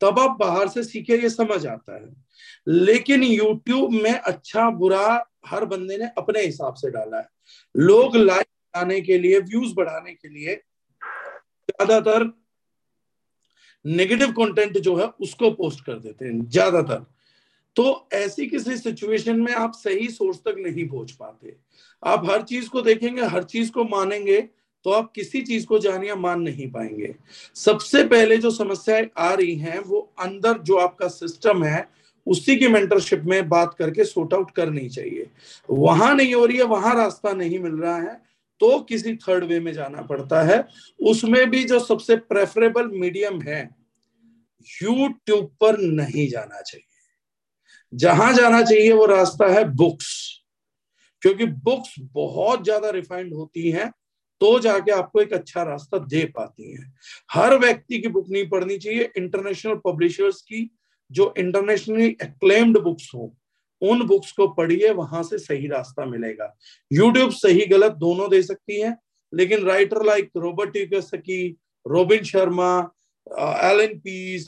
तब आप बाहर से सीखे, ये समझ आता है। लेकिन यूट्यूब में अच्छा बुरा हर बंदे ने अपने हिसाब से डाला है। लोग लाइक बढ़ाने के लिए व्यूज़ बढ़ाने के लिए, ज़्यादातर नेगेटिव कंटेंट जो है, उसको पोस्ट कर देते हैं, ज़्यादातर। तो ऐसी किसी सिचुएशन में आप सही सोर्स तक नहीं पहुँच पाते। आप हर चीज़ को देखेंगे, हर चीज़ को मानेंगे तो आप किसी चीज़ को जान या मान नहीं पाएँगे। सबसे पहले जो समस्याएँ आ रही हैं, वो अंदर जो आपका सिस्टम है, उसी की मेंटरशिप में बात करके सोर्ट आउट करनी चाहिए। वहाँ नहीं हो रही है, वहाँ रास्ता नहीं मिल रहा है। तो किसी थर्ड वे में जाना पड़ता है। उसमें भी जो सबसे प्रेफरेबल मीडियम है यूट्यूब पर नहीं जाना चाहिए। जहाँ जाना चाहिए वो रास्ता है बुक्स क्योंकि बुक्स बहुत ज़्यादा रिफाइंड होती हैं तो जाके आपको एक अच्छा रास्ता दे पाती हैं। हर व्यक्ति की बुक नहीं पढ़नी चाहिए। इंटरनेशनल पब्लिशर्स की जो इंटरनेशनली एक्लेम्ड बुक्स हो उन बुक्स को पढ़िए, वहाँ से सही रास्ता मिलेगा। यूट्यूब सही गलत दोनों दे सकती है, लेकिन writer like Robert Kiyosaki Robin Sharma Allan Pease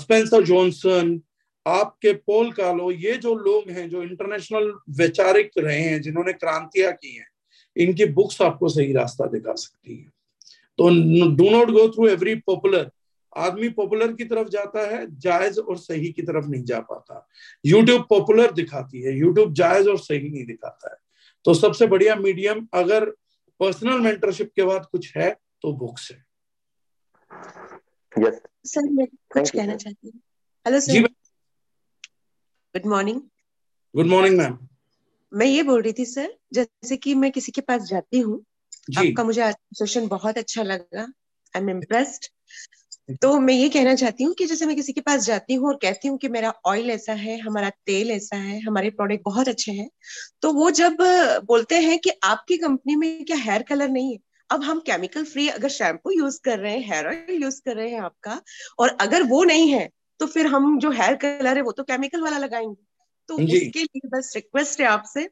Spencer Johnson आपके पोल कालो, ये जो लोग हैं, जो इंटरनेशनल वैचारिक रहे हैं, जिन्होंने क्रांतियाँ की हैं, इनकी बुक्स आपको सही रास्ता दिखा सकती है। तो do not go through every popular आदमी पॉपुलर की तरफ़ जाता है जायज़ और सही की तरफ़ नहीं जा पाता। यूट्यूब पॉपुलर दिखाती है यूट्यूब जायज़ और सही नहीं दिखाता है। तो सबसे बढ़िया मीडियम अगर पर्सनल मेंटरशिप के बाद कुछ है तो बुक्स है। Yes. सर मैं कुछ कहना चाहती हूँ। Hello sir good morning good morning ma'am मैं ये बोल रही थी सर जैसे कि मैं किसी के पास जाती हूँ आपका मुझे आज सेशन बहुत अच्छा लगा। आई एम इम्प्रेस्ड तो मैं ये कहना चाहती हूँ कि जैसे मैं किसी के पास जाती हूँ और कहती हूँ कि मेरा ऑयल ऐसा है, हमारा तेल ऐसा है, हमारे प्रोडक्ट बहुत अच्छे हैं तो वो जब बोलते हैं कि आपकी कंपनी में क्या हेयर कलर नहीं है, अब हम केमिकल फ्री अगर शैम्पू यूज़ कर रहे हैं हेयर ऑयल यूज़ कर रहे हैं आपका, और अगर वो नहीं है तो फिर हम जो हेयर कलर है वो तो केमिकल वाला लगाएँगे। तो उसके लिए बस रिक्वेस्ट है आपसे।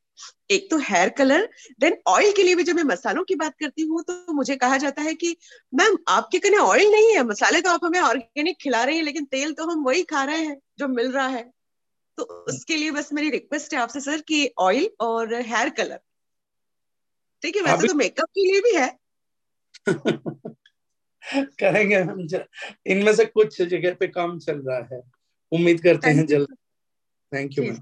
एक तो हेयर कलर देन ऑयल के लिए भी जब मैं मसालों की बात करती हूँ तो मुझे कहा जाता है कि मैम आपके कने ऑयल नहीं है। मसाले तो आप हमें ऑर्गेनिक खिला रही है लेकिन तेल तो हम वही खा रहे हैं जो मिल रहा है। तो उसके लिए बस मेरी रिक्वेस्ट है आपसे सर कि ऑयल और हेयर कलर ठीक है वैसे तो मेकअप के लिए भी है। करेंगे हम इनमें से कुछ जगह पे काम चल रहा है। उम्मीद करते हैं जल्द। थैंक यू मैम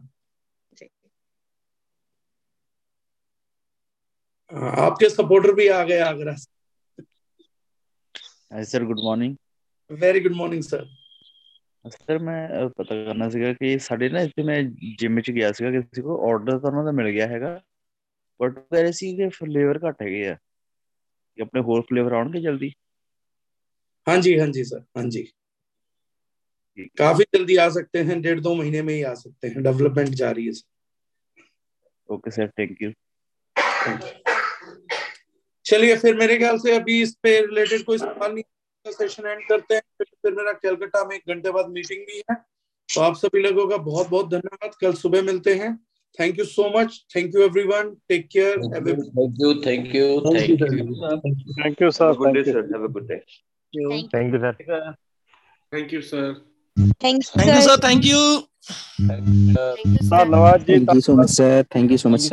आपके सपोर्टर भी आ गए आगरा से sir good morning very good morning sir sir ਮੈਂ ਪਤਾ ਕਰਨਾ ਸੀਗਾ ਕਿ ਸਾਡੇ ਨਾ ਇੱਥੇ ਮੈਂ ਜਿਮ ਵਿੱਚ ਗਿਆ ਸੀਗਾ ਕਿਸੇ ਕੋ ਆਰਡਰ ਤਾਂ ਉਹਨਾਂ ਦਾ ਮਿਲ ਗਿਆ ਹੈਗਾ ਬਟ ਕਹਿ ਰਹੇ ਸੀ ਕਿ ਫਲੇਵਰ ਘੱਟ ਹੈਗੇ ਆ ਕਿ ਆਪਣੇ ਹੋਰ ਫਲੇਵਰ ਆਉਣਗੇ ਜਲਦੀ ਹਾਂਜੀ ਹਾਂਜੀ ਸਰ ਹਾਂਜੀ काफ़ी जल्दी आ सकते हैं डेढ़ दो महीने में ही आ सकते हैं। डेवलपमेंट जारी है ओके सर थैंक यू चलिए फिर मेरे ख्याल से अभी इस पे रिलेटेड कोई सवाल नहीं सेशन एंड करते हैं। फिर, फिर मेरा कलकत्ता में एक घंटे बाद मीटिंग भी है। तो आप सभी लोगों का बहुत बहुत धन्यवाद। कल सुबह मिलते हैं। Thank you so much thank you everyone take care thank you thank you thank you thank you sir sir have a good day thank you sir thank you sir Thanks, thank you, sir. Thank you. Thank you, sir. Thank you so much, sir. Thank you so much, sir.